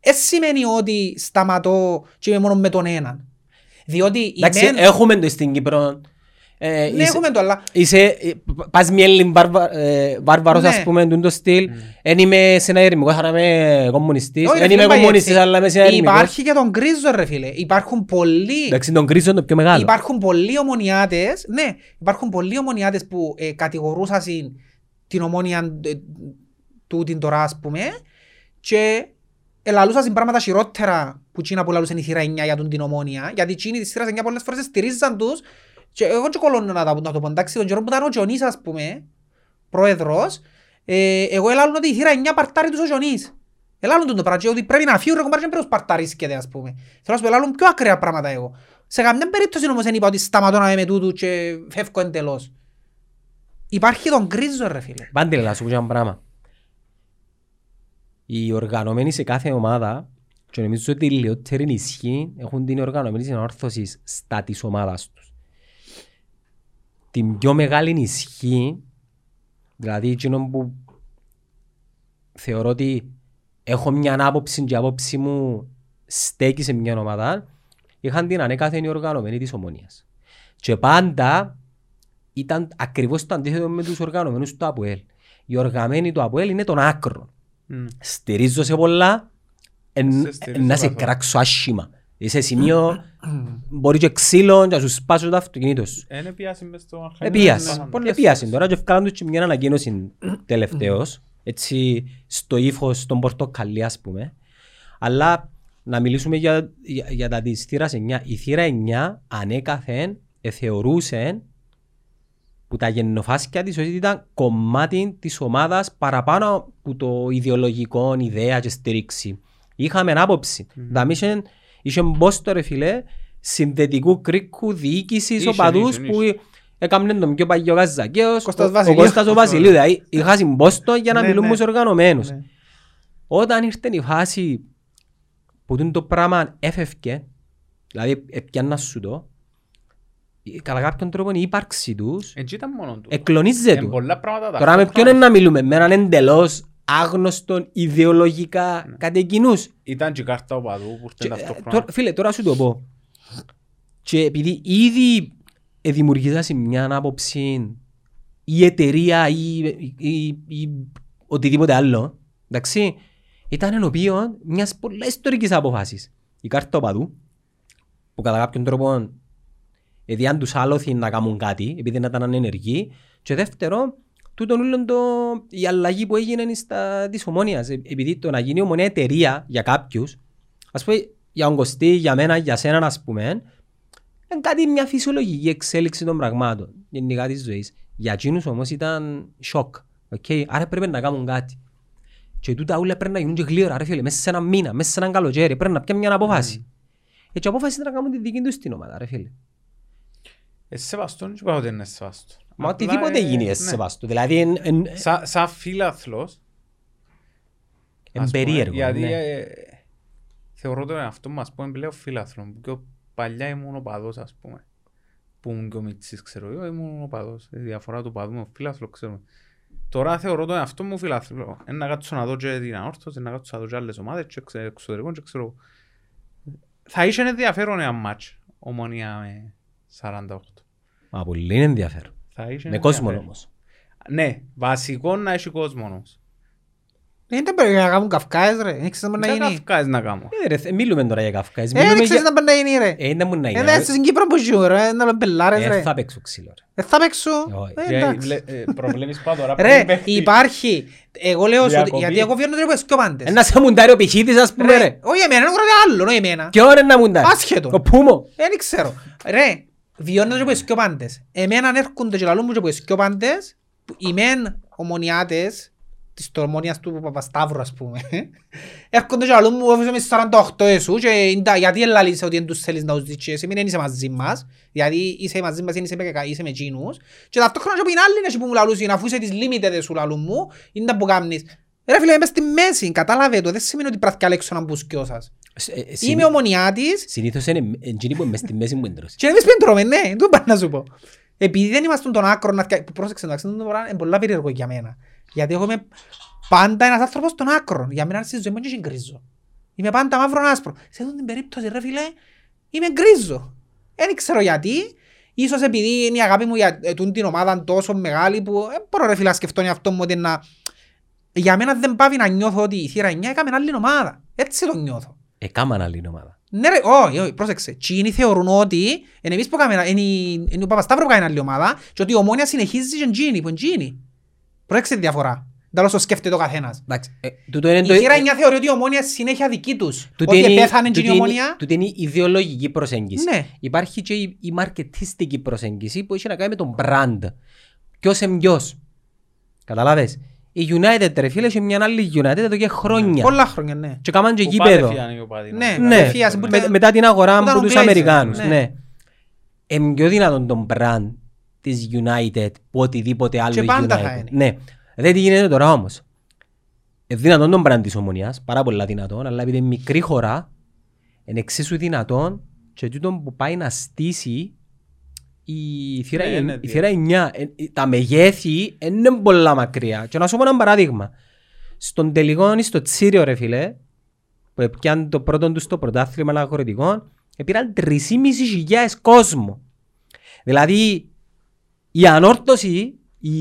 Ε σημαίνει ότι σταματώ και είμαι μόνο με τον έναν. Διότι η Εντάξει, μεν... έχουμε το στην Κύπρο. Ε, Ναι, είσαι- έχουμε το, αλλά Είσαι, ε, πας μη Έλλην βάρβα- ε, βάρβαρος Ναι. ας πούμε τούν το στυλ. Εν είμαι σε ένα ερημικό, θα είμαι κομμουνιστής. Όχι, ρε Εν φίλε, είμαι πάει κομμουνιστής έτσι. αλλά είμαι σε ένα ερημικό. Υπάρχει και τον κρίζο ρε φίλε. Υπάρχουν πολλοί... Εντάξει, τον κρίζο είναι το πιο μεγάλο. Υπάρχουν πολλοί ομονιάτες, ναι, υπάρχουν πολλοί ομονιάτες που ε, κατηγορούσαν την ομόνια ε, τούτην τώρα ας πούμε και ελαλούσαν πράγματα χειρότερα που εκείνα που λαλούσαν η θύρα 9 για τον την ομόνια γιατί εκείνοι της θύρας 9 πολλές φορές στηρίζαν τους και εγώ και κολώνω να, τα- να το πω εντάξει τον καιρό που ήταν ο Τζονής ας πούμε πρόεδρος ε, εγώ ελάλουν ότι η θύρα 9 παρτάρει τους ο Τζονής Ελάλουν τον το πράγμα και ότι πρέπει να φύγουν ρε κομπάρ και πρέπει να σπαρταρίσκεται ας πούμε. Θέλω να σου πω ελάλουν πιο ακραία πράγματα εγώ. Σε καμιά περίπτωση όμως δεν είπα ότι σταματώ να είμαι με τούτου και φεύγω εντελώς. Υπάρχει τον κρίζο ρε φίλε. Πάντε να σου πω ένα πράγμα. Οι οργανωμένοι σε κάθε ομάδα και νομίζω ότι οι λιότεροι ισχύ έχουν την οργανωμένη συνόρθωση στα της ομάδας τους. Την πιο μεγάλη ισχύ, δηλαδή εκείνο που θεωρώ ότι έχω μια άποψη και η άποψη μου στέκει σε μια ομάδα, είχαν την ανέκαθεν οι οργανωμένοι της ομόνιας. Και πάντα ήταν ακριβώς το αντίθετο με τους οργανωμένους του ΑΠΟΕΛ. Οι οργανωμένοι του ΑΠΟΕΛ είναι των άκρων. Μμ. Στηρίζω σε πολλά, εν, Σε στηρίζω να σε καθόλου. κράξω άσχημα. Είσαι σημείο, μπορείς και ξύλο να σου σπάσω το αυτοκίνητο σου. Εν επίαση μες στο αρχαϊκό. Επίαση. Ναι, Πολλές Επίαση. φορές. Τώρα και ευκάλαν τους και μια ανακοίνωση τελευταίως, έτσι στο ύφος των πορτοκαλί ας πούμε. Αλλά να μιλήσουμε για, για, για τα της θύρας 9. Η θύρα 9 ανέκαθεν εθεωρούσε που τα γεννοφάσκια της ότι ήταν κομμάτι της ομάδας παραπάνω από το ιδεολογικό ιδέα και στήριξη. Είχαμε άποψη. Mm. Είχε, είχε μπόστο ρε φιλέ συνδετικού κρίκου διοίκησης Είχε, οπαδούς είχε, που είχε. έκαμνε τον πιο παγιό Καζακέος, Κώστας ο- ο Βασιλείου. Κώστας ο Βασιλείου. Δηλαδή είχα συμπόστο για να Ναι, μιλούμε ναι. στους οργανωμένους. Ναι. Όταν ήρθε η φάση που τούτο το πράγμα έφευκε, δηλαδή έπιανα σου το, η- κατά κάποιον τρόπο η ύπαρξη τους Εν τσι ήταν μόνο του. εκλονίζεται Εν του. πολλά πράγματα Τώρα με ποιον ταυτόχρονα. είναι να μιλούμε, με έναν εντελώς άγνωστον ιδεολογικά Ναι. κάτι εκείνους. Ήταν και η κάρτα οπαδού που Και, ήρθε ε, ταυτόχρονα. τώρα- Φίλε, τώρα σου το πω. Και επειδή ήδη δημιουργήσασαι μια άποψη η εταιρεία ή, ή, ή οτιδήποτε άλλο, εντάξει, ήταν ενωπίον μιας πολλά ιστορικής αποφάσης. Η κάρτα οπαδού, που κατά κάποιον τρόπο εδιάν τους άλοθη να κάνουν κάτι, επειδή ήταν ανενεργοί, και δεύτερο, τούτον όλον το, η αλλαγή που έγινε στα, της ομόνιας, Ε, επειδή το να γίνει ομονία εταιρεία για κάποιους, ας πούμε για τον Κωστή, για μένα, για σένα ας πούμε, είναι κάτι μια φυσιολογική εξέλιξη των πραγμάτων, γενικά της ζωής. Για εκείνους όμως ήταν σοκ, okay? άρα πρέπει να κάνουν κάτι. Και τούτα όλα πρέπει να γίνουν και γλύωρα, ρε φίλε, μέσα σε ένα μήνα, μέσα σε έναν καλοκαίρι, πρέπει να πιάνουν μια απόφαση. Έτσι η απόφαση είναι να κάνουν τη δική τους την ομάδα, ρε φίλε. Ε, σεβαστό, δεν είπα ότι είναι σεβαστό. Μα Απλά, οτιδήποτε ε, γίνει ναι. είναι σεβαστό. Δηλαδή είναι εν, Σα- Σαν φίλαθλος, εν ας πούμε, περίεργο. Γιατί ναι. ε, θεωρώ τον εαυτό μου, ας πούμε, πλέον φίλαθλο. που Και ο- παλιά ήμουν οπαδός, ας πούμε. Που ήμουν και ο Μιτσής, ξέρω εγώ, ήμουν οπαδός. Η διαφορά του οπαδού με φίλαθλος, ξέρω. Τώρα θεωρώ τον εαυτό μου φίλαθλο. Ε, να κάτσω να δω και την αόρθωση, να κάτσω να δω και άλλες ομάδες και εξε- εξωτερικών και ξέρω. Θα είχε ενδιαφέρον ένα μάτς, ομονία με 48. Μα πολύ είναι ενδιαφέρον. Θα είχε Με κόσμο ενδιαφέρον. όμως. Ναι, βασικό να έχει κόσμο όμως. Δεν ήταν πρέπει να κάνουν καυκάες ρε. Δεν ξέρεις να μπορεί Τι να γίνει. καυκάες να κάνω. Ε, ρε, θε- Μιλούμε τώρα για Καυκάες. Ε, Μιλούμε δεν ξέρεις για... να μπορεί να γίνει ρε. Ε, δεν μου να Ε, γίνει. δεν στην Κύπρο που ζουν ρε. Να λέμε πελάρες Ε, ρε. θα παίξω ξύλο. ρε. Ε, θα παίξω. Όχι. Ε, Και εντάξει. βλέ- ε, Προβλέπεις πάνω τώρα. Ρε, πριν παίχτη. υπάρχει. Εγώ λέω σου ότι- Διακοπή. γιατί εγώ βιώνω τρόπο και ο πάντες. Ένα σε μουντάρει ο πηχίτης ας πούμε Ρε, ρε. όχι εμένα, είναι άλλο, όχι εμένα. Ποιο είναι να μουντάρει. Άσχετο. Ο Πούμο. Δεν ξέρω. Ρε, βιώνω τρόπο και ο πάντες. Εμένα αν έρχονται και λαλούν μου τρόπο και ο πάντες, που οι μεν ομονιάτες, της τορμόνιας του Παπασταύρου ας πούμε, έρχονται και λαλούν μου έφεσαι μες 48 εσού και είναι τα- γιατί ελαλείς ότι δεν τους θέλεις να τους δεις και εσύ μην είσαι μαζί μας, γιατί είσαι μαζί μας, είσαι με, είσαι με εκείνους και ταυτόχρονα και από την άλλη είναι που μου λαλούν, αφού είσαι τις limited σου λαλούν μου, είναι τα που κάνεις. Ρε φίλε, είμαι στη μέση, κατάλαβε το, δεν σημαίνει ότι πρέπει να διαλέξω έναν μπουσκιό σας. Ε, ε, Είμαι συνή- ομονιάτης Συνήθως είναι εκείνοι που είναι μες στη μέση μου έντρωση. και εμείς πριν τρώμε, ναι, το είπα να σου πω. Επειδή δεν είμαστε τον άκρο να φτιάξουμε, πρόσεξε εντάξει, αυτό το πράγμα είναι πολλά περίεργο για μένα. Γιατί εγώ είμαι πάντα ένας άνθρωπος των άκρων. Για μένα στη ζωή μου δεν γκρίζο. Είμαι πάντα μαύρο άσπρο. Σε αυτήν την περίπτωση ρε φίλε, είμαι γκρίζο. Δεν ξέρω γιατί. Ίσως επειδή είναι η αγάπη μου για ε, τούτη την ομάδα τόσο μεγάλη που δεν μπορώ ρε φίλε να σκεφτώ τον εαυτό μου ότι να... Για μένα δεν πάβει να νιώθω ότι η θύρα 9 έκαμε άλλη ομάδα. Έτσι το νιώθω. Εκάμαν άλλη ομάδα. Ναι ρε, όχι, όχι, πρόσεξε. Τσίνοι θεωρούν ότι είναι εμείς που κάνουμε, είναι, η- είναι ο Παπασταύρου που κάνει άλλη ομάδα και ότι η ομόνια συνεχίζει και εντζίνη, που εντζίνη. Πρόσεξε τη διαφορά. Δεν όσο σκέφτεται ο καθένας. Εντάξει, ε, τούτο είναι Η το- θύρα ε, 9 θεωρεί ότι η ομόνια συνέχεια δική τους. τούτη Ότι είναι- επέθανε τούτη εντζίνη η είναι- ομόνια. τούτη είναι η ιδεολογική προσέγγιση. Ναι. Υπάρχει και η, η μαρκετίστικη προσέγγιση που έχει να κάνει με τον brand. Ποιος είναι ποιος. Καταλάβες; Η United ρε φίλες έχει μια άλλη United εδώ και χρόνια. Πολλά χρόνια, ναι. Και κάμαν και Που γήπεδο. πάνε φύγανε οι οπαδοί, Ναι. νομίζω. Ναι, Απευθείας, που με- ήταν- μετά την αγορά που ήταν από ο τους Glazer, Αμερικάνους. ναι. Ναι. Είναι πιο δυνατόν τον brand της United που οτιδήποτε άλλο Και πάντα United. θα είναι. Ναι. Δεν τι γίνεται τώρα όμως. Είναι δυνατόν τον brand της Ομονίας, πάρα πολλά δυνατόν, αλλά επειδή είναι μικρή χώρα, είναι εξίσου δυνατόν και τούτο που πάει να στήσει η θύρα, Ναι, ναι, η ναι. θύρα 9. Ε, ε, Τα μεγέθη είναι πολλά μακριά. Και να σου πω ένα παράδειγμα. Στον τελικό ή στο Τσίριο ρε φίλε, που έπιαν το πρώτο τους στο πρωτάθλημα αγροτικών, πήραν 3.500 κόσμο. Δηλαδή, η ανόρθωση, η,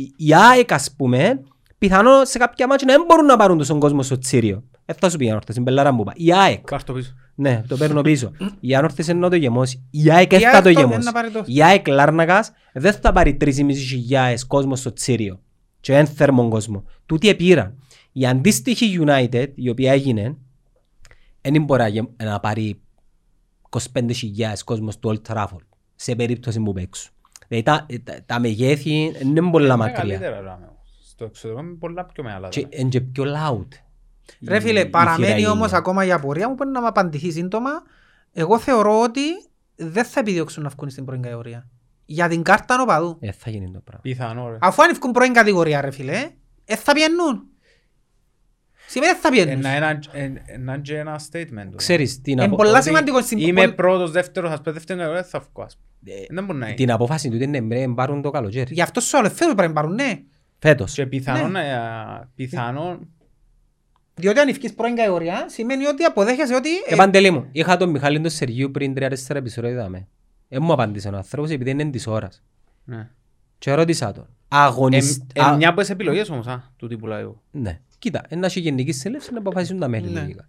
η ΑΕΚ ας πούμε, πιθανόν σε κάποια μάτια να δεν μπορούν να πάρουν τον κόσμο στο Τσίριο. Ε, θα σου πει η ανόρθωση, μπελάρα μου είπα. Η ΑΕΚ, Πάρ' το πίσω. Ναι, το παίρνω πίσω. Η ανόρθωση είναι να το γεμώσει. Η ΑΕΚ δεν Η θα ΑΕΚ το το- γεμώσει. να πάρει το- Η ΑΕΚ Λάρνακας δεν θα πάρει 3.500 κόσμο στο Τσίριο. Και εν θέρμον κόσμο. Τούτοι επήραν. Η αντίστοιχη United, η οποία έγινε, δεν μπορεί να γε- να πάρει 25.000 κόσμος στο Old Trafford. Σε περίπτωση που παίξουν. Δηλαδή τα, τα, τα μεγέθη είναι πολλά μακριά. Μεγαλύτερα ράμε. Στο εξωτερικό είναι πολλά πιο μεγάλα. Και ράμε. είναι και πιο loud. Ρε η- φίλε, η παραμένει θύρα όμως είναι. ακόμα η απορία μου που είναι να μου απαντηθεί σύντομα. Εγώ θεωρώ ότι δεν θα επιδιώξουν να βγουν στην πρώην κατηγορία. Για την κάρτα νοπαδού. Ε, θα γίνει το πράγμα. Πιθανό ρε. Αφού αν βγουν πρώην κατηγορία ρε φίλε, ε, θα πιένουν. Σημαίνει δεν θα πιένουν. Ένα- ένα- εν- ένα και ένα statement. Ξέρεις, την, Είναι απο... πολλά Ότι σημαντικός στην Είμαι πολύ- πρώτος, δεύτερος, ας πω δεύτερος, δεν θα βγω. ας πούμε. Ε, Δεν μπορεί να είναι. την απόφαση του είναι να πάρουν το καλοκαίρι. Γι' αυτό σου άλλο φέτος πρέπει να πάρουν, ναι. Φέτος. Και πιθανόν, Ναι. ε, πιθανόν, Διότι αν ευκείς πρώην κατηγορία, σημαίνει ότι αποδέχεσαι ότι... ε, Ε, Παντελή μου, είχα τον Μιχάλη τον Σεργίου πριν 3-4 επεισόδια είδαμε. Ε, μου απάντησε ο άνθρωπος επειδή είναι της ώρας. ναι. Και ρώτησα τον. Ε, Αγωνιστ... ε, α- μια από τις επιλογές όμως, α, τούτη που λέω εγώ. Ναι. Κοίτα, ένα έχει γενική συνέλευση να αποφασίσουν τα μέλη. Ναι. λογικά.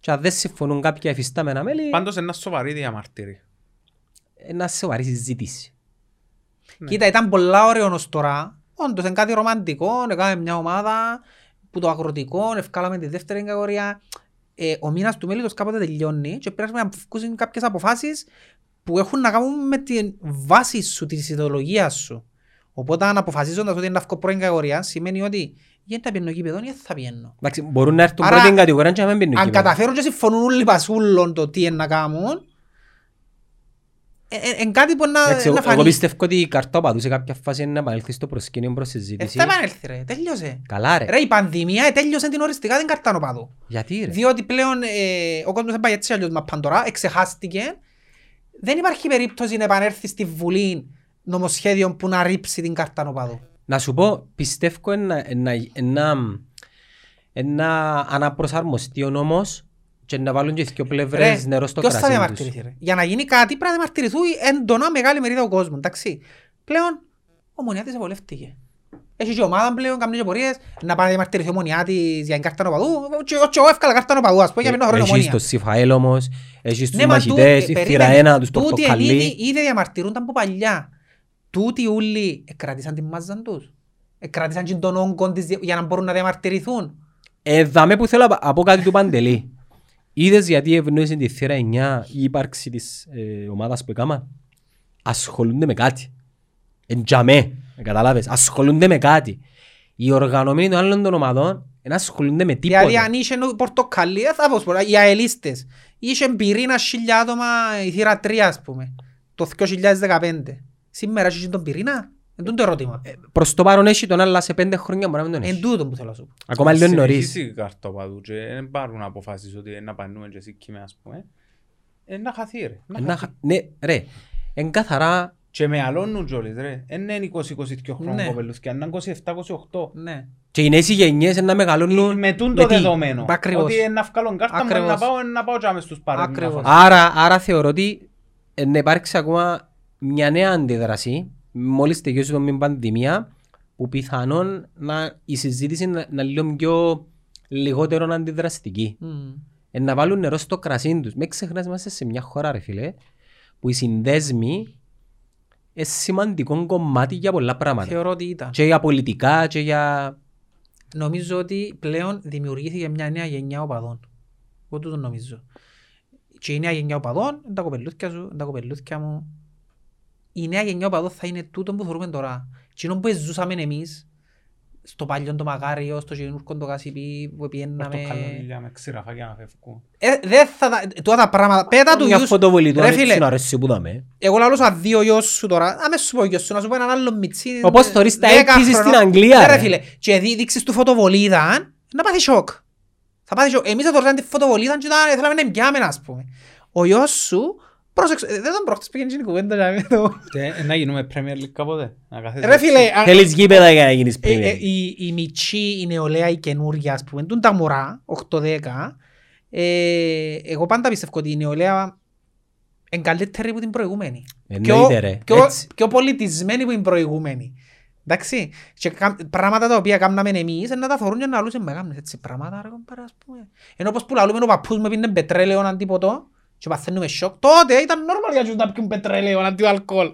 Και αν δεν συμφωνούν κάποια εφιστάμενα μέλη, Πάντως ένα σοβαρή διαμαρτύρη. ένα σοβαρή συζήτηση. Κοίτα, ήταν πολλά ωραίο ως τώρα. Όντως, είναι κάτι ρομαντικό, έκαμε μια ομάδα που το αγροτικό, ευκάλαμε τη δεύτερη κατηγορία. Ε, ο μήνας του μέλητος κάποτε τελειώνει και πρέπει να βγουν κάποιες αποφάσεις που έχουν να κάνουν με τη βάση σου, της ιδεολογίας σου. Οπότε αν αποφασίζοντας ότι είναι να βγω πρώην κατηγορία, σημαίνει ότι γιατί θα πιένω γήπεδο ή δεν θα πιένω. Εντάξει, μπορούν να έρθουν Άρα, πρώτη κατηγορία και να μην πίνουν Αν κύπελλο. καταφέρουν και συμφωνούν όλοι πασούλων το τι είναι να κάνουν, είναι κάτι που να, Εντάξει, να εγώ- Εγώ φανεί. πιστεύω ότι η καρτόπαδου σε κάποια φάση είναι να επανέλθει στο προσκήνιο προς Ε, συζήτηση. θα επανέλθει ρε, τέλειωσε. Καλά ρε. Ρε, η πανδημία τέλειωσε την οριστικά την καρτανοπαδού. Γιατί ρε; Διότι πλέον ε, ο κόσμος δεν πάει έτσι αλλιώς μαπάν τώρα, εξεχάστηκε. Δεν υπάρχει περίπτωση να επανέλθει στη Βουλή νομοσχέδιο που να ρίψει την καρτανοπαδού. Να σου πω, πιστεύω ένα, ένα, ένα, ένα αναπροσαρμοστεί ο νόμος και να βάλουν και δύο πλευρές νερό στο ποιος θα κρασί διαμαρτυρηθεί τους. ρε; Για να γίνει κάτι πρέπει να διαμαρτυρηθούν έντονα μεγάλη μερίδα του κόσμου. Εντάξει. Πλέον, ο Μονιάτης ευολεύτηκε. Έχει και ομάδα πλέον, κάνουν και πορείες, να πάνε να διαμαρτυρηθεί ο Μονιά της για την κάρτα νοπαδού. Και εγώ- και εγώ εύκολα κάρτα νοπαδού, ας πούμε, για μείνω χρόνο Έχεις Ομόνια. το Σιφαέλ όμως, έχεις τους Ναι, μα μαχητές, τούτοι- η περίμενε, θύρα ένα, τους τούτοι εν πορτοκαλί. ήδη- Ήδη διαμαρτυρούνταν από παλιά. Τούτοι ούλοι εκρατήσαν την μάζαν τους. Εκρατήσαν και τον όγκο της δια- για να μπορούν να διαμαρτυρηθούν. Ε, δάμε που θέλω να πω κάτι του Παντελή. Είδες γιατί ευνοήσει τη θύρα 9 η ύπαρξη της ε, ομάδας που έκανα. Ασχολούνται με κάτι. Εν τζαμέ, καταλάβες. Ασχολούνται με κάτι. Οι οργανωμένοι των άλλων των ομαδών δεν ασχολούνται με Δηλαδή τίποτα. αν είχε πορτοκαλί, δεν θα πω σπορά, οι αελίστες. Είχε πυρήνα χιλιά άτομα η θύρα 3 ας πούμε. Το 2015. Σήμερα έχει τον πυρήνα; Εν τούτο το ερώτημα. Προς το παρόν έχει τον άλλα σε πέντε χρόνια μπορεί να μην τον Εν έχεις. τούτο που θέλω να σου πω. Ακόμα λίγο νωρίς. Συνεχίσει η καρτοπαδού και δεν πάρουν αποφάσεις ότι να πανούμε και εσύ κείμενα, ας πούμε. Ε, να χαθεί ρε. Να Να χαθεί. χα- Ναι, ρε. Εν καθαρά Και με αλώνουν κιόλας ρε. Εν είναι 20-22 χρόνια Ναι. κοπελούθηκια, είναι 27-28. Ναι. και οι νέες οι γενιές να μεγαλώνουν Με τούν το τι; δεδομένο. Ακριβώς. Ότι να βγάλω κάρτα μου Ακριβώς. να πάω, να πάω και μες στους παρέδους να Ακριβώς. φάω. Άρα, άρα θεωρώ ότι ε, να υπάρξει ακόμα μια νέα αντίδραση μόλις τελειώσει το πανδημία που πιθανόν να, η συζήτηση να, να λίγο πιο λιγότερο αντιδραστική. Μμμ. Ε, να βάλουν νερό στο κρασί τους. Μην ξεχνάς είμαστε σε μια χώρα ρε φίλε που οι συνδέσμοι είναι σημαντικό κομμάτι για πολλά πράγματα. Θεωρώ ότι ήταν. Και για πολιτικά και για... Νομίζω ότι πλέον δημιουργήθηκε μια νέα γενιά οπαδών. Εγώ τούτο νομίζω. Και η νέα γενιά οπαδών είναι τα κοπελούθια σου, είναι τα κοπελούθια μου. Η νέα γενιά οπαδών θα είναι τούτο που θεωρούμε τώρα. Εκείνο που ζούσαμε εμείς, στο παλιό το Μαγάριο, στο Γενούρκο το Κασιπί, που πιέναμε... Πορτοκαλιά με ξηραφάκια να φεύγουν. Ε, δεν θα τα... Τώρα τα πράγματα... Πέτα του Μια γιους... φωτοβολή του Ρε αν έτσι φίλε, να αρέσει που δάμε. εγώ λαλώ σαν δύο γιος σου τώρα, να με σου πω γιος σου, να σου πω έναν άλλο μιτσί. Όπως θωρείς τα δέκα έκπιση στην χρονών. Αγγλία, Ναι, ρε. ρε φίλε, και δει- δείξεις του φωτοβολίδα, να πάθεις σοκ. Θα πάθεις σοκ. Εμείς θα τώρα τη φωτοβολίδα και ήταν- θέλαμε να εμπιάμε, ας πούμε. Ο γιος σου, πρόσεξε, ε, δεν τον πρόχτες πήγαινε και η κουβέντα για μένα, το- Ε, Να γίνουμε Premier League κάποτε. Να κάθεσαι Ρε έτσι. φίλε, α- Θέλεις γήπεδα για να γίνεις ε, ε, πριν. η, η μητσή, η νεολαία, η καινούρια, ας πούμε, τούν τα μωρά, 8-10, ε, εγώ πάντα πιστεύω ότι η νεολαία είναι καλύτερη από την προηγούμενη. Εννοείται ρε. πιο, Έτσι. πιο πολιτισμένη που την προηγούμενη. Εντάξει. Και κα- πράγματα τα οποία κάναμε εμείς να τα θεωρούν και να λούσαν μεγάλες έτσι πράγματα ρε κομπάρα ας πούμε. Ενώ πως που λαλούμε ο παππούς μου πίνε πετρέλαιο αντί ποτό και παθαίνουμε σοκ. Τότε ήταν normal για τους να πιούν πετρέλαιο αντί αλκοόλ.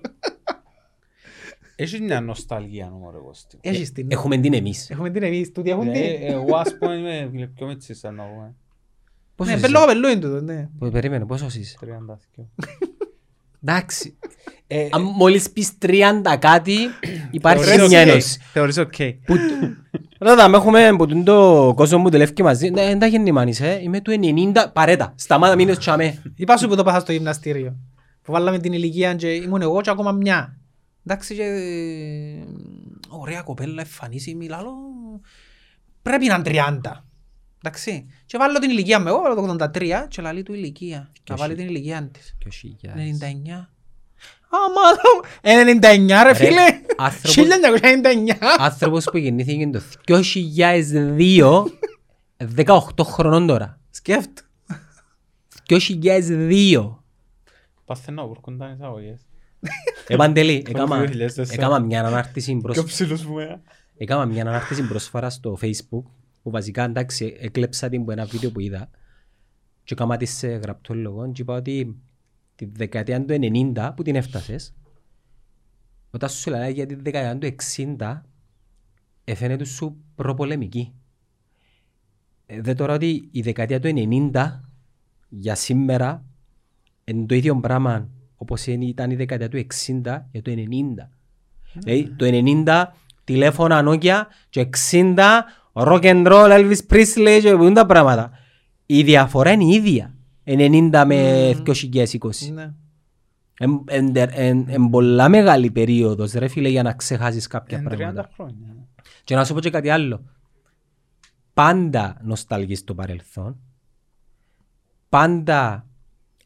Έχεις μια νοσταλγία όμως ρε Κώστη. Έχεις την. Έχουμε την εμείς. Έχουμε την εμείς. Τούτοι έχουν Ε, την. Εγώ ας πούμε είμαι πιο μετσής σαν να πούμε. Πόσος Ναι, είσαι; πέλο κοπελού είναι τούτο, ναι. Πο- Περίμενε, πόσος είσαι; 32. Εντάξει. Αν μόλις πεις 30 κάτι, υπάρχει Θεωρείς μια οκ. ένωση. Θεωρείς οκ. Ρε δάμε, έχουμε που τον το κόσμο που τελεύει μαζί. Ναι, δεν τα γεννημάνεις, ε. Είμαι του 90. Παρέτα. Σταμάτα, μείνες τσάμε. Είπα σου που το πάσα στο γυμναστήριο. Που βάλαμε την ηλικία και ήμουν εγώ και ακόμα μια. Εντάξει και... ε, Ωραία κοπέλα, εμφανίσιμη, λαλό... Πρέπει να είναι 30. Εντάξει. Και βάλω την ηλικία μου, εγώ βάλω το 83 και λαλεί του ηλικία. Να βάλει την ηλικία της. 99. Άμα, 99 ρε φίλε. άνθρωπος- 1999. Άνθρωπος που γεννήθηκε το 2002, 18 χρονών τώρα. Σκέφτο. 2002. Παθαίνω που έρχονταν οι εισαγωγές. Ε, Παντελή, έκαμα- 2004. έκαμα μια ανάρτηση μπρος- Πιο ψηλούς μου ε. Έκανα μια ανάρτηση πρόσφατα στο facebook που βασικά εντάξει έκλεψα την από ένα βίντεο που είδα και έκανα της σε γραπτό λόγο και είπα ότι τη δεκαετία του 90 που την έφτασες όταν σου λέει για τη δεκαετία του 60 εφαίνεται σου προπολεμική. Ε, Δε τώρα ότι η δεκαετία του 90 για σήμερα είναι το ίδιο πράγμα όπως είναι- ήταν η δεκαετία του 60 για το 90. Δηλαδή το 90 τηλέφωνα Nokia και 60 rock and roll Elvis Presley και πούν τα πράγματα. Η διαφορά είναι η ίδια. 90 με 2020. Ναι. Είναι πολλά μεγάλη περίοδος ρε φίλε για να ξεχάσεις κάποια Είναι 30 πράγματα. χρόνια. Και να σου πω και κάτι άλλο. Πάντα νοσταλγείς το παρελθόν. Πάντα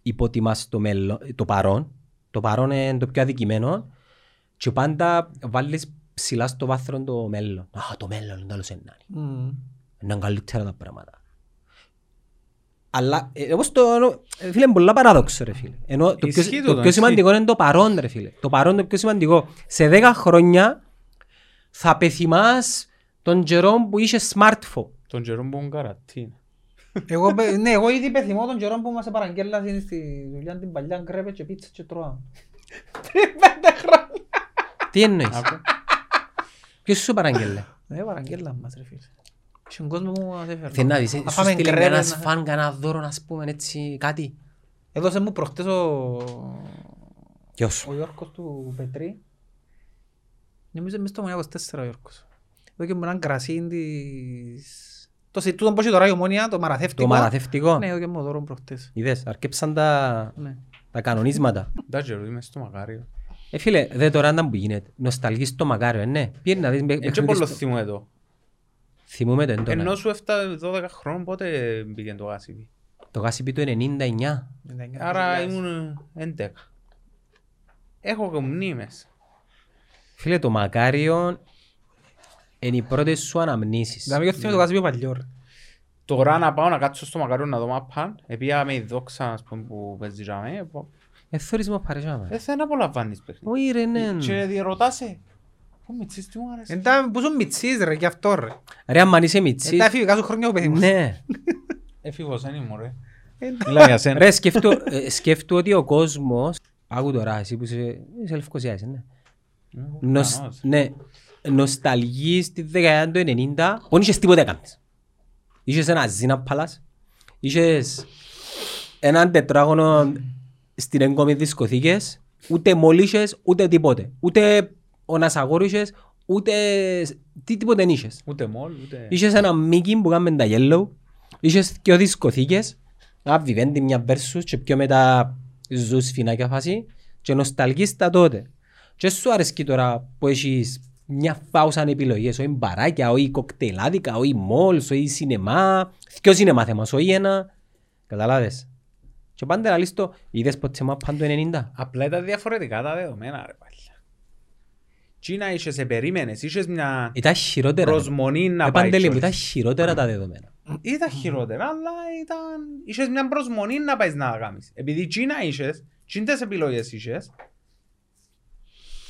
υποτιμάς το, μέλλον, το παρόν. Το παρόν είναι το πιο αδικημένο. Και πάντα βάλεις ψηλά στο βάθρο το μέλλον. Α, το μέλλον είναι τέλος ενάνει. Μμμ. Είναι καλύτερα τα πράγματα. Αλλά ε, εγώ στο, ε, φίλε, είναι πολλά παράδοξο ρε φίλε. Ενώ το πιο, Ισχύει το τούτο, πιο ισχύει. σημαντικό είναι το παρόν ρε φίλε. Το παρόν το πιο σημαντικό. Σε 10 χρόνια θα πεθυμάς τον καιρό που είσαι smartphone. Τον καιρό που καρατίν. Εγώ, πε- ναι, εγώ ήδη πεθυμώ τον καιρό που μας παραγγέλασαν στη δουλειά την παλιά γκρέπε και πίτσα και τρώα. Πέντε χρόνια. Τι εννοείς; Άκου. Ποιος σου παραγγέλε. Ναι, παραγγέλα μας ρε φίλε. Στον κόσμο που μας έφερε. Θέλει να δεις, ε, Να σου φάμε στείλε κρέπες, κανένας να- φαν, κανένα δώρο, να πούμε έτσι, κάτι. Έδωσε μου προχτές ο, Ποιος. ο Γιώργος του Πετρή. Νομίζω μες στο Μονιά 24 ο Γιώργος. Εδώ και μου έναν κρασί της... Το σε τούτο πώς έχει τώρα η ομόνια, το μαραθεύτικο. Το μαραθευτικό. Ναι, εδώ και μου δώρο προχτές. Είδες, αρκέψαν τα, Ναι. τα κανονίσματα. Τα καιρό είμαι στο μακάριο. Ε, φίλε, δε τώρα ήταν που γίνεται. Νοσταλγείς το μακάριο, ε, ναι. Πήγαινε να δεις με- Έτσι παιχνίδι πολλό στο- θυμώ εδώ. Θυμούμε το έντονα. Ενώ σου έφτα 12 χρόνων πότε πήγαινε το γάσιπι; Το γάσιπι του 99. Άρα ήμουν 11. Έχω και μνήμες. Φίλε, το μακάριο είναι οι πρώτες σου αναμνήσεις. Να μην θυμάμαι το κάσι πιο παλιό ρε. Τώρα να πάω να κάτσω στο μακάριο να δω μαπάν. Επία με η δόξα ας πούμε, που παίζει για μέ. Ε, θωρείς μου παρεσάμε. Δεν θα να απολαμβάνεις παιχνίδι. Όχι ρε, ναι. Και διερωτάσαι. Πω μητσής τι μου άρεσε. Εντά που σου μητσής ρε και αυτό ρε. Ρε, άμα είσαι μητσής. Εντά εφηβικά σου χρόνια που πεθυμός. Ναι. Έφηβος δεν ήμουν ρε. Εντά. Μιλάω για σένα. Ρε, σκέφτο, ε, σκέφτο ότι ο κόσμος... Άκου τώρα, εσύ που είσαι, είσαι λευκοσιάς, ναι. Νοσ, Κανός. ναι. Νοσταλγείς τη δεκαετία του 90, που δεν είχες τίποτε έκανες. Είχες ένα ζήνα παλάς, είχες έναν τετράγωνο στην έγκομη δισκοθήκες, ούτε μόλι είχες, ούτε τίποτε. Ούτε ο Νασαγόρου είχες, ούτε τι τίποτε δεν είχες. Ούτε μόλ, ούτε... Είχες ένα μίκι που κάνουμε τα yellow, είχες και δισκοθήκες, ένα βιβέντη μια versus και πιο μετά ζους φινάκια φάση και νοσταλγείς τα τότε. Και σου αρέσκει τώρα που έχεις μια φάουσαν επιλογές, όχι μπαράκια, όχι κοκτέιλάδικα, όχι μόλς, όχι σινεμά, δυο σινεμά θέμας, όχι ένα. Καταλάβες. Και πάντα να λες το, είδες ποτέ μα πάντο 90. Απλά ήταν διαφορετικά τα δεδομένα ρε πάλι. Τι να είσαι, σε περίμενες, είχες μια Ήταν χειρότερα. προσμονή να Ε, πάει Παντελή μου, κιόλας. ήταν χειρότερα τα δεδομένα. Ήταν χειρότερα, αλλά ήταν... Είχες μια προσμονή να πάεις να τα κάνεις. Επειδή τι να είχες, τι τις επιλογές είχες,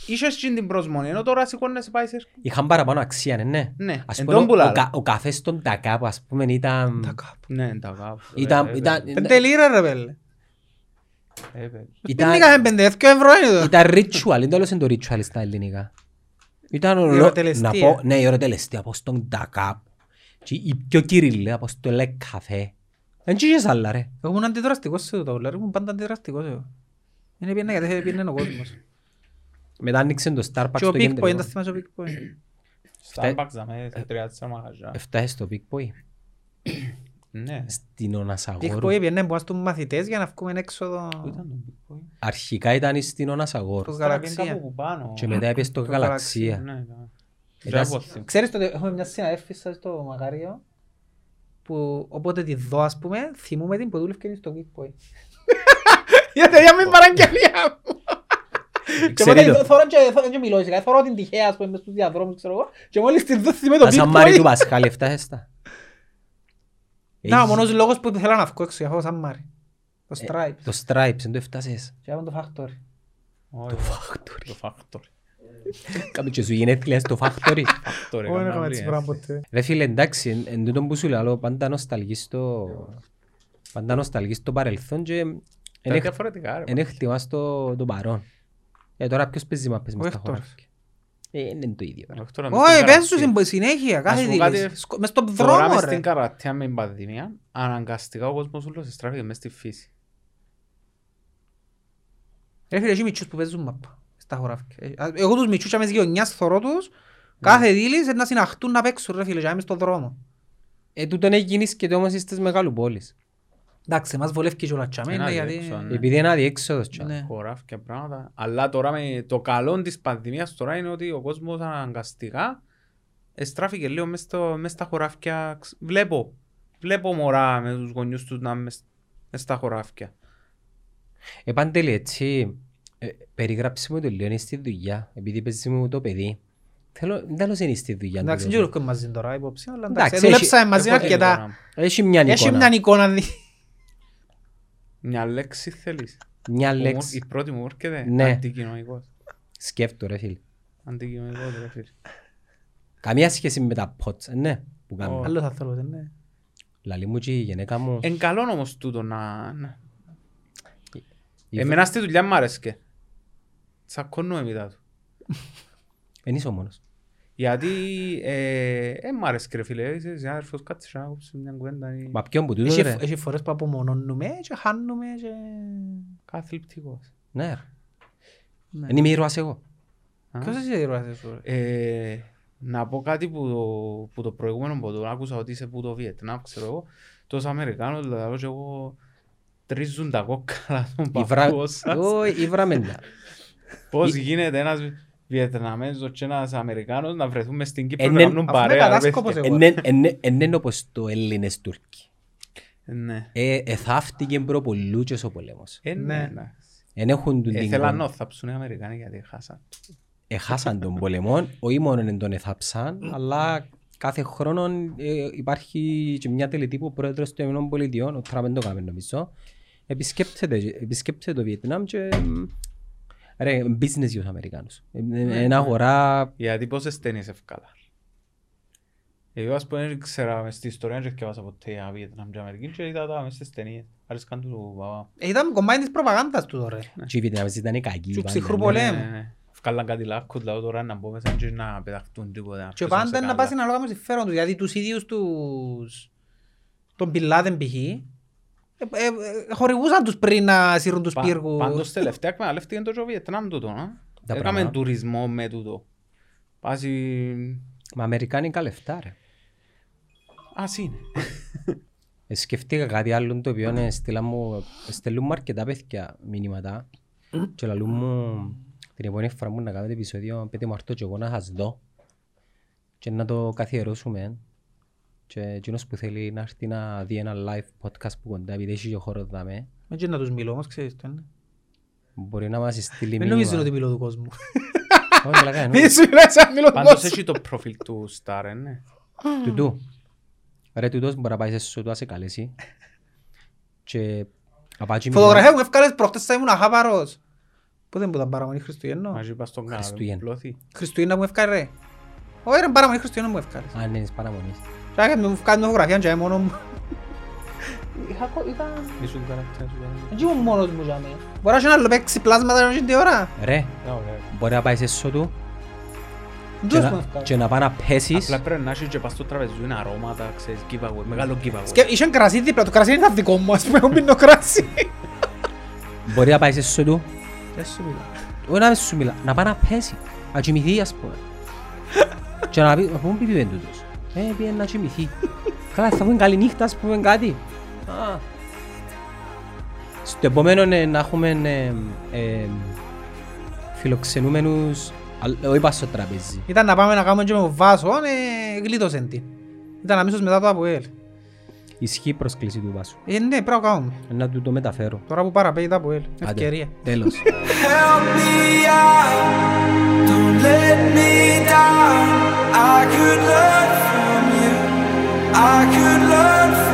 είχες τι την προσμονή, ενώ τώρα σηκώνεσαι πάει σε... Είχαν παραπάνω αξία, ναι, ναι. Ναι, Ας εν πούμε, τόν που ο, λάλα. κα- ο καφές στον Τακάπ, ας πούμε, ήταν... Τα κάπου. Ναι, τα κάπου. Ήταν, Ε, ήταν, Πέντε λίρα ρε πέλε. ε, ε, ήταν, Δεν είχαμε πέντε, εύκαιο ευρώ είναι το. ήταν ritual, δεν τέλος είναι το ritual στα ελληνικά. Ήταν ο- ερωτελεστία. να πω, ναι, η ερωτελεστία, από στον Τακάπ. Και η πιο κυρίλη, από στο Λε Καφέ. Δεν είχες άλλα, ρε. Εγώ ήμουν αντιδραστικός σε το, ήμουν πάντα αντιδραστικός εγώ. Είναι πιένα γιατί πιένε ο κόσμος. Μετά άνοιξε το Starbucks Και ο στο Big Boy, δεν τα κέντρο. θυμάσαι ο Big Boy. Starbucks, δαμε, σε τρία τέσσερα μαγαζιά. Έφτασε στο Big Boy. Ναι. Στην Big Ωνασαγόρου. Boy πιένε που στους μαθητές για να βγούμε έξω εδώ. Πού ήταν το Big Boy? Αρχικά ήταν στην Ωνασαγόρου. Στο Τώρα πήγαινε Γαλαξία. κάπου που πάνω. Και μετά έπιες στο Το Γαλαξία. Ναι, ναι. Ήταν- Δεν αποθυμώ. Ξέρεις τότε έχουμε μια συναδέλφη σας στο Μακάριο που όποτε τη δω ας πούμε θυμούμε την που δούλευκε στο Big Boy. Γιατί για μην παραγγελία μου. Και Ξέρει οπότε το. θωρώ και θωρώ και μιλώ σιγά, θωρώ την τυχαία ας πούμε μες στους διαδρόμους ξέρω εγώ και μόλις την δω θυμούμε το Ας Big αν Μάρη του Boy. Πασχάλη έφτασες τα. Να, ο Έχει- μόνος λόγος που θέλω να βγω έξω για αυτό σαν Μάρι. Το Ε, Stripe. Το Stripes, δεν το έφτασες. Και άμα το Factory. Όχι, Factory. Το Factory. Κάμε και σου γενέθλια στο Factory. Factory, Όχι, έκανα έκαμε όλοι, έτσι ε. πράγμα ποτέ. Ρε φίλε, εντάξει, εν- εν τούτον που σου λέω, πάντα νοσταλγείς το... Πάντα νοσταλγείς το παρελθόν και εν Τα έχ- διαφορετικά ρε. εν εκτιμάς το το παρόν. Ε, τώρα ποιος παίζει μάπες μες Ο στα Έκτορ. χωράφια; Ε, είναι το ίδιο. Όχι, τώρα μες Όχι, στην πες σου καρατία. συν- συνέχεια, κάθε σου πω κάτι, δίληση. Σκο- Μες στον Τώρα δρόμο μες ρε. στην καρατία με την πανδημία, αναγκαστικά ο κόσμος ούλος εστράφηκε μες στη φύση. Ρε φίλε, έχει μητσούς που παίζουν μάπα στα χωράφια. Ε, α, Εγώ τους μητσούς και μες γειτονιάς θωρώ τους, κάθε δίλης να συναχτούν να παίξουν ρε φίλε, και να είμαι στον δρόμο. Ε, τούτον έγινες και όμως στις μεγάλου πόλεις. Εντάξει, μας βολεύει και όλα τσάμε, Ένα είναι γιατί... διέξοδο, ναι. Επειδή είναι αδιέξοδος. τσά. Ναι. Χωράφια πράγματα. Αλλά τώρα με το καλό της πανδημίας τώρα είναι ότι ο κόσμος αναγκαστικά εστράφηκε λίγο μες, στο, μες στα χωράφια. Ξ- Βλέπω. Βλέπω μωρά με τους γονιούς τους να είναι μες, μες στα χωράφια. Ε, Παντελή, έτσι, ε, περιγράψε μου το λίγο, είναι στη δουλειά, επειδή παίζει μου το παιδί. Θέλω, δεν θέλω να είναι στη δουλειά. Εντάξει, του δεν τότε. ξέρω μαζί τώρα υπόψη, αλλά Εντάξει, εντάξει, δουλέψαμε μαζί Έχω την αρκετά. εικόνα μου. Έχει μια Έχει εικόνα, μια εικόνα δι- Μια λέξη θέλεις. μια Που μου- λέξη. Η πρώτη μου έρχεται. Ναι. Αντικοινωνικός. Σκέφτο ρε φίλε. Αντικοινωνικός ρε φίλε. Καμία σχέση με τα pots, ε, ναι, που κάνουμε. Άλλος άνθρωπος, ε, ναι. Λαλή μου και η γυναίκα μου. Εν καλό όμως τούτο να... να- η- Εμένα στη δουλειά μου άρεσκε. Τσακώνουμε μετά του. Εν είσαι ο μόνος. Γιατί ε, ε, μ' άρεσκε ρε φίλε, είσαι συνάδελφος, κάτσε να άκουψε μια κουβέντα. ή- Μα ποιον που τούτο Έχει- ρε; Έχει φορές που απομονώνουμε και χάνουμε και... Καθλιπτικός. Ναι ρε. Ναι. Εν είμαι ήρωας εγώ. Α. Ποιος είσαι ήρωας σου, ρε; Ε, να πω κάτι που το, που το προηγούμενο που το άκουσα ότι είσαι που το Βιετνάμ, ξέρω εγώ, τόσο Αμερικάνος, δηλαδή και εγώ τρίζουν τα κόκκαλα των Ήβρα... παππούς σας. Όχι, ήβραμεν. Πώς γίνεται ένας Βιετναμέζος και ένας Αμερικάνος να βρεθούν μες στην Κύπρο Ε, να ναι, κάνουν αφού είναι παρέα. ρε κατάσκοπος παιδιά. εγώ. Εν είναι όπως το Έλληνες Τούρκοι. Ναι. Ε, Εθάφτηκε προπολούτσες ο πολέμος. Ε, Ναι. ναι, ναι. Εν έχουν τον Ε, την Θέλαν κον- να θάψουν οι Αμερικάνοι γιατί χάσαν. Εχάσαν τον πολεμό, όχι μόνο εν τον εθάψαν, αλλά κάθε χρόνο ε, υπάρχει και μια τελετή που ο πρόεδρος των Ηνωμένων Πολιτειών, ο Τραμπ δεν το κάνει νομίζω, επισκέπτεται, επισκέπτεται το Βιετνάμ και μ, ρε, business για τους Αμερικάνους. Ένα αγορά, Γιατί πόσες ταινίες ευκάλα. Εγώ ας πούμε δεν ξέρα μες στη ιστορία δεν διαβάσα ποτέ για Βιετνάμ και Αμερική και είδα τα μες στις ταινίες. Άρεσκαν του του παπά. Ε, Ήταν κομμάτι της προπαγάνδας του τώρα. και οι Βιετναμέζοι ήταν κακοί. Του πάντα, ψυχρού ναι. πολέμου. Ναι, ναι, ναι. Ευκάλαν κάτι λάκκους, λαό τώρα να μπω μέσα και να πεταχτούν τίποτα. Και ποιος πάντα είμαστε να καλά. πας ανάλογα με συμφέρον του, γιατί τους ίδιους τους... τον Πιλάτεν π.χ. ε, ε, ε, χορηγούσαν τους πριν να σύρουν τους Πα- πύργους. Πάντως τελευταία εκμεταλλεύτηκε το και ο Βιετνάμ τούτο. να. Τα Έκαμε πράγματα. τουρισμό με τούτο. Πάση... Μα Αμερικάνικα λεφτά ρε. Ας είναι. Ε, Σκεφτήκα κάτι άλλο το οποίο ε, στείλα μου, στέλνουν μου αρκετά παιδιά μηνύματα και λαλούν μου την επόμενη φορά μου να κάνετε επεισόδιο πέτε μου αρθώ και εγώ να σας δω και να το καθιερώσουμε και εκείνος που θέλει να έρθει να δει ένα live podcast που κοντά επειδή έχει και χώρο δάμε Δεν και να τους μιλώ όμως, ξέρεις το, ναι. μπορεί να μας στείλει Δεν νομίζουν ότι μιλώ του κόσμου. Όχι, μαλάκα, εννοώ. Μη σου λες αν μιλώ του Πάντως κόσμου. έχει το προφίλ του Star, ε, ναι. Τούτου. Ρε τούτος μπορεί να πάει σε σου να σε καλέσει και απάτσει Φωτογραφία μου ευκάλες προχτές θα ήμουν αχάπαρος. Πότε μου ήταν παραμονή Χριστουγέννο. Μαζί πας στον καναπέ Χριστούγεννα. που πλώθη. Χριστουγέννα μου ευκάλε ρε. Όχι ρε παραμονή Χριστουγέννο μου ευκάλες. Αν είναι παραμονής. Και άκαμε μου ευκάλε μια φωτογραφία και μόνος μου. Ήσουν καρακτήρα σου. κανένα. Δεν ήμουν μόνος μου για μέ. Μπορεί να έχει ένα άλλο παίξει πλάσματα να την ώρα. Ρε, Α, ωραία. μπορεί να πάει σε σου του Δεν και τους μου να- ευκάλε. και να πάει να πέσεις Απλά πρέπει να έχει και πας στο τραπεζί είναι αρώματα, ξέρεις, giveaway, μεγάλο giveaway. Σκε- Είχε κρασί δίπλα, το κρασί είναι ήταν δικό μου, ας πούμε, εγώ πίνω κρασί. Μπορεί να πάει σε σου του Δεν σου μιλάω. Όχι να μην σου μιλά, να πάει να πέσει Να κοιμηθεί ας πούμε Και να πει, πού πήγε τούτος Ε, πήγε να κοιμηθεί Καλά, θα πούμε καλή νύχτα ας πούμε κάτι Α. Στο επόμενο ε, να έχουμε ε, ε, φιλοξενούμενους αλ- Όχι πας στο τραπέζι Ήταν να πάμε να κάνουμε και με τον Βάσο, ε, γλίτωσεν την. Ήταν αμέσως μετά το ΑΠΟΕΛ. Ισχύει η πρόσκληση του Βάσου Ε, ναι, πρέπει να το κάνουμε. Να του το μεταφέρω Τώρα που παραπέει το ΑΠΟΕΛ. Άντε, Ευκαιρία. Τέλος Help me out, don't let me down. I could learn from you. I could learn